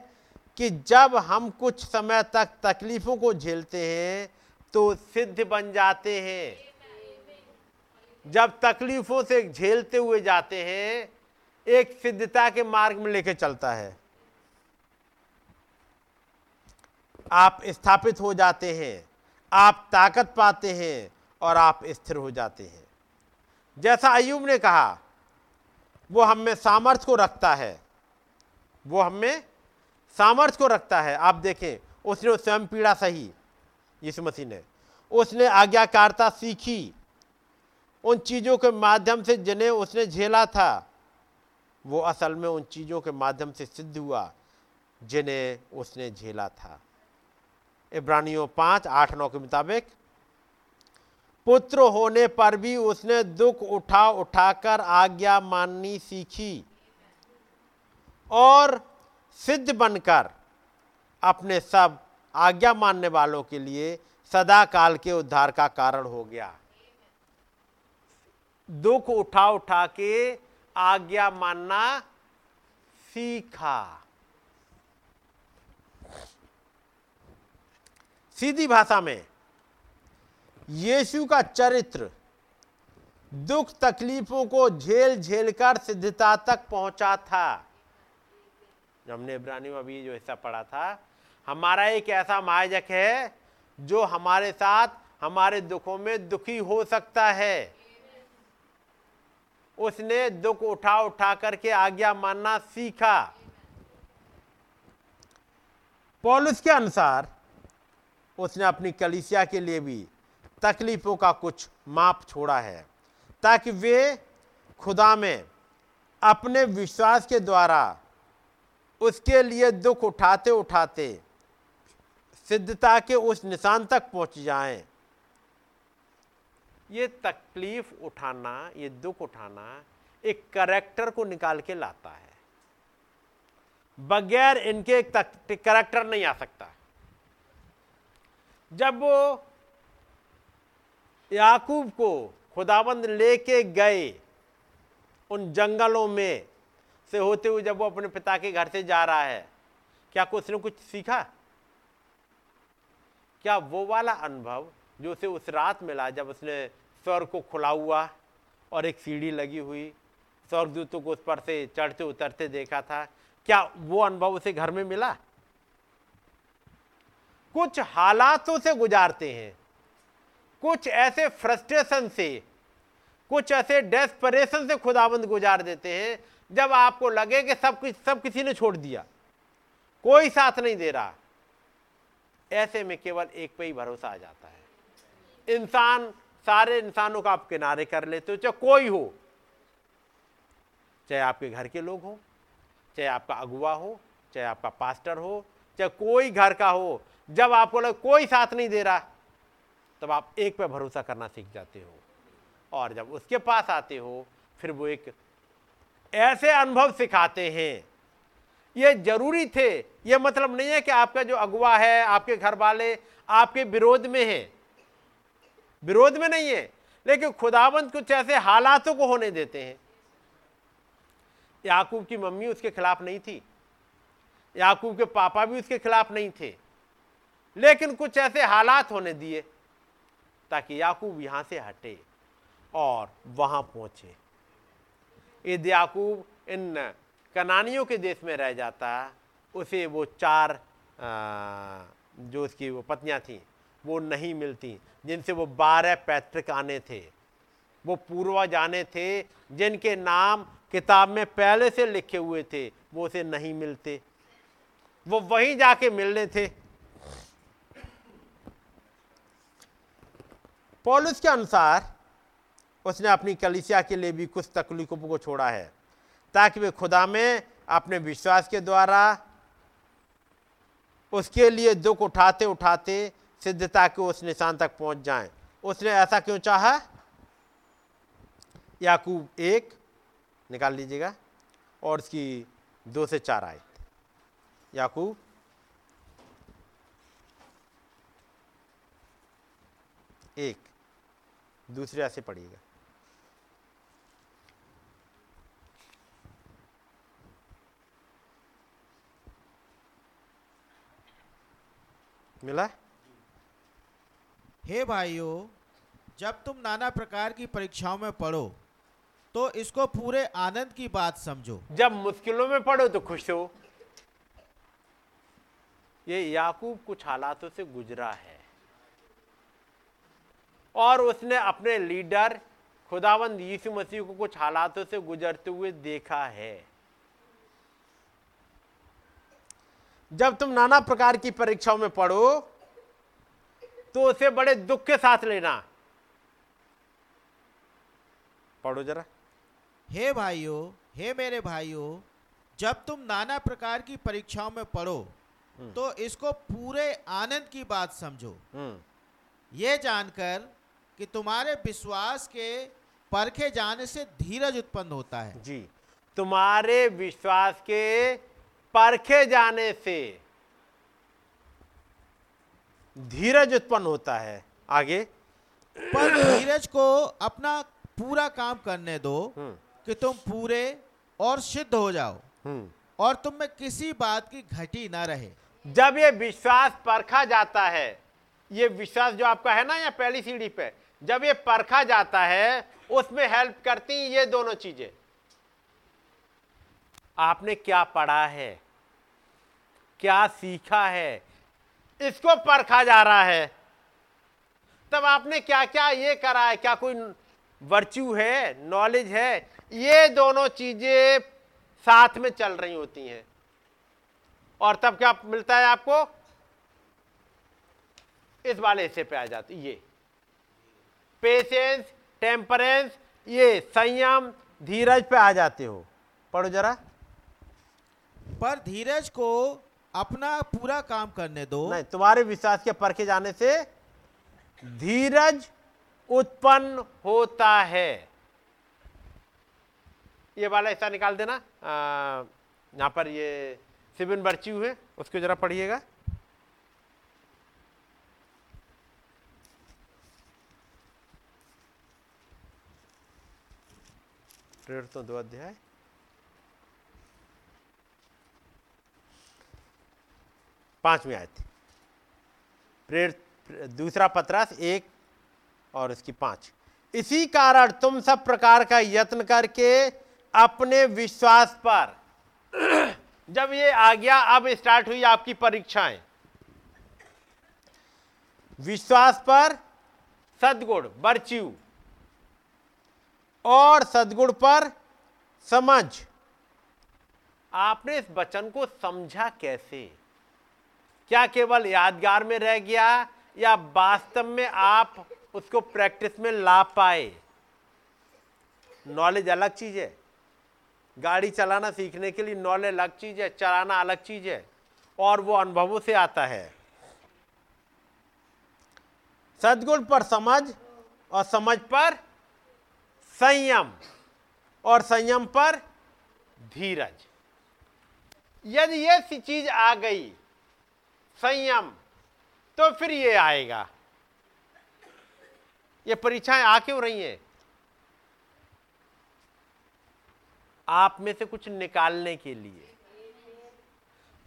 कि जब हम कुछ समय तक तकलीफों को झेलते हैं तो सिद्ध बन जाते हैं। जब तकलीफों से झेलते हुए जाते हैं, एक सिद्धता के मार्ग में लेके चलता है। आप स्थापित हो जाते हैं, आप ताकत पाते हैं और आप स्थिर हो जाते हैं। जैसा अयूब ने कहा, वो हम में सामर्थ्य को रखता है। वो हम में सामर्थ्य को रखता है। आप देखें, उसने स्वयं पीड़ा सही, यीशु मसीह ने। उसने आज्ञाकारिता सीखी। उन चीज़ों के माध्यम से जिन्हें उसने झेला था, वो असल में उन चीज़ों के माध्यम से सिद्ध हुआ, जिन्हें उसने झेला था। इब्रानियों पाँच, आठ, नौ के मुताबिक पुत्र होने पर भी उसने दुख उठा उठाकर आज्ञा माननी सीखी और सिद्ध बनकर अपने सब आज्ञा मानने वालों के लिए सदा काल के उद्धार का कारण हो गया। दुख उठा उठा के आज्ञा मानना सीखा। सीधी भाषा में यीशु का चरित्र दुख तकलीफों को झेल झेल कर सिद्धता तक पहुँचा था। हमने इब्रानी में अभी जो हिस्सा पढ़ा था, हमारा एक ऐसा महाजक है जो हमारे साथ हमारे दुखों में दुखी हो सकता है। उसने दुख उठा उठा करके आज्ञा मानना सीखा। पॉलिस के अनुसार उसने अपनी कलिसिया के लिए भी तकलीफों का कुछ माप छोड़ा है, ताकि वे खुदा में अपने विश्वास के द्वारा उसके लिए दुख उठाते उठाते सिद्धता के उस निशान तक पहुँच जाएँ। ये तकलीफ़ उठाना, ये दुख उठाना एक करेक्टर को निकाल के लाता है। बगैर इनके करेक्टर नहीं आ सकता। जब वो याकूब को खुदाबंद लेके गए उन जंगलों में से होते हुए जब वो अपने पिता के घर से जा रहा है, क्या कुछ ने कुछ सीखा? क्या वो वाला अनुभव जो उसे उस रात मिला जब उसने स्वर्ग को खुला हुआ और एक सीढ़ी लगी हुई, स्वर्गदूतों को उस पर से चढ़ते उतरते देखा था, क्या वो अनुभव उसे घर में मिला? कुछ हालातों से गुजारते हैं। कुछ ऐसे फ्रस्ट्रेशन से, कुछ ऐसे डेस्परेशन से खुदाबंद गुजार देते हैं, जब आपको लगे कि सब कुछ सब किसी ने छोड़ दिया। कोई साथ नहीं दे रहा। ऐसे में केवल एक पे ही भरोसा आ जाता है। इंसान, सारे इंसानों का आप किनारे कर लेते हो, चाहे कोई हो। चाहे आपके घर के लोग हो, चाहे आपका अगुआ हो, चाहे आपका पास्टर हो, चाहे कोई घर का हो, जब आपको लगे कोई साथ नहीं दे रहा तब आप एक पर भरोसा करना सीख जाते हो। और जब उसके पास आते हो, फिर वो एक ऐसे अनुभव सिखाते हैं। ये ज़रूरी थे। ये मतलब नहीं है कि आपका जो अगुआ है, आपके घर वाले आपके विरोध में है। विरोध में नहीं है, लेकिन खुदाबंद कुछ ऐसे हालातों को होने देते हैं। याकूब की मम्मी उसके खिलाफ नहीं थी। याकूब के पापा भी उसके खिलाफ नहीं थे। लेकिन कुछ ऐसे हालात होने दिए। ताकि याकूब यहाँ से हटे और वहाँ पहुँचे। यदि याकूब इन कनानियों के देश में रह जाता, उसे वो चार जो उसकी वो पत्नियाँ थीं, वो नहीं मिलती, जिनसे वो बारह पैतृक आने थे। वो पूर्वज आने थे, जिनके नाम किताब में पहले से लिखे हुए थे, वो उसे नहीं मिलते। वो वहीं जाके मिलने थे। पॉलिस के अनुसार उसने अपनी कलिसिया के लिए भी कुछ तकलीफों को छोड़ा है, ताकि वे खुदा में अपने विश्वास के द्वारा उसके लिए दुख उठाते उठाते सिद्धता के उस निशान तक पहुँच जाएँ। उसने ऐसा क्यों चाहा? याकूब एक, निकाल लीजिएगा, और उसकी दो से चार आए याकूब। एक। दूसरे ऐसे पढ़िएगा। मिला? हे भाइयों जब तुम नाना प्रकार की परीक्षाओं में पढ़ो तो इसको पूरे आनंद की बात समझो। जब मुश्किलों में पढ़ो तो खुश हो। ये याकूब कुछ हालातों से गुजरा है। और उसने अपने लीडर खुदावंद यीशु मसीह को कुछ हालातों से गुजरते हुए देखा है। जब तुम नाना प्रकार की परीक्षाओं में पढ़ो तो उसे बड़े दुख के साथ लेना। पढ़ो जरा। हे भाइयों हे मेरे भाइयों जब तुम नाना प्रकार की परीक्षाओं में पढ़ो तो इसको पूरे आनंद की बात समझो। ये जानकर कि तुम्हारे विश्वास के परखे जाने से धीरज उत्पन्न होता है। जी तुम्हारे विश्वास के परखे जाने से धीरज उत्पन्न होता है। आगे। पर धीरज को अपना पूरा काम करने दो कि तुम पूरे और सिद्ध हो जाओ। और तुम में किसी बात की घटी ना रहे। जब ये विश्वास परखा जाता है ये विश्वास जो आपका है ना या पहली सीढ़ी पे जब ये परखा जाता है, उसमें हेल्प करती ये दोनों चीज़ें। आपने क्या पढ़ा है? क्या सीखा है? इसको परखा जा रहा है। तब आपने क्या क्या ये करा है? क्या कोई वर्च्यू है? नॉलेज है? ये दोनों चीज़ें साथ में चल रही होती हैं। और तब क्या मिलता है आपको? इस वाले हिस्से पे आ जाती, ये। पेशेंस टेम्परेंस ये संयम धीरज पे आ जाते हो। पढ़ो जरा। पर धीरज को अपना पूरा काम करने दो। नहीं तुम्हारे विश्वास के परखे जाने से धीरज उत्पन्न होता है। ये वाला ऐसा निकाल देना। यहाँ पर ये सिबिन बर्च्यू है उसको जरा पढ़िएगा। प्रेर तो दो अध्याय। पांचवी आयत। प्रेर, दूसरा पत्रास एक और इसकी पाँच। इसी कारण तुम सब प्रकार का यत्न करके अपने विश्वास पर (clears throat) जब ये आ गया अब स्टार्ट हुई आपकी परीक्षाएँ, विश्वास पर सदगुण बर्च्यू और सदगुण पर समझ। आपने इस वचन को समझा कैसे? क्या केवल यादगार में रह गया या वास्तव में आप उसको प्रैक्टिस में ला पाए? नॉलेज अलग चीज़ है। गाड़ी चलाना सीखने के लिए नॉलेज अलग चीज़ है, चलाना अलग चीज़ है, और वो अनुभवों से आता है। सदगुण पर समझ और समझ पर संयम और संयम पर धीरज। यदि ये सी चीज़ आ गई, संयम तो फिर ये आएगा। ये परीक्षाएँ आ क्यों रही हैं? आप में से कुछ निकालने के लिए।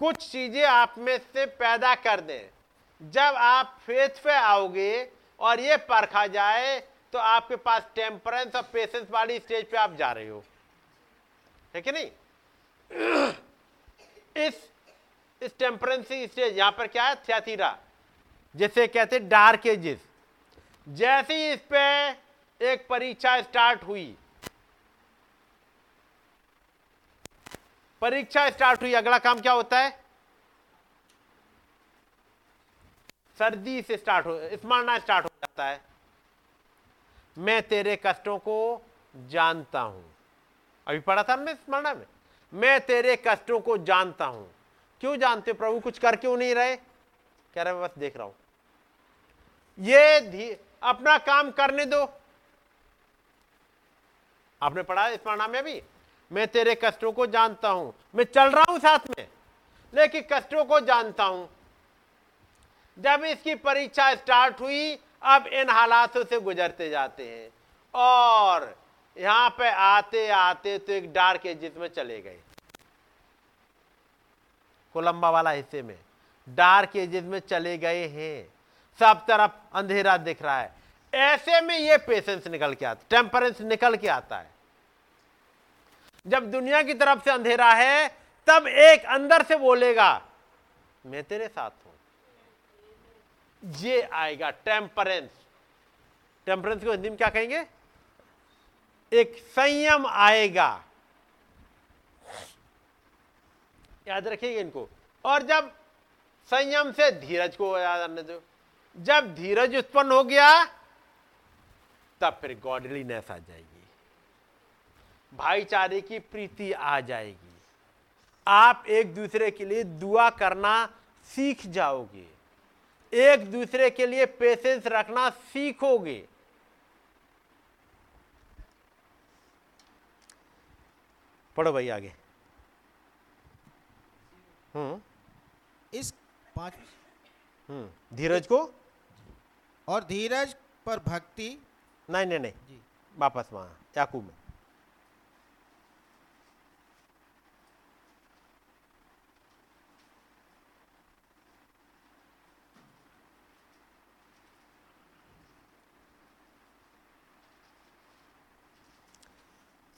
कुछ चीज़ें आप में से पैदा कर दें। जब आप फेथ पे आओगे और ये परखा जाए तो आपके पास टेम्परेंस और पेशेंस वाली स्टेज पे आप जा रहे हो। है कि नहीं? (coughs) इस इस टेम्परेंसी स्टेज यहाँ पर क्या है? थ्याथीरा जिसे कहते डार्क एजेस जैसे ही इस पे एक परीक्षा स्टार्ट हुई, परीक्षा स्टार्ट हुई, अगला काम क्या होता है? सर्दी से स्टार्ट हो, स्मरणा स्टार्ट हो जाता है। मैं तेरे कष्टों को जानता हूँ। अभी पढ़ा था हमने स्मरणा में? मैं तेरे कष्टों को जानता हूँ। क्यों जानते प्रभु? कुछ कर क्यों नहीं रहे? कह रहे मैं बस देख रहा हूँ। ये अपना काम करने दो। आपने पढ़ा स्मरणा में भी मैं तेरे कष्टों को जानता हूँ। मैं चल रहा हूँ साथ में, लेकिन कष्टों को जानता हूँ। जब इसकी परीक्षा स्टार्ट हुई अब इन हालातों से गुजरते जाते हैं और यहाँ पे आते आते तो एक डार्क एजिस में चले गए। कोलंबा वाला हिस्से में डार्क एजिस में चले गए हैं। सब तरफ़ अंधेरा दिख रहा है। ऐसे में ये पेशेंस निकल के आता टेम्परेंस निकल के आता है। जब दुनिया की तरफ़ से अंधेरा है, तब एक अंदर से बोलेगा, मैं तेरे साथ हूँ। ये आएगा टेम्परेंस टेम्परेंस को हिंदी में क्या कहेंगे? एक संयम आएगा। याद रखिएगा इनको। और जब संयम से धीरज को याद आने दो। जब धीरज उत्पन्न हो गया, तब फिर गॉडलीनेस आ जाएगी। भाईचारे की प्रीति आ जाएगी। आप एक दूसरे के लिए दुआ करना सीख जाओगे। एक दूसरे के लिए पेशेंस रखना सीखोगे। पढ़ो भाई आगे। हम्म। इस पाँच हम्म। धीरज को। और धीरज पर भक्ति। नहीं नहीं नहीं। वापस वहाँ याकूब में।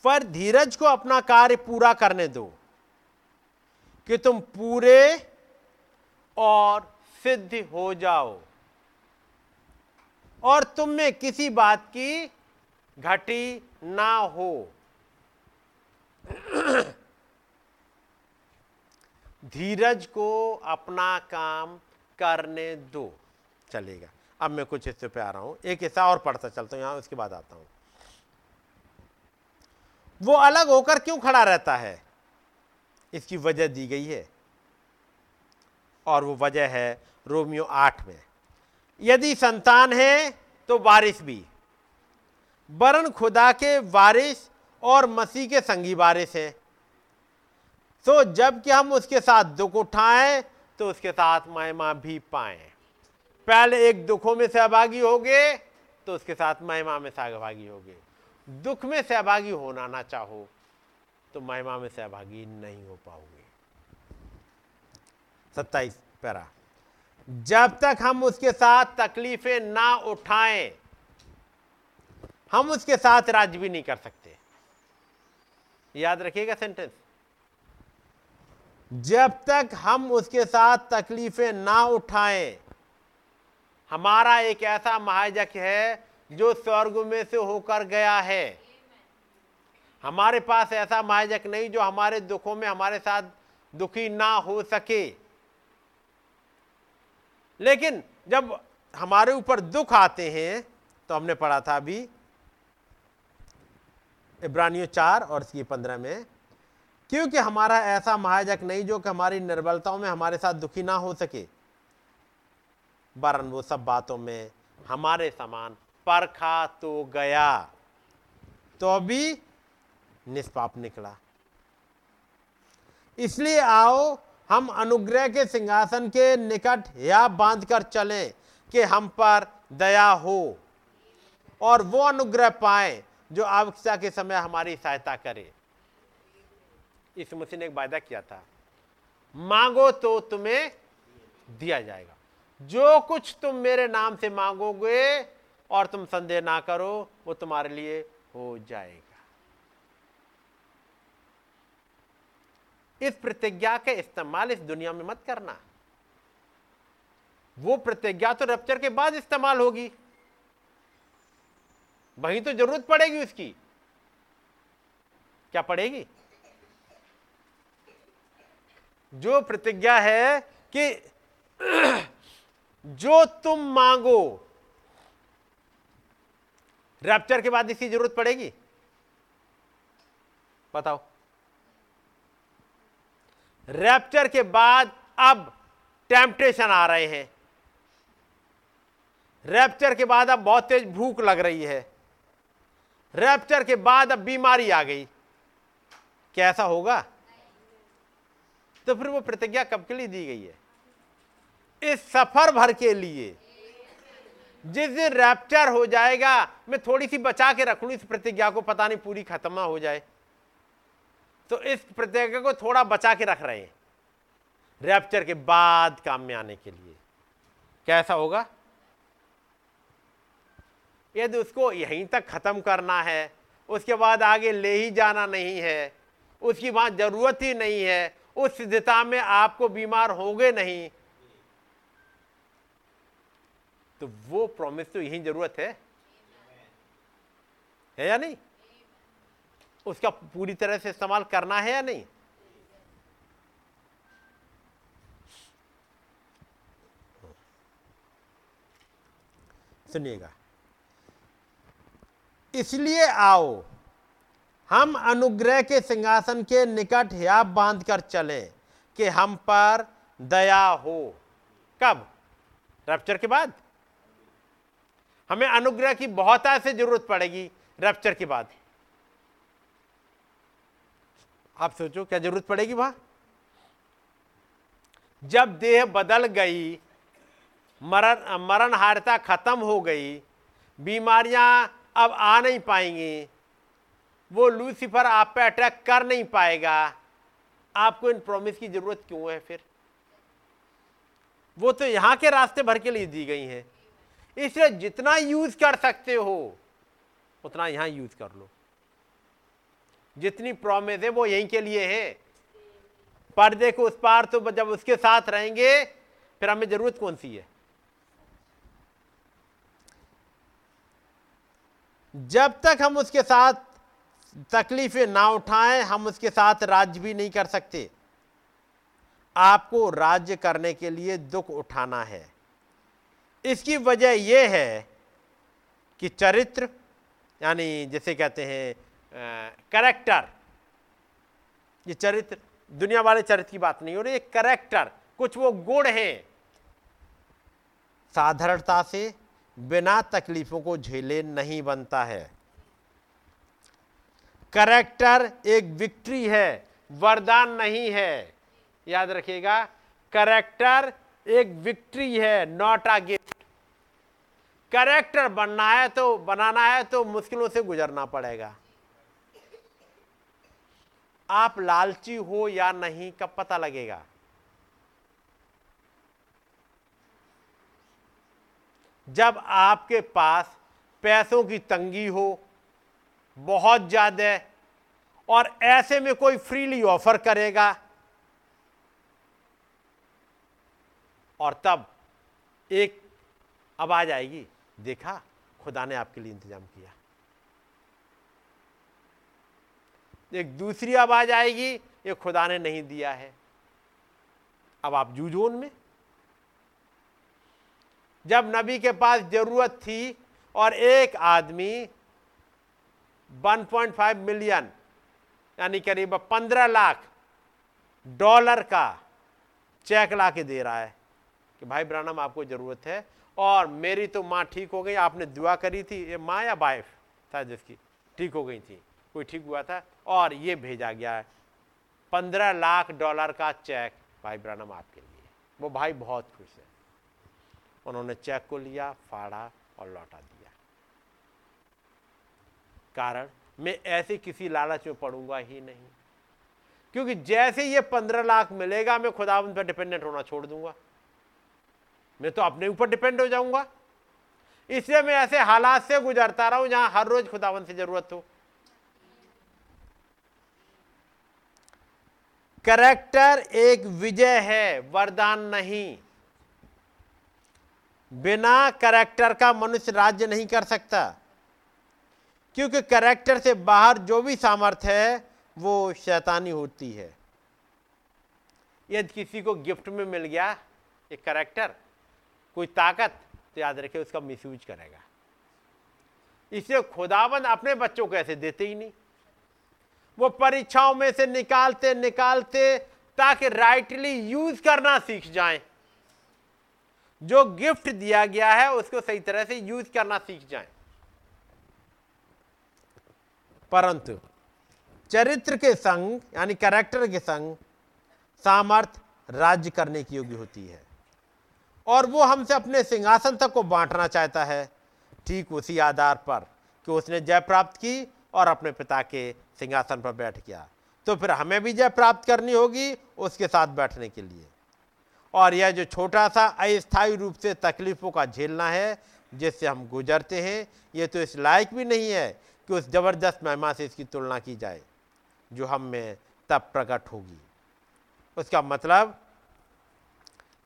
पर धीरज को अपना कार्य पूरा करने दो कि तुम पूरे और सिद्ध हो जाओ। और तुम में किसी बात की घटी ना हो। धीरज को अपना काम करने दो। चलेगा। अब मैं कुछ हिस्से पे आ रहा हूँ। एक हिस्सा और पढ़ता चलता हूँ, यहाँ उसके बाद आता हूँ। वो अलग होकर क्यों खड़ा रहता है? इसकी वजह दी गई है। और वो वजह है रोमियो आठ में। यदि संतान है तो वारिस भी। वरन खुदा के वारिस और मसीह के संगी वारिस हैं। तो जबकि हम उसके साथ दुख उठाएँ तो उसके साथ महिमा भी पाएँ। पहले एक दुखों में सहभागी होगे तो उसके साथ महिमा में सहभागी होगे। दुख में सहभागी होना ना चाहो तो महिमा में सहभागी नहीं हो पाओगे। सत्ताईस पैरा। जब तक हम उसके साथ तकलीफें ना उठाएँ, हम उसके साथ राज भी नहीं कर सकते। याद रखिएगा सेंटेंस जब तक हम उसके साथ तकलीफें ना उठाएँ, हमारा एक ऐसा महाजक है जो स्वर्ग में से होकर गया है। हमारे पास ऐसा महाजक नहीं जो हमारे दुखों में, हमारे साथ दुखी ना हो सके। लेकिन जब हमारे ऊपर दुख आते हैं तो हमने पढ़ा था अभी इब्रानियों चार और इसकी पंद्रह में, क्योंकि हमारा ऐसा महाजक नहीं जो कि हमारी निर्बलताओं में, हमारे साथ दुखी ना हो सके। वरन वो सब बातों में हमारे समान परखा तो गया तो भी निष्पाप निकला। इसलिए आओ, हम अनुग्रह के सिंहासन के निकट या बाँध कर चले कि हम पर दया हो और वो अनुग्रह पाए जो आवश्यकता के समय हमारी सहायता करे। इस मसीह ने एक वायदा किया था, मांगो तो तुम्हें दिया जाएगा। जो कुछ तुम मेरे नाम से मांगोगे और तुम संदेह ना करो, वो तुम्हारे लिए हो जाएगा। इस प्रतिज्ञा का इस्तेमाल इस दुनिया में मत करना। वो प्रतिज्ञा तो रप्चर के बाद इस्तेमाल होगी। वहीं तो ज़रूरत पड़ेगी उसकी। क्या पड़ेगी? जो प्रतिज्ञा है कि (clears throat) जो तुम मांगो रैप्चर के बाद इसकी ज़रूरत पड़ेगी। बताओ। रैप्चर के बाद अब टेम्पटेशन आ रहे हैं। रैप्चर के बाद अब बहुत तेज भूख लग रही है। रैप्चर के बाद अब बीमारी आ गई। क्या ऐसा होगा? तो फिर वो प्रतिज्ञा कब के लिए दी गई है? इस सफ़र भर के लिए। जिस दिन रैप्चर हो जाएगा, मैं थोड़ी सी बचा के रख लू इस प्रतिज्ञा को, पता नहीं पूरी खत्म हो जाए। तो इस प्रतिज्ञा को थोड़ा बचा के रख रहे हैं। रैप्चर के बाद काम में आने के लिए। कैसा होगा? यदि उसको यहीं तक खत्म करना है, उसके बाद आगे ले ही जाना नहीं है, उसकी वहाँ ज़रूरत ही नहीं है, उस सिद्धता में आपको बीमार होंगे नहीं तो वो प्रॉमिस तो यही ज़रूरत है। है या नहीं? उसका पूरी तरह से इस्तेमाल करना है या नहीं? सुनिएगा। इसलिए आओ, हम अनुग्रह के सिंहासन के निकट या बाँध कर चले कि हम पर दया हो। कब? रैप्चर के बाद? हमें अनुग्रह की बहुत ऐसे ज़रूरत पड़ेगी रैप्चर के बाद। आप सोचो, क्या ज़रूरत पड़ेगी वहाँ? जब देह बदल गई, मरण मरण हारता खत्म हो गई, बीमारियाँ अब आ नहीं पाएँगी, वो लूसीफर आप पे अटैक कर नहीं पाएगा, आपको इन प्रॉमिस की ज़रूरत क्यों है फिर? वो तो यहाँ के रास्ते भर के लिए दी गई हैं। इसलिए जितना यूज़ कर सकते हो, उतना यहाँ यूज़ कर लो। जितनी प्रॉमिस है, वो यहीं के लिए है। पर्दे को उस पार तो जब उसके साथ रहेंगे, फिर हमें ज़रूरत कौन सी है? जब तक हम उसके साथ तकलीफें ना उठाएँ, हम उसके साथ राज्य भी नहीं कर सकते। आपको राज्य करने के लिए दुख उठाना है। इसकी वजह यह है कि चरित्र, यानी जैसे कहते हैं करेक्टर ये चरित्र, दुनिया वाले चरित्र की बात नहीं हो रही करेक्टर कुछ वो गुण हैं। साधारणता से बिना तकलीफों को झेले नहीं बनता है। करेक्टर एक विक्ट्री है, वरदान नहीं है। याद रखिएगा करेक्टर एक विक्ट्री है नॉट अ गिफ्ट करेक्टर बनना है तो बनाना है तो मुश्किलों से गुजरना पड़ेगा। आप लालची हो या नहीं, कब पता लगेगा? जब आपके पास पैसों की तंगी हो, बहुत ज़्यादा, और ऐसे में कोई फ्रीली ऑफ़र करेगा और तब एक आवाज़ आएगी, देखा, खुदा ने आपके लिए इंतज़ाम किया। एक दूसरी आवाज़ आएगी, ये खुदा ने नहीं दिया है। अब आप जूझोन में जब नबी के पास ज़रूरत थी और एक आदमी 1.5 मिलियन, यानी करीब 15 लाख डॉलर का चेक ला के दे रहा है कि भाई ब्रानम आपको ज़रूरत है। और मेरी तो माँ ठीक हो गई, आपने दुआ करी थी, ये माँ या वाइफ? था जिसकी। ठीक हो गई थी, कोई ठीक हुआ था? और ये भेजा गया है। पंद्रह लाख डॉलर का चेक भाई ब्रानम आपके लिए। वो भाई बहुत खुश है। उन्होंने चेक को लिया, फाड़ा और लौटा दिया। कारण, मैं ऐसे किसी लालच में पड़ूँगा ही नहीं। क्योंकि जैसे ये पंद्रह लाख मिलेगा, मैं खुदा उन पर डिपेंडेंट होना छोड़ दूँगा। मैं तो अपने ऊपर डिपेंड हो जाऊँगा। इसलिए मैं ऐसे हालात से गुजरता रहा हूँ, जहाँ हर रोज खुदावन से ज़रूरत हो। करेक्टर एक विजय है, वरदान नहीं। बिना करेक्टर का मनुष्य राज्य नहीं कर सकता। क्योंकि करेक्टर से बाहर जो भी सामर्थ्य है, वो शैतानी होती है। यदि किसी को गिफ्ट में मिल गया, एक करेक्टर कोई ताकत तो याद रखे उसका मिसयूज करेगा। इसे खुदाबंद अपने बच्चों को ऐसे देते ही नहीं। वो परीक्षाओं में से निकालते निकालते, ताकि राइटली यूज़ करना सीख जाए। जो गिफ्ट दिया गया है, उसको सही तरह से यूज़ करना सीख जाए। परंतु, चरित्र के संग, यानी कैरेक्टर के संग, सामर्थ राज्य करने की योग्य होती है। और वो हमसे अपने सिंहासन तक को बांटना चाहता है। ठीक उसी आधार पर कि उसने जय प्राप्त की और अपने पिता के सिंहासन पर बैठ गया। तो फिर हमें भी जय प्राप्त करनी होगी उसके साथ बैठने के लिए। और यह जो छोटा सा अस्थायी रूप से तकलीफों का झेलना है जिससे हम गुजरते हैं, ये तो इस लायक भी नहीं है कि उस ज़बरदस्त महिमा से इसकी तुलना की जाए, जो हम में तब प्रकट होगी। उसका मतलब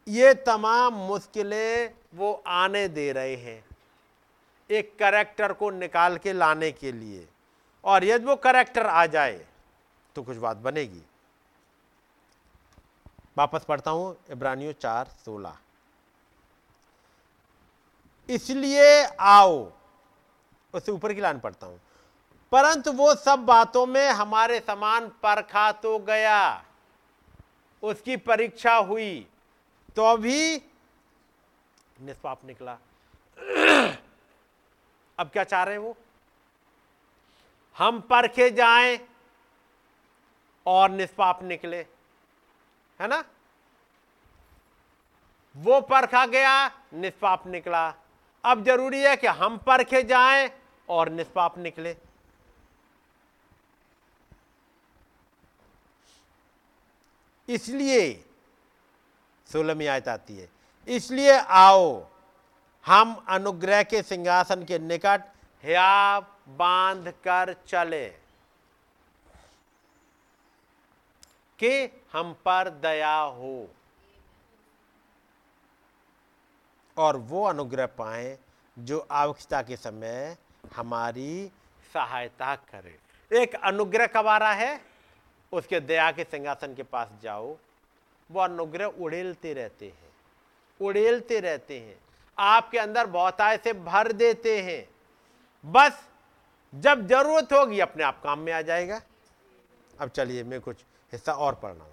ये तमाम मुश्किलें वो आने दे रहे हैं एक करेक्टर को निकाल के लाने के लिए। और यदि वो करेक्टर आ जाए तो कुछ बात बनेगी। वापस पढ़ता हूँ, इब्रानियो चार सोलह। इसलिए आओ, उससे ऊपर की लाइन पढ़ता हूँ। परंतु वो सब बातों में हमारे समान परखा तो गया। उसकी परीक्षा हुई। तो भी निष्पाप निकला। (clears throat) अब क्या चाह रहे हैं वो? हम परखे जाएँ और निष्पाप निकले। है ना? वो परखा गया, निष्पाप निकला। अब ज़रूरी है कि हम परखे जाएँ और निष्पाप निकले। इसलिए सोलहवीं आयत आती है। इसलिए आओ, हम अनुग्रह के सिंहासन के निकट हियाब बाँध कर चले कि हम पर दया हो और वो अनुग्रह पाए जो आवश्यकता के समय हमारी सहायता करे। एक अनुग्रह कब आ रहा है, उसके दया के सिंहासन के पास जाओ। वो अनुग्रह उड़ेलते रहते हैं उड़ेलते रहते हैं। आपके अंदर बहुताय से भर देते हैं। बस जब ज़रूरत होगी अपने आप काम में आ जाएगा। अब चलिए मैं कुछ हिस्सा और पढ़ना हूँ।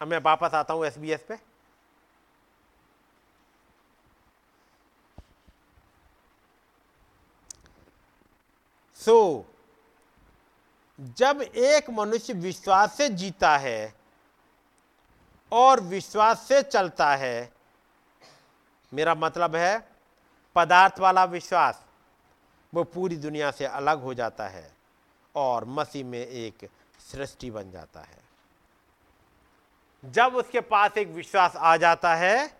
अब मैं वापस आता हूँ एसबीएस पे। सो so, जब एक मनुष्य विश्वास से जीता है और विश्वास से चलता है, मेरा मतलब है पदार्थ वाला विश्वास, वो पूरी दुनिया से अलग हो जाता है और मसीह में एक सृष्टि बन जाता है। जब उसके पास एक विश्वास आ जाता है,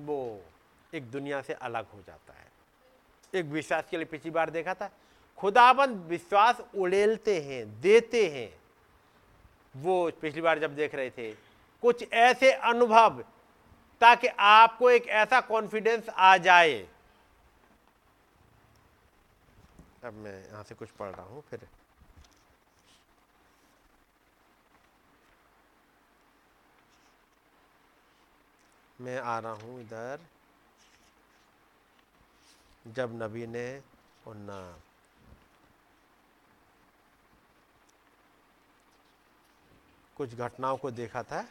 वो एक दुनिया से अलग हो जाता है। एक विश्वास के लिए पिछली बार देखा था, खुदाबंद विश्वास उड़ेलते हैं, देते हैं। वो पिछली बार जब देख रहे थे, कुछ ऐसे अनुभव ताकि आपको एक ऐसा कॉन्फिडेंस आ जाए। अब मैं यहाँ से कुछ पढ़ रहा हूँ, फिर। मैं आ रहा हूँ इधर। जब नबी ने उन कुछ घटनाओं को देखा था।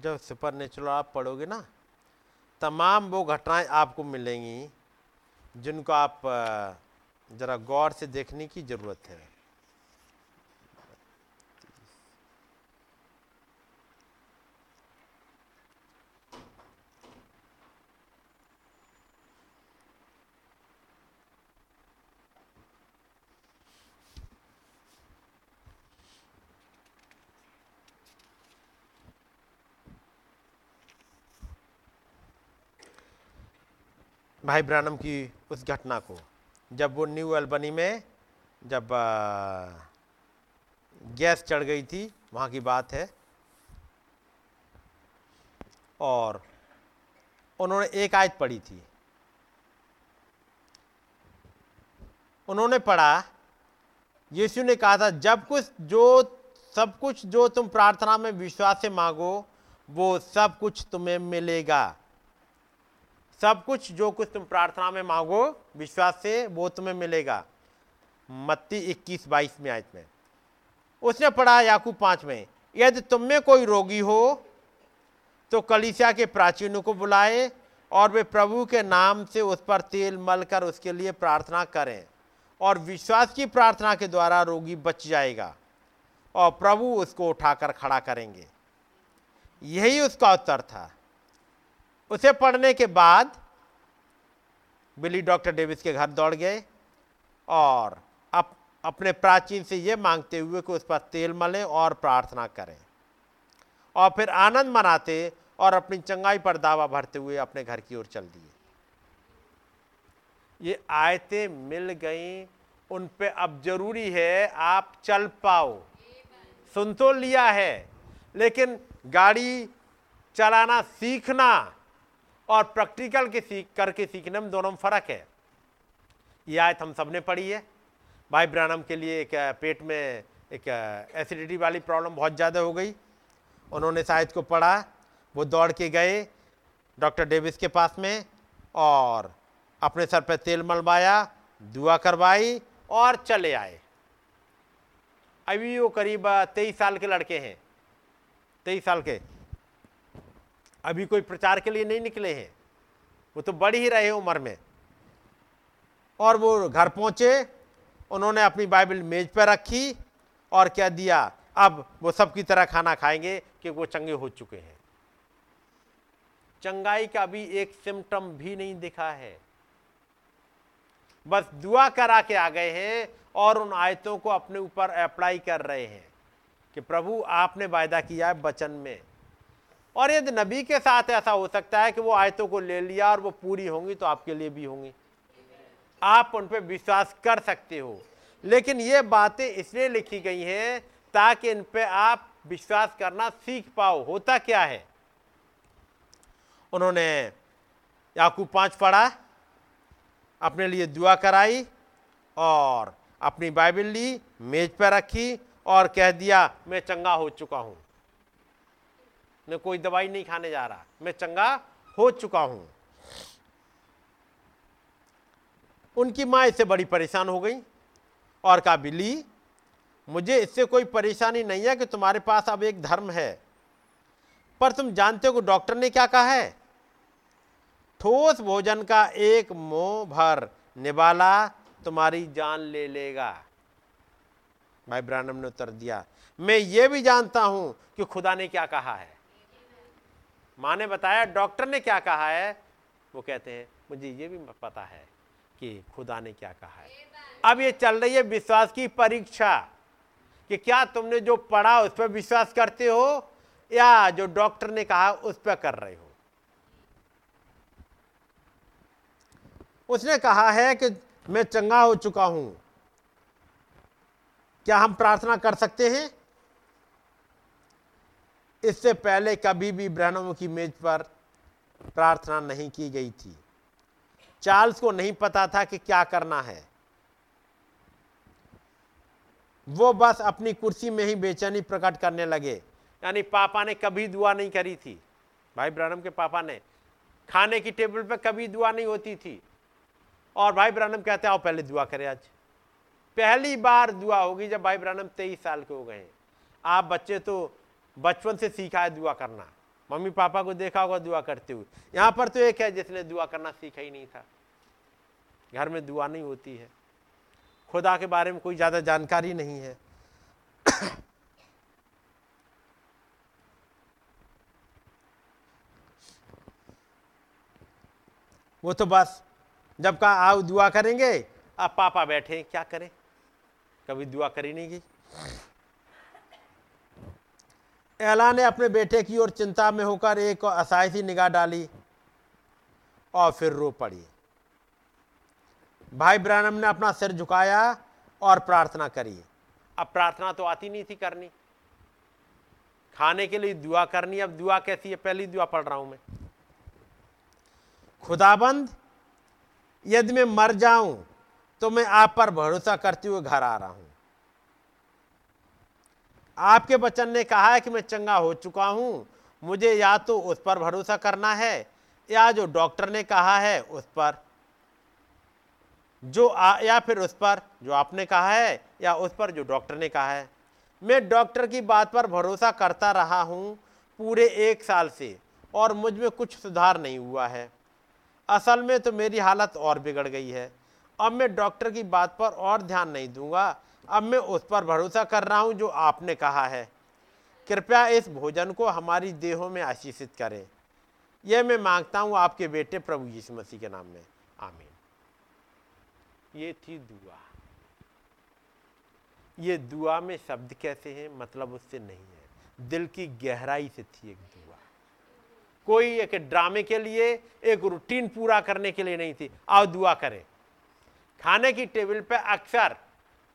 जब सुपर नेचुरल आप पढ़ोगे ना, तमाम वो घटनाएँ आपको मिलेंगी, जिनको आप ज़रा गौर से देखने की ज़रूरत है। भाई ब्रानम की उस घटना को, जब वो न्यू एल्बनी में, जब गैस चढ़ गई थी, वहाँ की बात है। और उन्होंने एक आयत पढ़ी थी। उन्होंने पढ़ा, यीशु ने कहा था, जब कुछ जो, सब कुछ जो तुम प्रार्थना में विश्वास से मांगो, वो सब कुछ तुम्हें मिलेगा। सब कुछ जो कुछ तुम प्रार्थना में मांगो, विश्वास से वो तुम्हें मिलेगा। मत्ती इक्कीस बाईस में आयत में। उसने पढ़ा याकूब पाँच में, यदि तुम में कोई रोगी हो तो कलिसिया के प्राचीनों को बुलाए और वे प्रभु के नाम से उस पर तेल मलकर उसके लिए प्रार्थना करें और विश्वास की प्रार्थना के द्वारा रोगी बच जाएगा और प्रभु उसको उठाकर खड़ा करेंगे। यही उसका उत्तर था। उसे पढ़ने के बाद बिली डॉक्टर डेविस के घर दौड़ गए और अप, अपने प्राचीन से ये मांगते हुए कि उस पर तेल मलें और प्रार्थना करें। और फिर आनंद मनाते और अपनी चंगाई पर दावा भरते हुए अपने घर की ओर चल दिए। ये आयतें मिल गई उन पे अब ज़रूरी है आप चल पाओ। सुन तो लिया है लेकिन गाड़ी चलाना सीखना और प्रैक्टिकल के सीख, करके सीखने में दोनों में फ़र्क है। ये आयत हम सबने पढ़ी है। भाई ब्रानम के लिए एक पेट में एक एसिडिटी वाली प्रॉब्लम बहुत ज़्यादा हो गई। उन्होंने शायद को पढ़ा। वो दौड़ के गए डॉक्टर डेविस के पास में और अपने सर पर तेल मलवाया दुआ करवाई और चले आए। अभी वो करीब तेईस साल के लड़के हैं। तेईस साल के। अभी कोई प्रचार के लिए नहीं निकले हैं। वो तो बढ़ ही रहे उम्र में। और वो घर पहुँचे, उन्होंने अपनी बाइबल मेज पर रखी और क्या दिया, अब वो सबकी तरह खाना खाएँगे कि वो चंगे हो चुके हैं। चंगाई का भी एक सिम्टम भी नहीं दिखा है। बस दुआ करा के आ गए हैं और उन आयतों को अपने ऊपर अप्लाई कर रहे हैं कि प्रभु आपने वायदा किया है वचन में। और यदि नबी के साथ ऐसा हो सकता है कि वो आयतों को ले लिया और वो पूरी होंगी तो आपके लिए भी होंगी। आप उन पर विश्वास कर सकते हो। लेकिन ये बातें इसलिए लिखी गई हैं ताकि इन पे आप विश्वास करना सीख पाओ। होता क्या है? उन्होंने याकूब पाँच पढ़ा, अपने लिए दुआ कराई और अपनी बाइबल ली, मेज पर रखी और कह दिया, मैं चंगा हो चुका हूँ। मैं कोई दवाई नहीं खाने जा रहा। मैं चंगा हो चुका हूँ। उनकी माँ इससे बड़ी परेशान हो गई और कहा बिली मुझे इससे कोई परेशानी नहीं है कि तुम्हारे पास अब एक धर्म है। पर तुम जानते हो कि डॉक्टर ने क्या कहा है? ठोस भोजन का एक मोह भर निवाला तुम्हारी जान ले लेगा। भाई ब्रानम ने उत्तर दिया, मैं ये भी जानता हूँ कि खुदा ने क्या कहा है। माँ ने बताया, डॉक्टर ने क्या कहा है? वो कहते हैं, मुझे ये भी पता है कि खुदा ने क्या कहा है। अब ये चल रही है विश्वास की परीक्षा कि क्या तुमने जो पढ़ा उस पर विश्वास करते हो या जो डॉक्टर ने कहा उस पर कर रहे हो? उसने कहा है कि मैं चंगा हो चुका हूँ। क्या हम प्रार्थना कर सकते हैं? इससे पहले कभी भी ब्रहणों की मेज पर प्रार्थना नहीं की गई थी। चार्ल्स को नहीं पता था कि क्या करना है। वो बस अपनी कुर्सी में ही बेचैनी प्रकट करने लगे। यानी पापा ने कभी दुआ नहीं करी थी। भाई ब्रहणम के पापा ने खाने की टेबल पर कभी दुआ नहीं होती थी। और भाई ब्रहणम कहते आओ पहले दुआ करें आज। पहली बार दुआ होगी जब भाई ब्रहणम तेईस साल के हो गए आप बच्चे तो बचपन से सीखा है दुआ करना। मम्मी पापा को देखा होगा दुआ करते हुए। यहाँ पर तो एक है जिसने दुआ करना सीखा ही नहीं था। घर में दुआ नहीं होती है। खुदा के बारे में कोई ज़्यादा जानकारी नहीं है। (coughs) वो तो बस, जब कहा, आओ दुआ करेंगे? अब पापा बैठे क्या करें? कभी दुआ करी नहीं गई। एला ने अपने बेटे की ओर चिंता में होकर एक असायसी निगाह डाली और फिर रो पड़ी। भाई ब्रानम ने अपना सिर झुकाया और प्रार्थना करी। अब प्रार्थना तो आती नहीं थी करनी। खाने के लिए दुआ करनी। अब दुआ कैसी है? पहली दुआ पढ़ रहा हूँ मैं। खुदाबंद, यदि मैं मर जाऊँ तो मैं आप पर भरोसा करते हुए घर आ रहा हूँ। आपके बचन ने कहा है कि मैं चंगा हो चुका हूँ। मुझे या तो उस पर भरोसा करना है या जो डॉक्टर ने कहा है उस पर। जो आ, या फिर उस पर जो आपने कहा है या उस पर जो डॉक्टर ने कहा है। मैं डॉक्टर की बात पर भरोसा करता रहा हूँ पूरे एक साल से और मुझमें कुछ सुधार नहीं हुआ है। असल में तो मेरी हालत और बिगड़ गई है। अब मैं डॉक्टर की बात पर और ध्यान नहीं दूँगा अब मैं उस पर भरोसा कर रहा हूँ जो आपने कहा है। कृपया इस भोजन को हमारी देहों में आशीषित करें। यह मैं माँगता हूँ आपके बेटे प्रभु यीशु मसीह के नाम में। आमीन। ये थी दुआ। ये दुआ में शब्द कैसे हैं? मतलब उससे नहीं है। दिल की गहराई से थी एक दुआ। कोई एक ड्रामे के लिए, एक रूटीन पूरा करने के लिए नहीं थी। आओ दुआ करें। खाने की टेबल पे अक्सर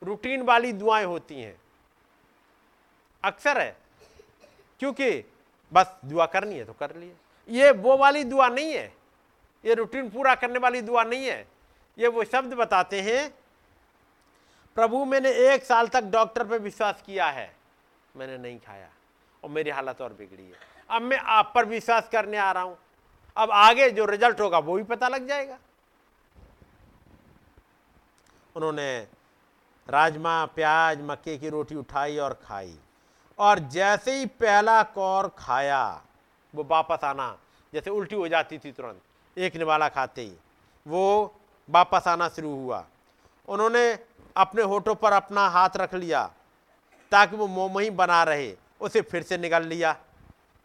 रूटीन वाली दुआएँ होती हैं। अक्सर है, क्योंकि बस दुआ करनी है तो कर लिए। ये वो वाली दुआ नहीं है, ये रूटीन पूरा करने वाली दुआ नहीं है। ये वो शब्द बताते हैं, प्रभु मैंने एक साल तक डॉक्टर पे विश्वास किया है, मैंने नहीं खाया और मेरी हालत और बिगड़ी है। अब मैं आप पर विश्वास करने आ रहा हूँ, अब आगे जो रिज़ल्ट होगा वो भी पता लग जाएगा। उन्होंने राजमा, प्याज, मक्के की रोटी उठाई और खाई। और जैसे ही पहला कौर खाया, वो वापस आना, जैसे उल्टी हो जाती थी तुरंत, एक निवाला खाते ही, वो वापस आना शुरू हुआ। उन्होंने अपने होठों पर अपना हाथ रख लिया, ताकि वो मोमही बना रहे, उसे फिर से निकल लिया।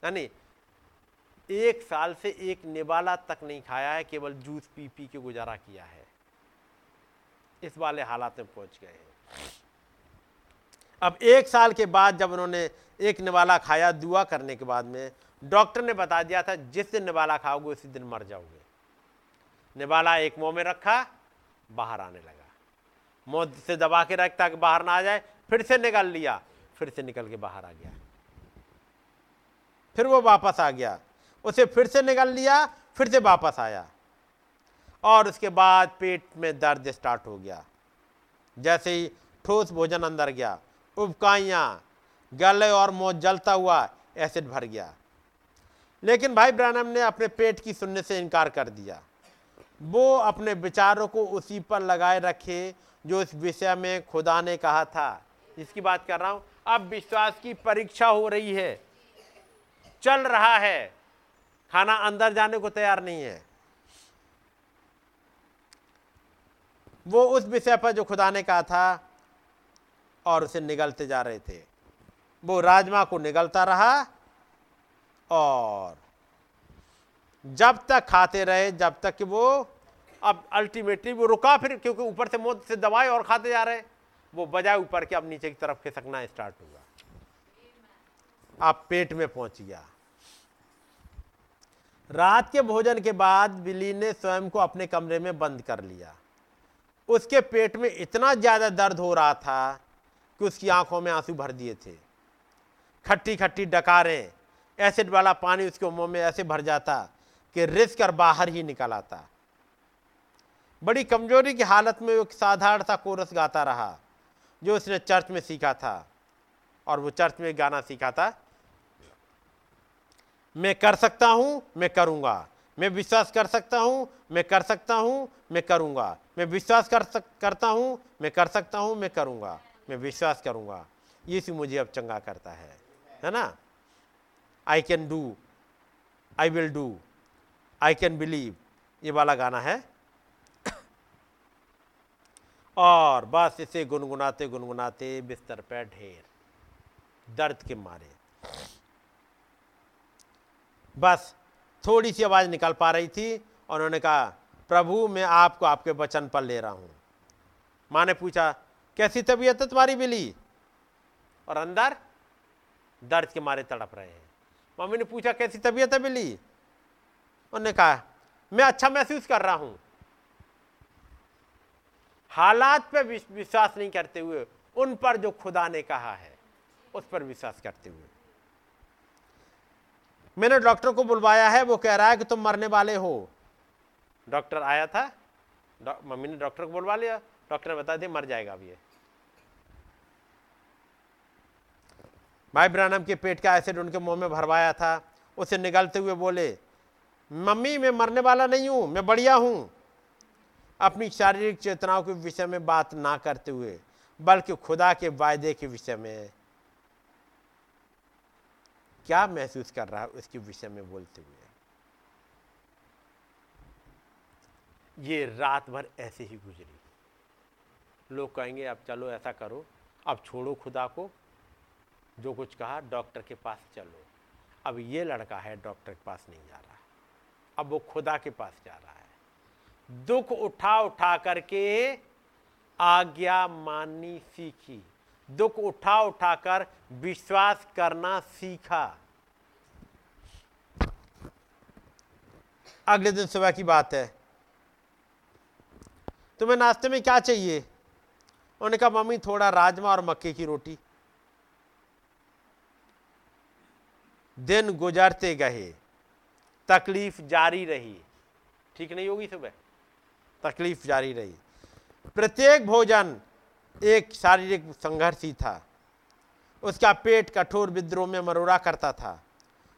यानी एक साल से एक निवाला तक नहीं खाया है, केवल जूस पी पी के गुजारा किया है। इस वाले हालात में पहुँच गए हैं। अब एक साल के बाद जब उन्होंने एक निवाला खाया दुआ करने के बाद में, डॉक्टर ने बता दिया था, जिस दिन निवाला खाओगे उसी दिन मर जाओगे। निवाला एक मुँह में रखा, बाहर आने लगा। मुँह से दबा के रख ताकि बाहर ना आ जाए, फिर से निकल लिया, फिर से निकल के बाहर आ गया। फिर वो वापस आ गया। उसे फिर से निकल लिया, फिर से वापस आया। और उसके बाद पेट में दर्द स्टार्ट हो गया। जैसे ही ठोस भोजन अंदर गया उपकाइयाँ गले और मुँह जलता हुआ, एसिड भर गया। लेकिन भाई ब्रानम ने अपने पेट की सुनने से इनकार कर दिया। वो अपने विचारों को उसी पर लगाए रखे, जो इस विषय में खुदा ने कहा था। इसकी बात कर रहा हूँ, अब विश्वास की परीक्षा हो रही है। चल रहा है। खाना अंदर जाने को तैयार नहीं है। वो उस विषय पर जो खुदा ने कहा था और उसे निगलते जा रहे थे। वो राजमा को निगलता रहा और जब तक खाते रहे, जब तक कि वो अब अल्टीमेटली वो रुका फिर क्योंकि ऊपर से मुँह से दवाई और खाते जा रहे, वो बजाय ऊपर के अब नीचे की तरफ़ खिसकना स्टार्ट हुआ। आप पेट में पहुँच गया। रात के भोजन के बाद बिली ने स्वयं को अपने कमरे में बंद कर लिया। उसके पेट में इतना ज़्यादा दर्द हो रहा था कि उसकी आँखों में आँसू भर दिए थे। खट्टी खट्टी डकारें, एसिड वाला पानी उसके मुँह में ऐसे भर जाता कि रिस कर बाहर ही निकल आता। बड़ी कमज़ोरी की हालत में वो साधारण सा कोरस गाता रहा, जो उसने चर्च में सीखा था, और वो चर्च में गाना सीखा था। मैं कर सकता हूँ, मैं करूँगा। मैं विश्वास कर सकता हूँ, मैं कर सकता हूँ, मैं करूँगा। मैं विश्वास कर सक, करता हूँ, मैं कर सकता हूँ, मैं करूँगा। मैं विश्वास करूँगा। यीशु मुझे अब चंगा करता है। है ना? I can do I will do I can believe ये वाला गाना है। और बस इसे गुनगुनाते गुनगुनाते बिस्तर पर ढेर। दर्द के मारे। बस थोड़ी सी आवाज़ निकल पा रही थी और उन्होंने कहा, प्रभु, मैं आपको आपके वचन पर ले रहा हूँ। माँ ने पूछा, कैसी तबीयत है तुम्हारी बिली? और अंदर दर्द के मारे तड़प रहे हैं। मम्मी ने पूछा, कैसी तबीयत है बिली? उन्होंने कहा, मैं अच्छा महसूस कर रहा हूँ। हालात पे विश्वास नहीं करते हुए उन पर जो खुदा ने कहा है, उस पर विश्वास करते हुए। मैंने डॉक्टर को बुलवाया है वो कह रहा है कि तुम मरने वाले हो। डॉक्टर आया था मम्मी ने डॉक्टर को बुलवा लिया डॉक्टर ने बता दिया मर जाएगा अब ये। भाई ब्रानम के पेट का एसिड उनके मुँह में भरवाया था उसे निगलते हुए बोले मम्मी मैं मरने वाला नहीं हूँ मैं बढ़िया हूँ। अपनी शारीरिक चेतनाओं के विषय में बात ना करते हुए बल्कि खुदा के वायदे के विषय में क्या महसूस कर रहा है उसके विषय में बोलते हुए? ये रात भर ऐसे ही गुजरी। लोग कहेंगे, अब चलो ऐसा करो, अब छोड़ो खुदा को, जो कुछ कहा डॉक्टर के पास चलो। अब ये लड़का है, डॉक्टर के पास नहीं जा रहा। अब वो खुदा के पास जा रहा है। दुख उठा उठा करके आज्ञा माननी सीखी। दुख उठा उठाकर विश्वास करना सीखा। अगले दिन सुबह की बात है। तुम्हें नाश्ते में क्या चाहिए? उन्होंने कहा, मम्मी, थोड़ा राजमा और मक्के की रोटी। दिन गुजरते गए। तकलीफ़ जारी रही। ठीक नहीं होगी सुबह? तकलीफ़ जारी रही। प्रत्येक भोजन एक शारीरिक संघर्ष ही था। उसका पेट कठोर विद्रोह में मरोड़ा करता था।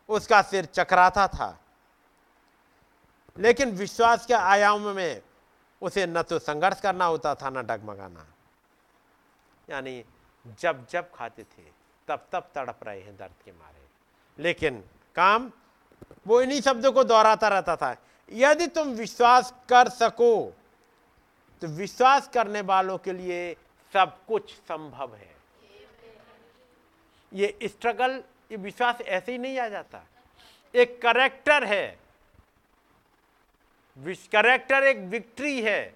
उसका सिर चकराता था। लेकिन विश्वास के आयाम में उसे न तो संघर्ष करना होता था, न डगमगाना। यानी जब जब खाते थे, तब तब तड़प रहे हैं, दर्द के मारे। लेकिन काम वो इन्हीं शब्दों को दोहराता रहता था। यदि तुम विश्वास कर सको तो विश्वास करने वालों के लिए सब कुछ संभव है। ये स्ट्रगल ये विश्वास ऐसे ही नहीं आ जाता। एक करेक्टर है। करेक्टर एक विक्ट्री है।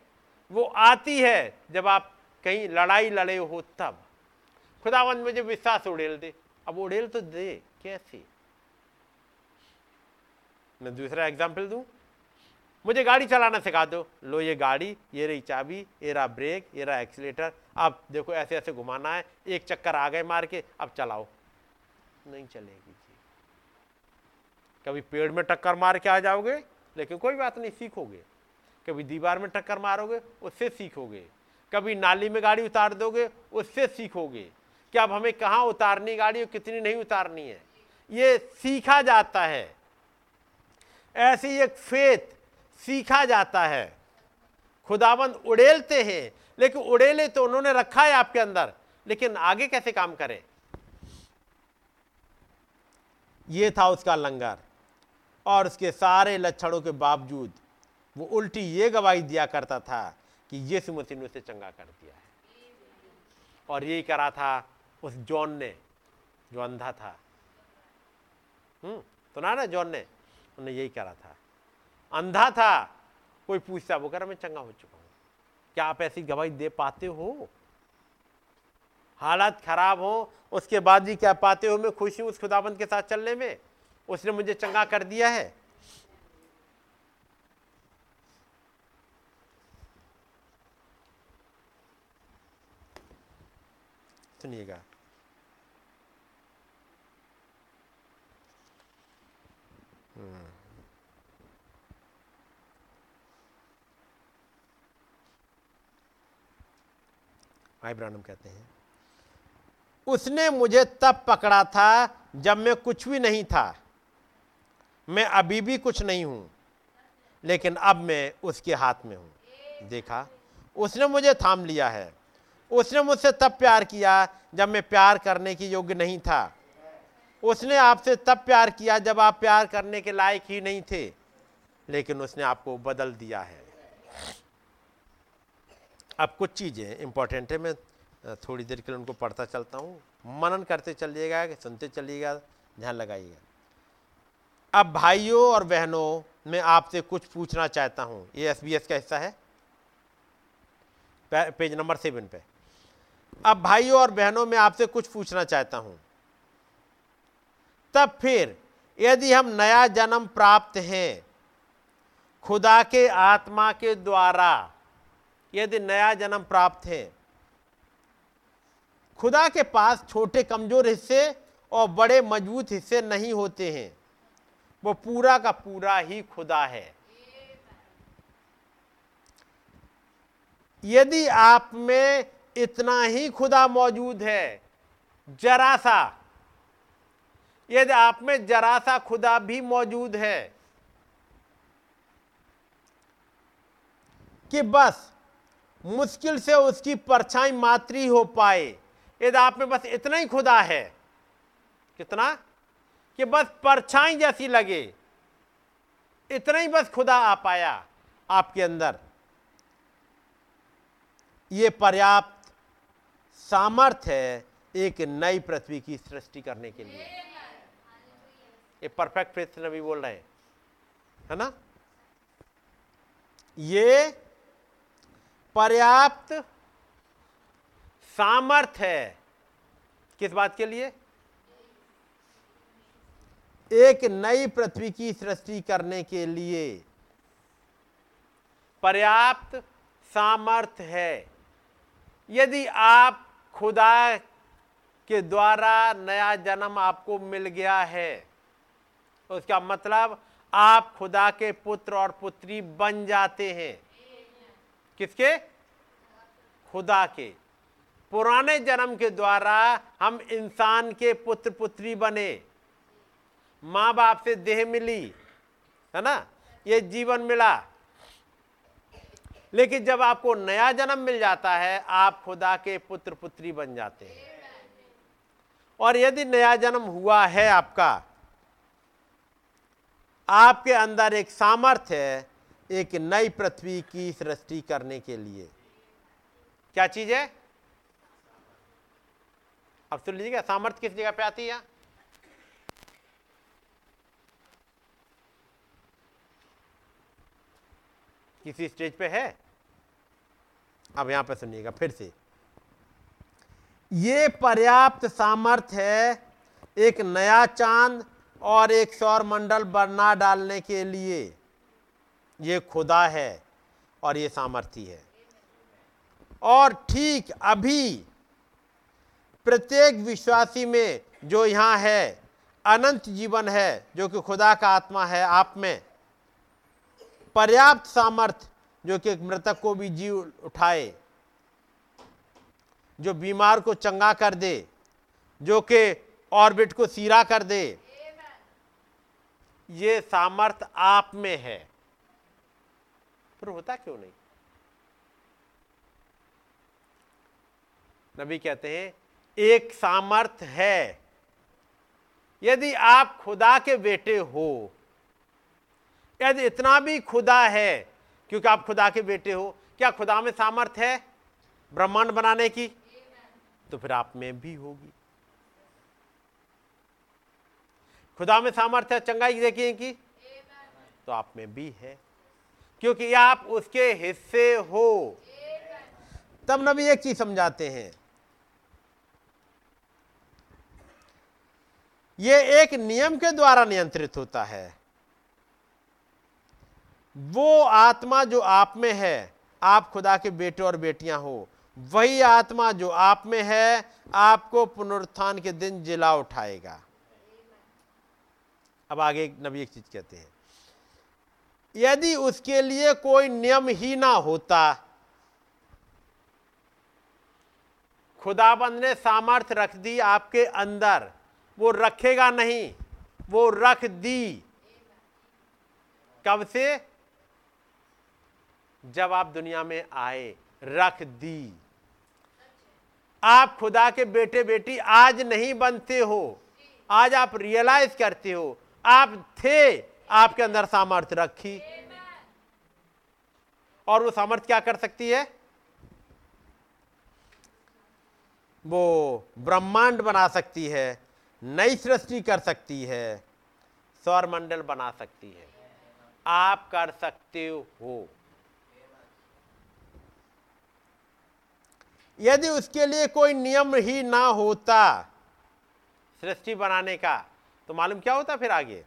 वो आती है जब आप कहीं लड़ाई लड़े हो तब। खुदावंद मुझे विश्वास उड़ेल दे। अब उड़ेल तो दे, कैसे? मैं दूसरा एग्ज़ाम्पल दूँ। मुझे गाड़ी चलाना सिखा दो। लो, ये गाड़ी, ये रही चाबी, ये रहा ब्रेक ये रहा एक्सीटर अब देखो, ऐसे ऐसे घुमाना है। एक चक्कर आ गए मार के, अब चलाओ। नहीं चलेगी जी। कभी पेड़ में टक्कर मार के आ जाओगे? लेकिन कोई बात नहीं, सीखोगे। कभी दीवार में टक्कर मारोगे, उससे सीखोगे। कभी नाली में गाड़ी उतार दोगे, उससे सीखोगे। कि अब हमें कहाँ उतारनी गाड़ी और कितनी नहीं उतारनी है। ये सीखा जाता है। ऐसी एक फेत सीखा जाता है। खुदाबंद उड़ेलते हैं, लेकिन उड़ेले तो उन्होंने रखा है आपके अंदर, लेकिन आगे कैसे काम करें? ये था उसका लंगर। और उसके सारे लक्षणों के बावजूद वो उल्टी ये गवाही दिया करता था कि यीशु मसीह ने उसे चंगा कर दिया है। और यही करा था उस जॉन ने, जो अंधा था। हम्म सुना ना जॉन ने? उन्हें यही करा था। अंधा था, कोई पूछता, वो कह कर मैं चंगा हो चुका हूँ। क्या आप ऐसी गवाही दे पाते हो? हालात खराब हो, उसके बाद भी क्या पाते हो? मैं खुशी हूँ उस खुदाबंद के साथ चलने में। उसने मुझे चंगा कर दिया है। सुनिएगा। हम्म। कहते हैं, उसने मुझे तब पकड़ा था जब मैं कुछ भी नहीं था। मैं अभी भी कुछ नहीं हूँ, लेकिन अब मैं उसके हाथ में हूँ। देखा? उसने मुझे थाम लिया है। उसने मुझसे तब प्यार किया जब मैं प्यार करने की योग्य नहीं था। उसने आपसे तब प्यार किया जब आप प्यार करने के लायक ही नहीं थे, लेकिन उसने आपको बदल दिया है। अब कुछ चीज़ें इंपॉर्टेंट है, मैं थोड़ी देर के लिए उनको पढ़ता चलता हूँ। मनन करते चलिएगा, सुनते चलिएगा, ध्यान लगाइएगा। अब भाइयों और बहनों, मैं आपसे कुछ पूछना चाहता हूँ। ये SBS का हिस्सा है। पेज नंबर सेवन पे। अब भाइयों और बहनों, में आपसे कुछ पूछना चाहता हूँ। तब फिर, यदि हम नया जन्म प्राप्त हैं, खुदा के आत्मा के द्वारा, यदि नया जन्म प्राप्त है, खुदा के पास छोटे कमज़ोर हिस्से और बड़े मज़बूत हिस्से नहीं होते हैं वो पूरा का पूरा ही खुदा है। यदि आप में इतना ही खुदा मौजूद है, जरा सा, यदि आप में जरा सा खुदा भी मौजूद है, कि बस मुश्किल से उसकी परछाई मात्री हो पाए, यदि आप में बस इतना ही खुदा है, कितना? कि बस परछाई जैसी लगे। इतना ही बस खुदा आ पाया आपके अंदर। ये पर्याप्त सामर्थ है एक नई पृथ्वी की सृष्टि करने के लिए। ये परफेक्ट प्रेस नबी बोल रहे हैं, है ना? ये पर्याप्त सामर्थ है। किस बात के लिए? एक नई पृथ्वी की सृष्टि करने के लिए पर्याप्त सामर्थ है। यदि आप खुदा के द्वारा नया जन्म आपको मिल गया है, उसका मतलब आप खुदा के पुत्र और पुत्री बन जाते हैं। किसके? खुदा के। पुराने जन्म के द्वारा हम इंसान के पुत्र पुत्री बने। माँ बाप से देह मिली, है ना? ये जीवन मिला। लेकिन जब आपको नया जन्म मिल जाता है, आप खुदा के पुत्र पुत्री बन जाते हैं। और यदि नया जन्म हुआ है आपका, आपके अंदर एक सामर्थ्य है, एक नई पृथ्वी की सृष्टि करने के लिए। क्या चीज़ है? अब सुन लीजिएगा, सामर्थ्य किस जगह पे आती है? किसी स्टेज पे है? अब यहाँ पर सुनिएगा फिर से। ये पर्याप्त सामर्थ्य है एक नया चाँद और एक सौर मंडल बना डालने के लिए। ये खुदा है और ये सामर्थ्य है। और ठीक अभी प्रत्येक विश्वासी में जो यहाँ है, अनंत जीवन है, जो कि खुदा का आत्मा है, आप में पर्याप्त सामर्थ्य जो कि एक मृतक को भी जीव उठाए, जो बीमार को चंगा कर दे, जो कि ऑर्बिट को सीरा कर दे, ये सामर्थ आप में है। पर होता क्यों नहीं? नबी कहते हैं, एक सामर्थ है। यदि आप खुदा के बेटे हो यदि इतना भी खुदा है क्योंकि आप खुदा के बेटे हो। क्या खुदा में सामर्थ है ब्रह्मांड बनाने की? तो फिर आप में भी होगी। खुदा में सामर्थ्य है चंगाई देखिए कि तो आप में भी है क्योंकि आप उसके हिस्से हो। तब नबी एक चीज़ समझाते हैं। यह एक नियम के द्वारा नियंत्रित होता है। वो आत्मा जो आप में है, आप खुदा के बेटे और बेटियाँ हो, वही आत्मा जो आप में है, आपको पुनरुत्थान के दिन जिला उठाएगा। अब आगे नबी एक चीज़ कहते हैं, यदि उसके लिए कोई नियम ही ना होता, खुदाबंद ने सामर्थ्य रख दी आपके अंदर, वो रखेगा नहीं, वो रख दी। कब से? जब आप दुनिया में आए, रख दी। आप खुदा के बेटे बेटी आज नहीं बनते हो। आज आप रियलाइज़ करते हो। आप थे, आपके अंदर सामर्थ्य रखी। और वो सामर्थ्य क्या कर सकती है? वो ब्रह्मांड बना सकती है, नई सृष्टि कर सकती है सौर मंडल बना सकती है। आप कर सकते हो। यदि उसके लिए कोई नियम ही ना होता सृष्टि बनाने का तो मालूम क्या होता फिर आगे?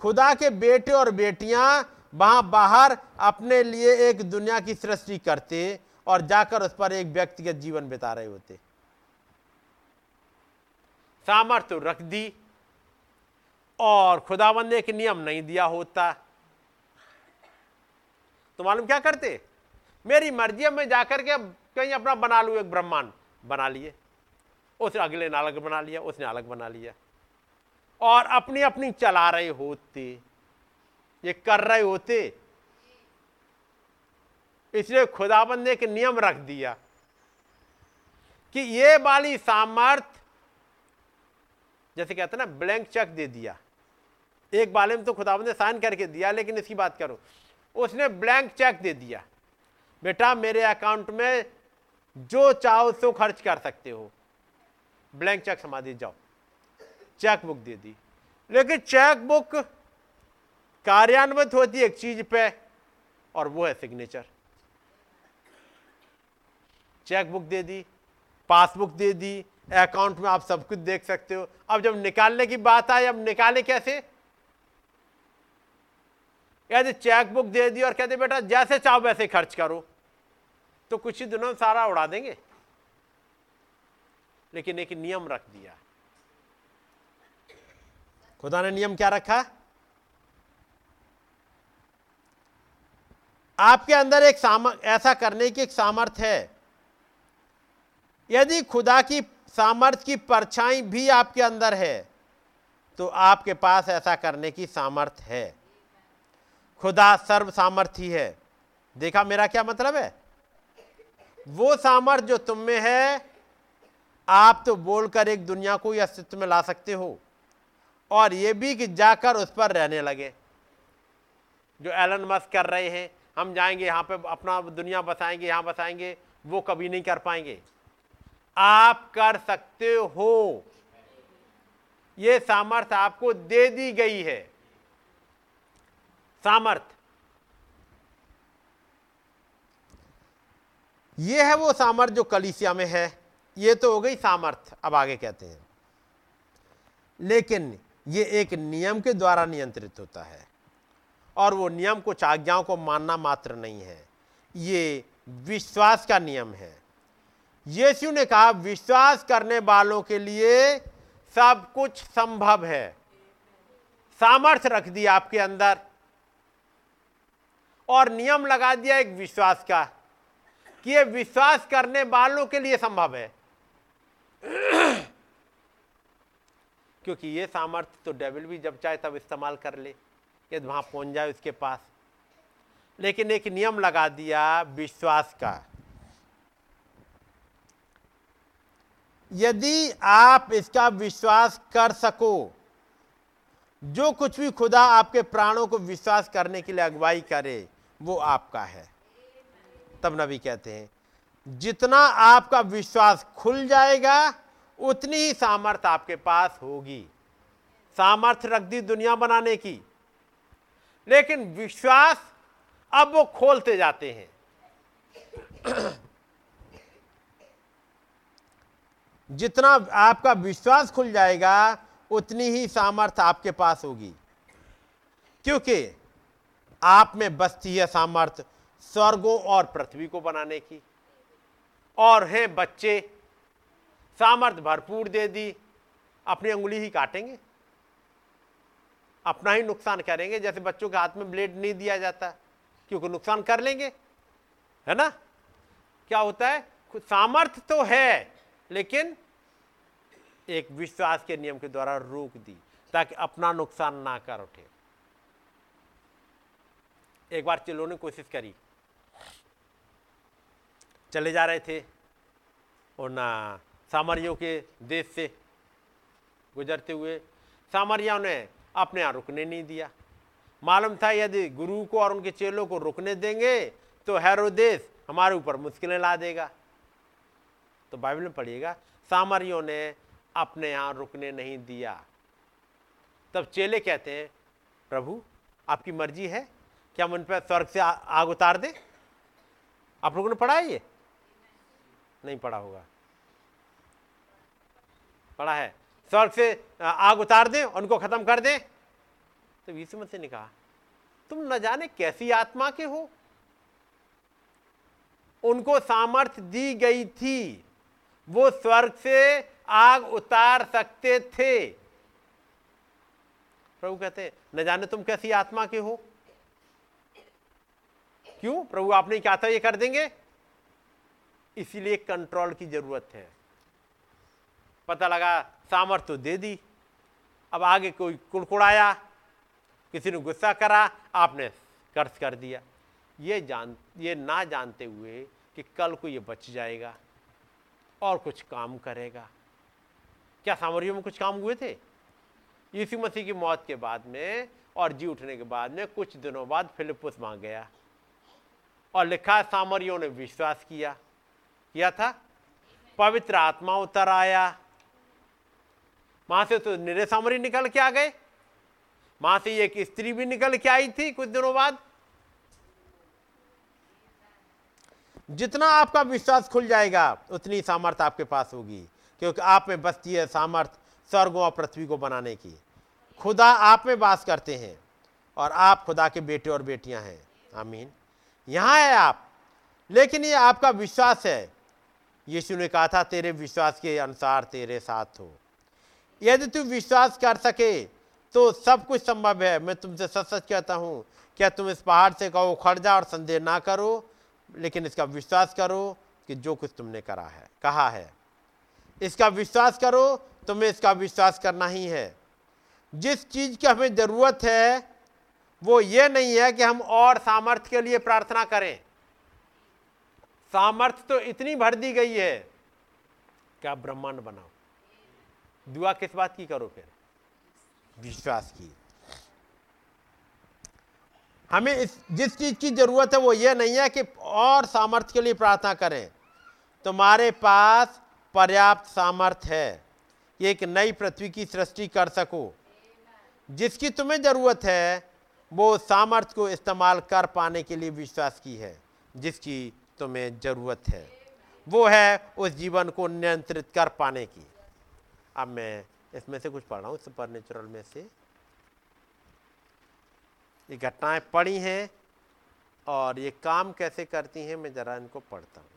खुदा के बेटे और बेटियाँ वहाँ बाहर अपने लिए एक दुनिया की सृष्टि करते और जाकर उस पर एक व्यक्तिगत जीवन बिता रहे होते। सामर्थ्य रख दी और खुदाबंद ने एक नियम नहीं दिया होता। तो मालूम क्या करते? मेरी मर्ज़ी में जाकर के कहीं अपना बना लू एक ब्रह्मांड। बना लिए। उसने अगले ने अलग बना लिया, उसने अलग बना लिया। और अपनी अपनी चला रहे होते। ये कर रहे होते। इसलिए खुदाबंद ने एक नियम रख दिया कि ये वाली सामर्थ, जैसे कहते ना, ब्लैंक चेक दे दिया। एक बाले में तो खुदाबंद ने साइन करके दिया, लेकिन इसकी बात करो। उसने ब्लैंक चेक दे दिया। बेटा, मेरे अकाउंट में जो चाहो सो खर्च कर सकते हो। ब्लैंक चेक समाधि जाओ। चेक बुक दे दी। लेकिन चेक बुक कार्यान्वित होती है एक चीज़ पे, और वो है सिग्नेचर। चेक बुक दे दी, पासबुक दे दी, अकाउंट में आप सब कुछ देख सकते हो। अब जब निकालने की बात आए अब निकाले कैसे? यदि चेक बुक दे दी, और कहते बेटा जैसे चाहो वैसे खर्च करो। तो कुछ ही दिनों में सारा उड़ा देंगे। लेकिन एक नियम रख दिया। खुदा ने नियम क्या रखा? आपके अंदर एक ऐसा करने की एक सामर्थ्य है। यदि खुदा की सामर्थ की परछाई भी आपके अंदर है तो आपके पास ऐसा करने की सामर्थ है। खुदा सर्व सामर्थ्य है। देखा मेरा क्या मतलब है? वो सामर्थ्य जो तुम में है, आप तो बोलकर एक दुनिया को ही अस्तित्व में ला सकते हो। और ये भी कि जाकर उस पर रहने लगे। जो एलन मस्क कर रहे हैं, हम जाएँगे, यहाँ पे अपना दुनिया बसाएँगे, यहाँ बसाएँगे, वो कभी नहीं कर पाएँगे। आप कर सकते हो। ये सामर्थ आपको दे दी गई है। सामर्थ। ये है वो सामर्थ्य जो कलिसिया में है। ये तो हो गई सामर्थ्य, अब आगे कहते हैं। लेकिन ये एक नियम के द्वारा नियंत्रित होता है, और वो नियम कुछ आज्ञाओं को मानना मात्र नहीं है। ये विश्वास का नियम है। यीशु ने कहा, विश्वास करने वालों के लिए सब कुछ संभव है। सामर्थ्य रख दिया आपके अंदर और नियम लगा दिया एक विश्वास का। कि ये विश्वास करने वालों के लिए संभव है। (clears throat) क्योंकि ये सामर्थ्य तो डेविल भी जब चाहे तब इस्तेमाल कर ले यदि वहाँ पहुँच जाए उसके पास। लेकिन एक नियम लगा दिया विश्वास का। यदि आप इसका विश्वास कर सको, जो कुछ भी खुदा आपके प्राणों को विश्वास करने के लिए अगुवाई करे, वो आपका है। तब नबी कहते हैं, जितना आपका विश्वास खुल जाएगा, उतनी ही सामर्थ्य आपके पास होगी। सामर्थ्य रख दी दुनिया बनाने की। लेकिन विश्वास अब वो खोलते जाते हैं। (clears throat) जितना आपका विश्वास खुल जाएगा, उतनी ही सामर्थ्य आपके पास होगी। क्योंकि आप में बसती है सामर्थ्य। स्वर्गों और पृथ्वी को बनाने की। और हैं बच्चे, सामर्थ भरपूर दे दी, अपनी उंगली ही काटेंगे। अपना ही नुकसान करेंगे, जैसे बच्चों के हाथ में ब्लेड नहीं दिया जाता, क्योंकि नुकसान कर लेंगे, है ना? क्या होता है? सामर्थ तो है, लेकिन एक विश्वास के नियम के द्वारा रोक दी, ताकि अपना नुकसान ना कर उठे। एक बार चिल्लो ने कोशिश करी। चले जा रहे थे और ना सामरियों के देश से गुजरते हुए सामरिया ने अपने यहाँ रुकने नहीं दिया। मालूम था यदि गुरु को और उनके चेलों को रुकने देंगे तो हैरो देश हमारे ऊपर मुश्किलें ला देगा। तो बाइबल में पढ़िएगा, सामरियों ने अपने यहाँ रुकने नहीं दिया। तब चेले कहते हैं, प्रभु, आपकी मर्ज़ी है, क्या हम उन पर स्वर्ग से आग उतार दे? आप लोगों ने पढ़ा है ये? नहीं पढ़ा होगा। पढ़ा है। स्वर्ग से आग उतार दें, उनको खत्म कर दें। तो यीशु मसीह ने कहा, तुम न जाने कैसी आत्मा के हो। उनको सामर्थ्य दी गई थी। वो स्वर्ग से आग उतार सकते थे। प्रभु कहते न जाने तुम कैसी आत्मा के हो। क्यों? प्रभु, आपने क्या था, ये कर देंगे? इसीलिए कंट्रोल की ज़रूरत है। पता लगा सामर्थ तो दे दी। अब आगे कोई कुड़कुड़ाया, किसी ने गुस्सा करा, आपने कर्ज कर दिया। ये जान, ये ना जानते हुए कि कल को ये बच जाएगा और कुछ काम करेगा। क्या सामरियों में कुछ काम हुए थे? यीशु मसीह की मौत के बाद में और जी उठने के बाद में कुछ दिनों बाद फिलिपुस वहाँ गया और लिखा, सामरियों ने विश्वास किया। किया था? पवित्र आत्मा उतर आया। वहाँ से तो निरे सामरी निकल के आ गए। वहाँ से एक स्त्री भी निकल के आई थी कुछ दिनों बाद। जितना आपका विश्वास खुल जाएगा, उतनी सामर्थ्य आपके पास होगी, क्योंकि आप में बसती है सामर्थ स्वर्गों और पृथ्वी को बनाने की। खुदा आप में बास करते हैं और आप खुदा के बेटे और बेटियाँ हैं। आमीन। यहाँ है आप। लेकिन ये आपका विश्वास है यीशु ने कहा था, तेरे विश्वास के अनुसार तेरे साथ हो। यदि तू विश्वास कर सके तो सब कुछ संभव है। मैं तुमसे सच सच कहता हूँ, क्या तुम इस पहाड़ से कहो, खड़ जा और संदेह ना करो, लेकिन इसका विश्वास करो कि जो कुछ तुमने करा है। कहा है, इसका विश्वास करो, तुम्हें इसका विश्वास करना ही है। जिस चीज़ की हमें ज़रूरत है, वो ये नहीं है कि हम और सामर्थ्य के लिए प्रार्थना करें। सामर्थ्य तो इतनी भर दी गई है। कि आप ब्रह्मांड बनाओ? दुआ किस बात की करो फिर? विश्वास की। हमें इस, जिस चीज़ की ज़रूरत है वो ये नहीं है कि और सामर्थ्य के लिए प्रार्थना करें। तुम्हारे पास पर्याप्त सामर्थ्य है कि एक नई पृथ्वी की सृष्टि कर सको। जिसकी तुम्हें ज़रूरत है, वो सामर्थ्य को इस्तेमाल कर पाने के लिए विश्वास की है, जिसकी तुम्हें ज़रूरत है। वो है उस जीवन को नियंत्रित कर पाने की। अब मैं इसमें से कुछ पढ़ रहा हूँ सुपर नेचुरल में से। ये घटनाएँ पढ़ी हैं और ये काम कैसे करती हैं, मैं ज़रा इनको पढ़ता हूँ।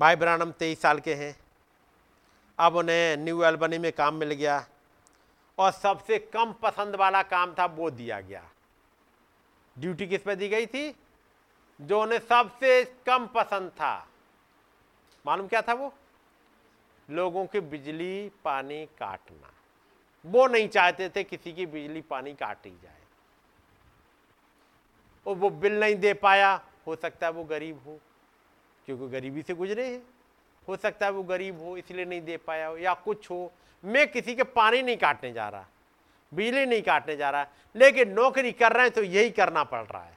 भाई ब्रानम तेईस साल के हैं। अब उन्हें न्यू एल्बनी में काम मिल गया और सबसे कम पसंद वाला काम था वो दिया गया। ड्यूटी किस पे दी गई थी? जो उन्हें सबसे कम पसंद था। मालूम क्या था वो? लोगों की बिजली, पानी काटना। वो नहीं चाहते थे किसी की बिजली, पानी काटी जाए। और वो बिल नहीं दे पाया, हो सकता है वो गरीब हो। क्योंकि गरीबी से गुजरे हैं। हो सकता है वो गरीब हो, इसलिए नहीं दे पाया हो, या कुछ हो। मैं किसी के पानी नहीं काटने जा रहा, बिजली नहीं काटने जा रहा, लेकिन नौकरी कर रहे हैं तो यही करना पड़ रहा है।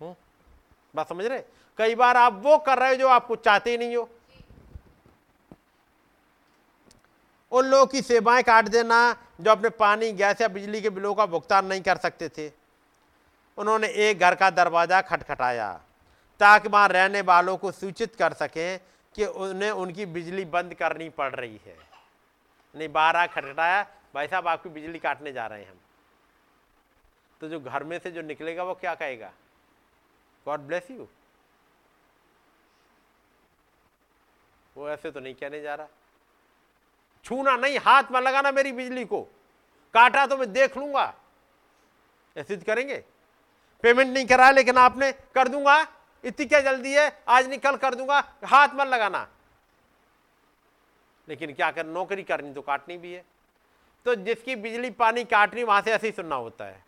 हम्म? बात समझ रहे? कई बार आप वो कर रहे हो जो आपको चाहते ही नहीं हो। उन लोगों की सेवाएँ काट देना जो अपने पानी, गैस या बिजली के बिलों का भुगतान नहीं कर सकते थे। उन्होंने एक घर का दरवाज़ा खटखटाया। ताकि वहाँ रहने वालों को सूचित कर सकें कि उन्हें उनकी बिजली बंद करनी पड़ रही है। नहीं, बारह खटखटाया, भाई साहब आपकी बिजली काटने जा रहे हैं हम। तो जो घर में से जो निकलेगा, वो क्या कहेगा? गॉड ब्लेस यू वो ऐसे तो नहीं कहने जा रहा। छूना नहीं, हाथ में लगाना मेरी बिजली को। काटा तो मैं देख लूँगा। ऐसे करेंगे? पेमेंट नहीं करा लेकिन आपने कर दूँगा। इतनी क्या जल्दी है? आज नहीं कल कर दूँगा, हाथ मत लगाना। लेकिन क्या कर, नौकरी करनी तो काटनी भी है। तो जिसकी बिजली पानी काटनी वहाँ से ऐसे ही सुनना होता है।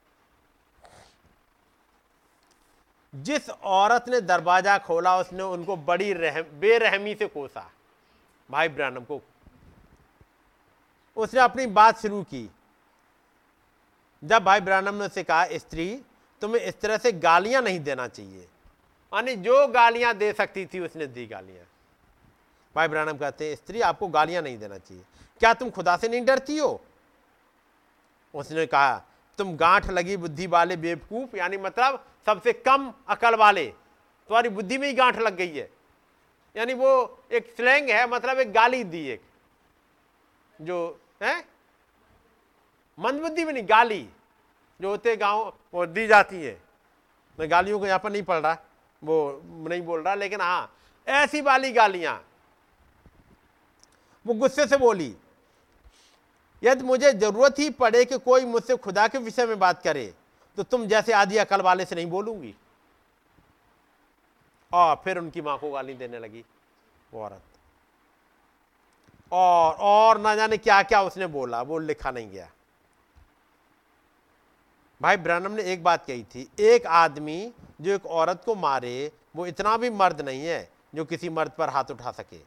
जिस औरत ने दरवाज़ा खोला, उसने उनको बड़ी रहम, बेरहमी से कोसा। भाई ब्रानम को, उसने अपनी बात शुरू की। जब भाई ब्रानम ने उसे कहा, स्त्री, तुम्हें इस तरह से गालियाँ नहीं देना चाहिए। यानी जो गालियाँ दे सकती थी उसने दी गालियाँ। भाई ब्रानम कहते हैं, स्त्री, आपको गालियाँ नहीं देना चाहिए। क्या तुम खुदा से नहीं डरती हो? उसने कहा, तुम गांठ लगी बुद्धि वाले बेवकूफ़, यानी मतलब सबसे कम अकल वाले, तुम्हारी बुद्धि में ही गांठ लग गई है। यानी वो एक स्लैंग है मतलब एक गाली दी एक, जो, है? मंदबुद्धि में नहीं, गाली जो होते गाँव, वो दी जाती है। मैं गालियों को यहाँ पर नहीं पढ़ रहा। वो नहीं बोल रहा, लेकिन हाँ ऐसी वाली गालियाँ। वो गुस्से से बोली, यदि मुझे ज़रूरत ही पड़े कि कोई मुझसे खुदा के विषय में बात करे तो तुम जैसे आदि अकल वाले से नहीं बोलूँगी। और फिर उनकी माँ को गाली देने लगी, वो औरत। और और ना जाने क्या क्या उसने बोला, वो लिखा नहीं गया। भाई ब्रनम ने एक बात कही थी, एक आदमी जो एक औरत को मारे, वो इतना भी मर्द नहीं है जो किसी मर्द पर हाथ उठा सके।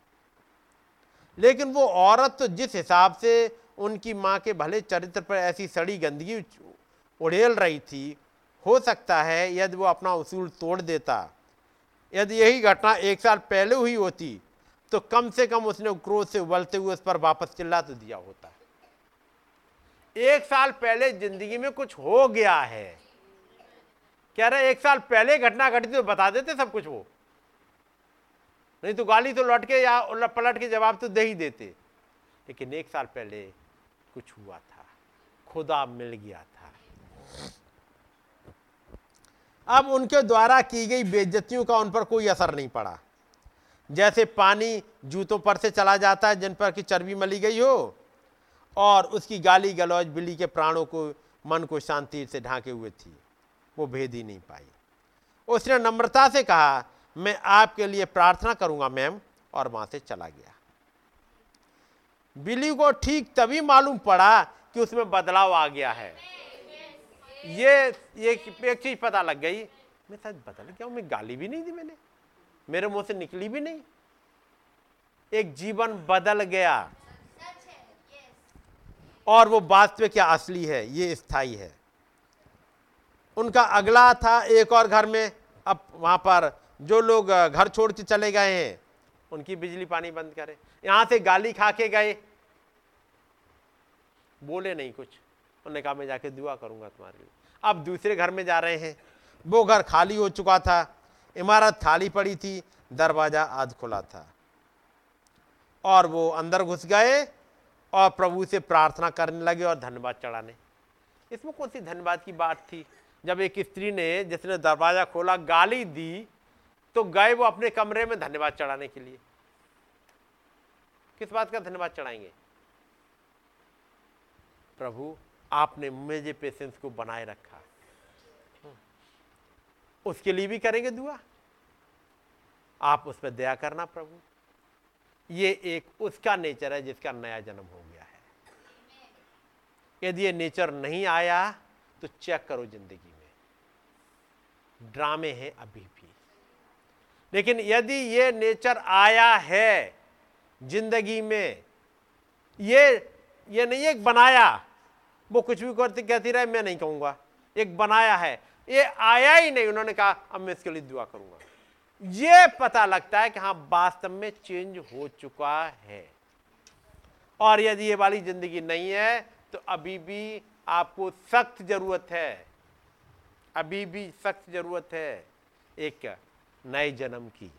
लेकिन वो औरत तो जिस हिसाब से उनकी माँ के भले चरित्र पर ऐसी सड़ी गंदगी उड़ेल रही थी, हो सकता है यदि वो अपना उसूल तोड़ देता। यदि यही घटना एक साल पहले हुई होती तो कम से कम उसने क्रोध से उबलते हुए उस पर वापस चिल्ला तो दिया होता। एक साल पहले ज़िंदगी में कुछ हो गया है। कह रहे एक साल पहले घटना घटी तो बता देते सब कुछ वो। नहीं तो गाली तो लौट के या पलट के जवाब तो दे ही देते। लेकिन एक साल पहले कुछ हुआ था। खुदा मिल गया था। अब उनके द्वारा की गई बेइज्जतियों का उन पर कोई असर नहीं पड़ा। जैसे पानी जूतों पर से चला जाता है, जिन पर की चर्बी मली गई हो और उसकी गाली गलौज बिल्ली के प्राणों को, मन को शांति से ढांके हुए थी। वो भेद ही नहीं पाई। उसने नम्रता से कहा, मैं आपके लिए प्रार्थना करूँगा, मैम, और वहाँ से चला गया। बिल्ली को ठीक तभी मालूम पड़ा कि उसमें बदलाव आ गया है। ये ये एक चीज़ पता लग गई, मैं शायद बदल गया मैं गाली भी नहीं दी मैंने। मेरे मुँह से निकली भी नहीं। एक जीवन बदल गया। और वो वास्तविक क्या असली है, ये स्थायी है। उनका अगला था एक और घर में, अब वहाँ पर जो लोग घर छोड़ के चले गए हैं, उनकी बिजली पानी बंद करे। यहाँ से गाली खा के गए। बोले नहीं कुछ। उन्होंने कहा, मैं जाके दुआ करूँगा तुम्हारे लिए। अब दूसरे घर में जा रहे हैं। वो घर खाली हो चुका था। इमारत खाली पड़ी थी। दरवाज़ा आध खुला था। और वो अंदर घुस गए। और प्रभु से प्रार्थना करने लगे और धन्यवाद चढ़ाने। इसमें कौन सी धन्यवाद की बात थी? जब एक स्त्री ने, जिसने दरवाज़ा खोला, गाली दी तो गए वो अपने कमरे में धन्यवाद चढ़ाने के लिए। किस बात का धन्यवाद चढ़ाएँगे? प्रभु, आपने मुझे पेशेंस को बनाए रखा। उसके लिए भी करेंगे दुआ? आप उस पर दया करना, प्रभु। ये एक उसका नेचर है जिसका नया जन्म हो गया है। यदि ये नेचर नहीं आया तो चेक करो ज़िंदगी में। ड्रामे हैं अभी भी। लेकिन यदि ये नेचर आया है ज़िंदगी में, ये ये नहीं एक बनाया, वो कुछ भी करती, कहती रहे, मैं नहीं कहूँगा। एक बनाया है। ये आया ही नहीं, उन्होंने कहा, अब मैं इसके लिए दुआ करूँगा। ये पता लगता है कि हाँ वास्तव में चेंज हो चुका है। और यदि ये वाली ज़िंदगी नहीं है तो अभी भी आपको सख्त ज़रूरत है। अभी भी सख्त ज़रूरत है एक नए जन्म की।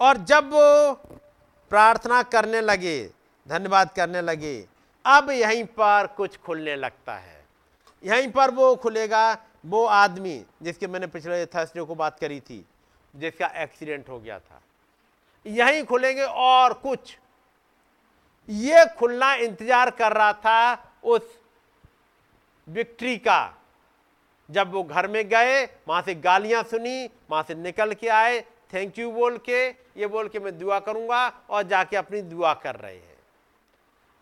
और जब वो प्रार्थना करने लगे, धन्यवाद करने लगे, अब यहीं पर कुछ खुलने लगता है। यहीं पर वो खुलेगा वो आदमी जिसके मैंने पिछले थर्सडे को बात करी थी, जिसका एक्सीडेंट हो गया था। यहीं खुलेंगे और कुछ। ये खुलना इंतज़ार कर रहा था उस विक्ट्री का। जब वो घर में गए, वहाँ से गालियाँ सुनी, वहाँ से निकल के आए थैंक यू बोल के, ये बोल के मैं दुआ करूँगा और जाके अपनी दुआ कर रहे हैं।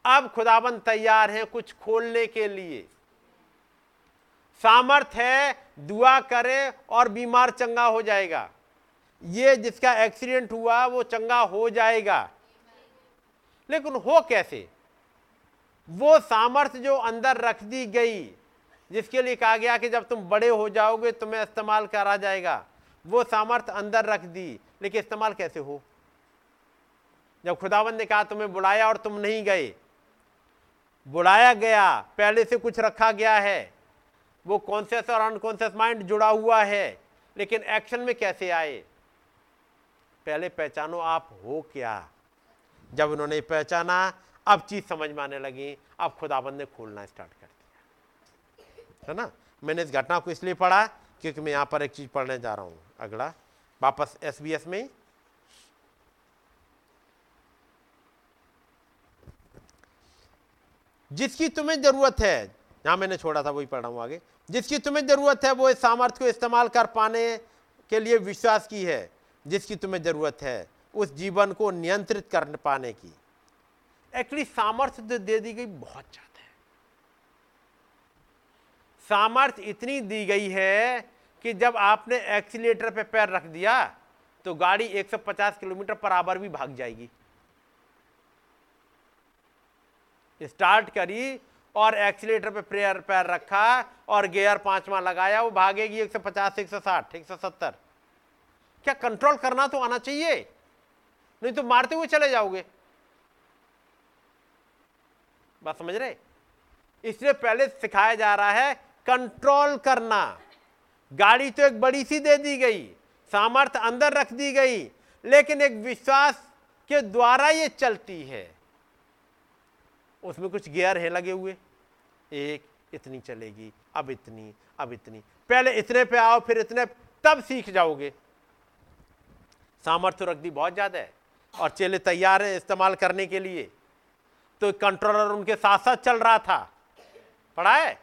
अब खुदाबंद तैयार हैं कुछ खोलने के लिए। सामर्थ है, दुआ करे और बीमार चंगा हो जाएगा। ये जिसका एक्सीडेंट हुआ, वो चंगा हो जाएगा। लेकिन हो कैसे? वो सामर्थ जो अंदर रख दी गई, जिसके लिए कहा गया कि जब तुम बड़े हो जाओगे, तुम्हें इस्तेमाल करा जाएगा। वो सामर्थ अंदर रख दी, लेकिन इस्तेमाल कैसे हो? जब खुदावन ने कहा, तुम्हें बुलाया और तुम नहीं गए। बुलाया गया, पहले से कुछ रखा गया है। वो कॉन्सियस और अनकॉन्सियस माइंड जुड़ा हुआ है, लेकिन एक्शन में कैसे आए? पहले पहचानो आप हो क्या? जब उन्होंने पहचाना, अब चीज़ समझ में आने लगी, अब खुदाबंद ने खोलना स्टार्ट कर दिया। है ना? मैंने इस घटना को इसलिए पढ़ा क्योंकि मैं यहाँ पर एक चीज़ पढ़ने जा रहा हूँ। अगला, वापस एसबीएस में। जिसकी तुम्हें ज़रूरत है यहाँ मैंने छोड़ा था, वही पढ़ रहा हूँ आगे। जिसकी तुम्हें ज़रूरत है, वो इस सामर्थ्य को इस्तेमाल कर पाने के लिए विश्वास की है। जिसकी तुम्हें ज़रूरत है, उस जीवन को नियंत्रित कर पाने की। एक्चुअली सामर्थ्य तो दे दी गई बहुत ज़्यादा है। सामर्थ्य इतनी दी गई है कि जब आपने एक्सीटर पे पैर रख दिया तो गाड़ी 150 किलोमीटर पर आवर भी भाग जाएगी। स्टार्ट करी और एक्सीटर पे प्रेयर पैर रखा और गियर पांचवा लगाया, वो भागेगी 150 160 170 क्या कंट्रोल करना तो आना चाहिए? नहीं तो मारते हुए चले जाओगे। बात समझ रहे? इसलिए पहले सिखाया जा रहा है कंट्रोल करना। गाड़ी तो एक बड़ी सी दे दी गई, सामर्थ्य अंदर रख दी गई, लेकिन एक विश्वास के द्वारा ये चलती है। उसमें कुछ गियर है लगे हुए। एक, इतनी चलेगी, अब इतनी अब इतनी। पहले इतने पे आओ, फिर इतने, तब सीख जाओगे। सामर्थ्य रख दी बहुत ज़्यादा है, और चेले तैयार है इस्तेमाल करने के लिए। तो कंट्रोलर उनके साथ साथ चल रहा था। पढ़ा है?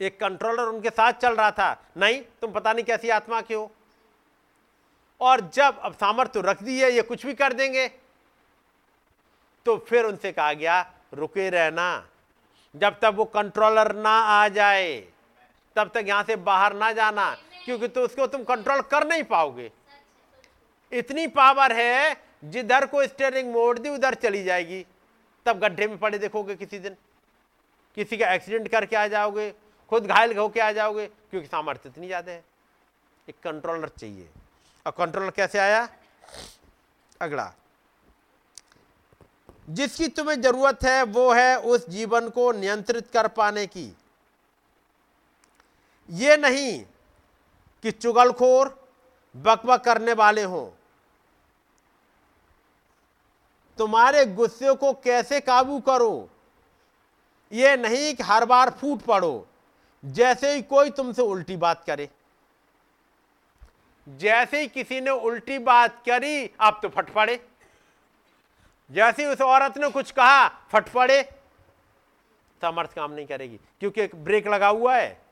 एक कंट्रोलर उनके साथ चल रहा था। नहीं, तुम पता नहीं कैसी आत्मा के हो। और जब, अब सामर्थ्य रख दी है, ये कुछ भी कर देंगे। तो फिर उनसे कहा गया, रुके रहना। जब तक वो कंट्रोलर ना आ जाए, तब तक यहाँ से बाहर ना जाना, क्योंकि तो उसको तुम कंट्रोल कर नहीं पाओगे। इतनी पावर है, जिधर को स्टेयरिंग मोड़ दी, उधर चली जाएगी। तब गड्ढे में पड़े देखोगे किसी दिन। किसी का एक्सीडेंट करके आ जाओगे, खुद घायल होके आ जाओगे, क्योंकि सामर्थ्य इतनी ज़्यादा है। एक कंट्रोलर चाहिए। और कंट्रोलर कैसे आया? अगला। जिसकी तुम्हें ज़रूरत है, वो है उस जीवन को नियंत्रित कर पाने की। ये नहीं कि चुगलखोर, बकबक करने वाले हों। तुम्हारे गुस्से को कैसे काबू करो? ये नहीं कि हर बार फूट पड़ो, जैसे ही कोई तुमसे उल्टी बात करे। जैसे ही किसी ने उल्टी बात करी आप तो फट पड़े। जैसे उस औरत ने कुछ कहा, फट पड़े। सामर्थ्य काम नहीं करेगी, क्योंकि एक ब्रेक लगा हुआ है।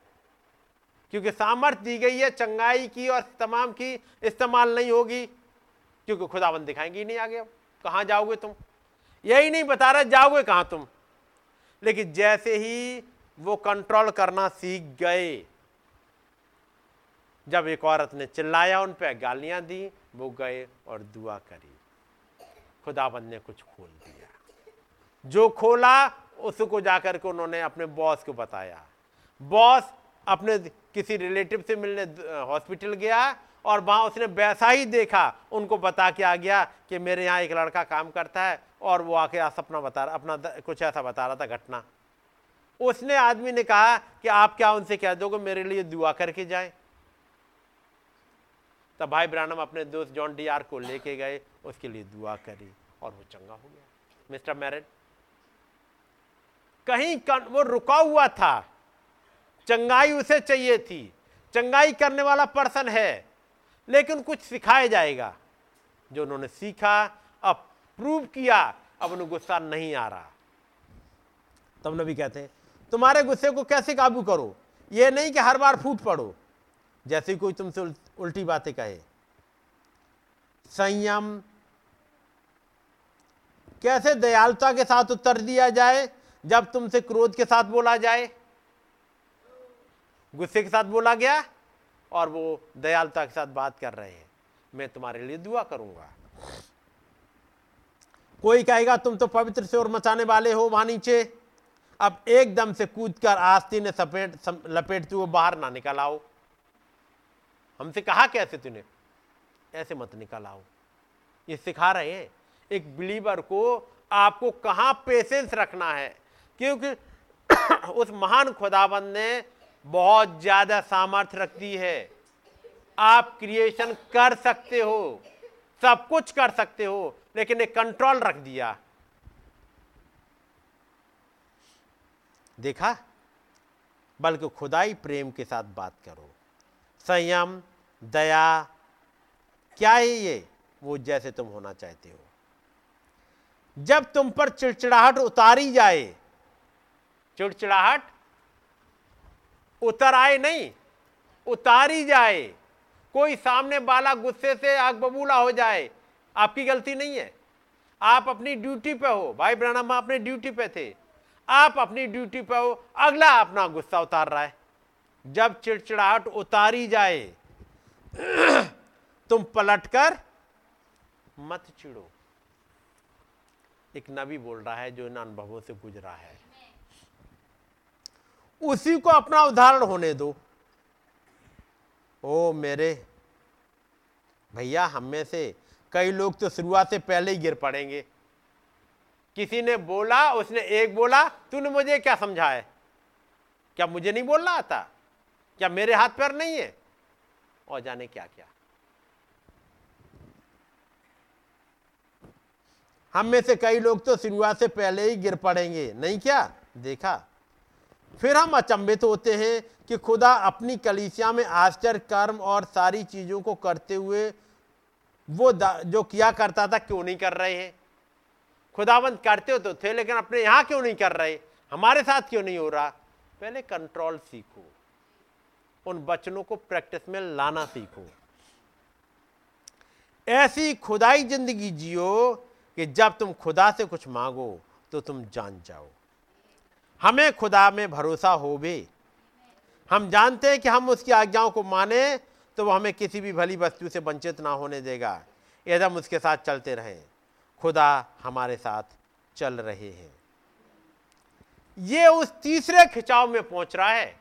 क्योंकि सामर्थ्य दी गई है, चंगाई की और तमाम की इस्तेमाल नहीं होगी, क्योंकि खुदाबंद दिखाएँगी नहीं आगे। कहाँ जाओगे तुम? यही नहीं बता रहा, जाओगे कहाँ तुम? लेकिन जैसे ही वो कंट्रोल करना सीख गए, जब एक औरत ने चिल्लाया, उन पर गालियाँ दी, वो गए और दुआ करी। खुदाबंद ने कुछ खोल दिया। जो खोला, उसको जाकर के उन्होंने अपने बॉस को बताया। बॉस अपने किसी रिलेटिव से मिलने, हॉस्पिटल गया और वहाँ उसने वैसा ही देखा। उनको बता के आ गया कि मेरे यहाँ एक लड़का काम करता है और वो आके सपना बता रहा, अपना कुछ ऐसा बता रहा था घटना। उसने आदमी ने कहा कि आप क्या उनसे कह दोगे, मेरे लिए दुआ करके जाए। तब भाई ब्रानम अपने दोस्त जॉन डी आर को लेके गए, उसके लिए दुआ करी और वो चंगा हो गया। मिस्टर मैरिड कहीं वो रुका हुआ था। चंगाई उसे चाहिए थी। चंगाई करने वाला पर्सन है, लेकिन कुछ सिखाया जाएगा। जो उन्होंने सीखा, अब प्रूव किया, अब उन्हें गुस्सा नहीं आ रहा। तब नबी कहते हैं, तुम्हारे गुस्से को कैसे काबू करो? ये नहीं कि हर बार फूट पड़ो। जैसे कोई तुमसे उल्टी बातें कहे। संयम। कैसे दयालुता के साथ उत्तर दिया जाए, जब तुमसे क्रोध के साथ बोला जाए? गुस्से के साथ बोला गया और वो दयालुता के साथ बात कर रहे हैं। मैं तुम्हारे लिए दुआ करूँगा। कोई कहेगा, तुम तो पवित्र से और मचाने वाले हो वहाँ नीचे। अब एकदम से कूद कर आस्ती ने सपेट लपेटते हुए बाहर ना निकल आओ। हमसे कहा कैसे तूने? ऐसे मत निकल आओ। ये सिखा रहे हैं। एक बिलीवर को आपको कहाँ पेशेंस रखना है? क्योंकि (coughs) उस महान खुदाबंद ने बहुत ज़्यादा सामर्थ्य रख दी है। आप क्रिएशन कर सकते हो। सब कुछ कर सकते हो, लेकिन एक कंट्रोल रख दिया। देखा? बल्कि खुदाई प्रेम के साथ बात करो। संयम दया, क्या है ये? वो जैसे तुम होना चाहते हो। जब तुम पर चिड़चिड़ाहट उतारी जाए, चिड़चिड़ाहट उतर आए नहीं, उतारी जाए, कोई सामने वाला गुस्से से आग बबूला हो जाए, आपकी गलती नहीं है। आप अपनी ड्यूटी पे हो, भाई ब्रहणम अपने ड्यूटी पे थे। आप अपनी ड्यूटी पे हो, अगला अपना गुस्सा उतार रहा है। जब चिड़चिड़ाहट उतारी जाए (coughs) तुम पलटकर मत चिड़ो एक नबी बोल रहा है जो इन अनुभवों से गुजरा है। उसी को अपना उदाहरण होने दो। ओ मेरे भैया, हम में से कई लोग तो शुरुआत से पहले ही गिर पड़ेंगे। किसी ने बोला, उसने एक बोला, तूने मुझे क्या समझा है क्या मुझे नहीं बोलना आता? क्या मेरे हाथ पैर नहीं है? और जाने क्या क्या हम में से कई लोग तो शुरुआत से पहले ही गिर पड़ेंगे, नहीं क्या? देखा। फिर हम अचंभित होते हैं कि खुदा अपनी कलीसिया में आश्चर्य, कर्म और सारी चीज़ों को करते हुए वो जो किया करता था, क्यों नहीं कर रहे हैं? खुदाबंद करते हो तो थे, लेकिन अपने यहाँ क्यों नहीं कर रहे? हमारे साथ क्यों नहीं हो रहा? पहले कंट्रोल सीखो। उन बचनों को प्रैक्टिस में लाना सीखो। ऐसी खुदाई ज़िंदगी जियो कि जब तुम खुदा से कुछ मांगो तो तुम जान जाओ। हमें खुदा में भरोसा हो भी हम जानते हैं कि हम उसकी आज्ञाओं को माने तो वो हमें किसी भी भली वस्तु से वंचित ना होने देगा। यदि हम उसके साथ चलते रहें, खुदा हमारे साथ चल रहे हैं। ये उस तीसरे खिंचाव में पहुँच रहा है।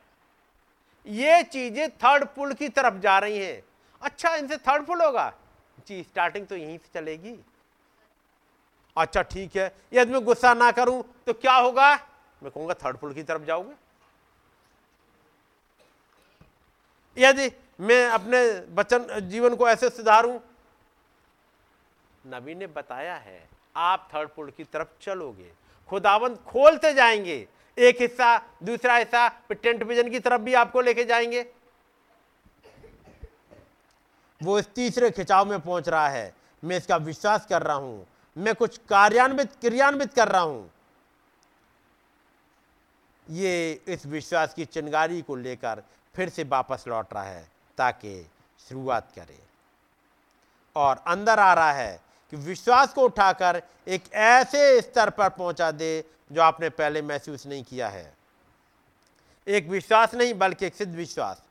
ये चीज़ें थर्ड पुल की तरफ़ जा रही हैं। अच्छा इनसे थर्ड पुल होगा। जी स्टार्टिंग तो यहीं से चलेगी। अच्छा ठीक है। यदि मैं गुस्सा ना करूँ तो क्या होगा? मैं कहूँगा थर्ड पुल की तरफ़ जाओगे। यदि मैं अपने बचन, जीवन को ऐसे सुधारूं, नबी ने बताया है, आप थर्ड पुल की तरफ़ चलोगे। खुदावंत खोलते जाएँगे। एक हिस्सा, दूसरा हिस्सा टेंट विजन की तरफ़ भी आपको लेके जाएँगे। वो इस तीसरे खिंचाव में पहुँच रहा है। मैं इसका विश्वास कर रहा हूँ। मैं कुछ कार्यान्वित, क्रियान्वित कर रहा हूँ। ये इस विश्वास की चिंगारी को लेकर फिर से वापस लौट रहा है, ताकि शुरुआत करे। और अंदर आ रहा है कि विश्वास को उठाकर एक ऐसे स्तर पर पहुँचा दे जो आपने पहले महसूस नहीं किया है। एक विश्वास नहीं, बल्कि एक सिद्ध विश्वास।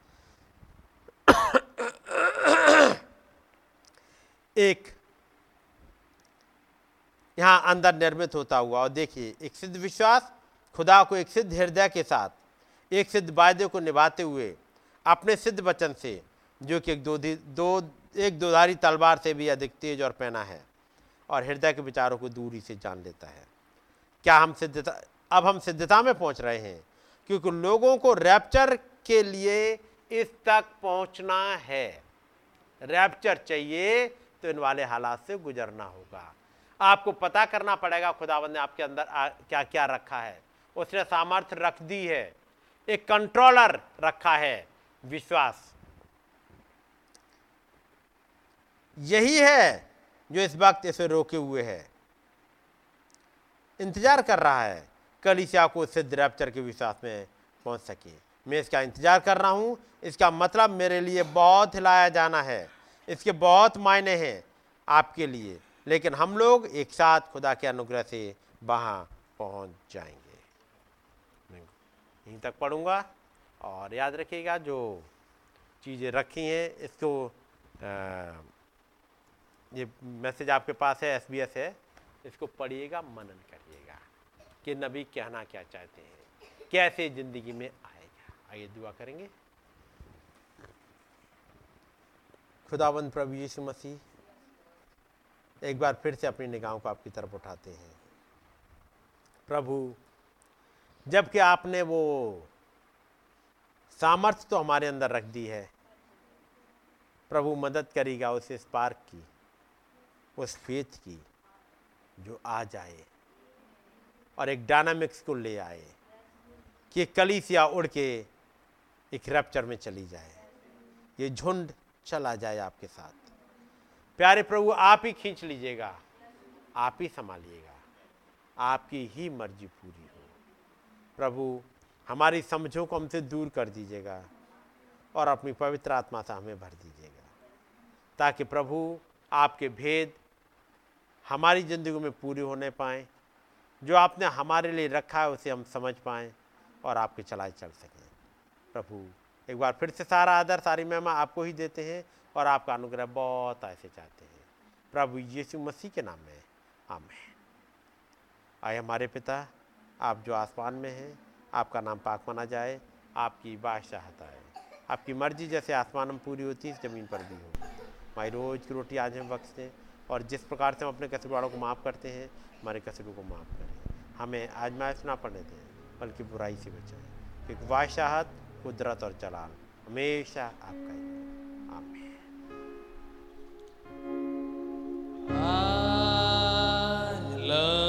एक यहाँ अंदर निर्मित होता हुआ, और देखिए, एक सिद्ध विश्वास, खुदा को एक सिद्ध हृदय के साथ, एक सिद्ध वायदे को निभाते हुए, अपने सिद्ध वचन से, जो कि एक दो दो, एक दोधारी तलवार से भी अधिक तेज और पहना है, और हृदय के विचारों को दूरी से जान लेता है। क्या हम सिद्धता अब हम सिद्धता में पहुँच रहे हैं? क्योंकि लोगों को रैप्चर के लिए इस तक पहुँचना है। रैप्चर चाहिए तो इन वाले हालात से गुजरना होगा। आपको पता करना पड़ेगा खुदावंद ने आपके अंदर आ, क्या क्या रखा है। उसने सामर्थ्य रख दी है। एक कंट्रोलर रखा है विश्वास। यही है जो इस वक्त इसे रोके हुए है। इंतज़ार कर रहा है कलिसिया को सिद्ध रैप्चर के विश्वास में पहुँच सके। मैं इसका इंतज़ार कर रहा हूँ। इसका मतलब मेरे लिए बहुत हिलाया जाना है। इसके बहुत मायने हैं आपके लिए। लेकिन हम लोग एक साथ खुदा के अनुग्रह से वहाँ पहुँच जाएँगे। यहीं तक पढ़ूँगा और याद रखिएगा जो चीज़ें रखी हैं इसको आ, ये मैसेज आपके पास है एसबीएस है। इसको पढ़िएगा मनन करिएगा कि नबी कहना क्या चाहते हैं? कैसे ज़िंदगी में आएगा आइए दुआ करेंगे। खुदावंद प्रभु यीशु मसीह, एक बार फिर से अपनी निगाहों को आपकी तरफ़ उठाते हैं। प्रभु, जबकि आपने वो सामर्थ्य तो हमारे अंदर रख दी है, प्रभु मदद करेगा उस स्पार्क की, उस फेथ की, जो आ जाए और एक डायनामिक्स को ले आए कि कलीसिया उड़ के एक रैप्चर में चली जाए। ये झुंड चला जाए आपके साथ। प्यारे प्रभु, आप ही खींच लीजिएगा, आप ही संभालिएगा। आपकी ही मर्ज़ी पूरी हो। प्रभु, हमारी समझों को हमसे दूर कर दीजिएगा और अपनी पवित्र आत्मा से हमें भर दीजिएगा। ताकि प्रभु, आपके भेद हमारी ज़िंदगी में पूरी होने पाएँ जो आपने हमारे लिए रखा है, उसे हम समझ पाएँ और आपके चलाए चल सकें। प्रभु, एक बार फिर से सारा आदर, सारी महिमा आपको ही देते हैं और आपका अनुग्रह बहुत ऐसे चाहते हैं। प्रभु यीशु मसीह के नाम में आमें आए हमारे पिता, आप जो आसमान में हैं, आपका नाम पाक माना जाए, आपकी बादशाहता है आपकी मर्ज़ी जैसे आसमान में पूरी होती है, ज़मीन पर भी हो। हमारी रोज़ की रोटी आज हम वक्त दें और जिस प्रकार से हम अपने कसबाड़ों को माफ़ करते हैं, हमारे कसबे को माफ़ करें। हमें आजमाइश ना पड़ने दें, बल्कि बुराई से बचाएँ, क्योंकि बादशाहत कुदरत और जलाल हमेशा आपका ही love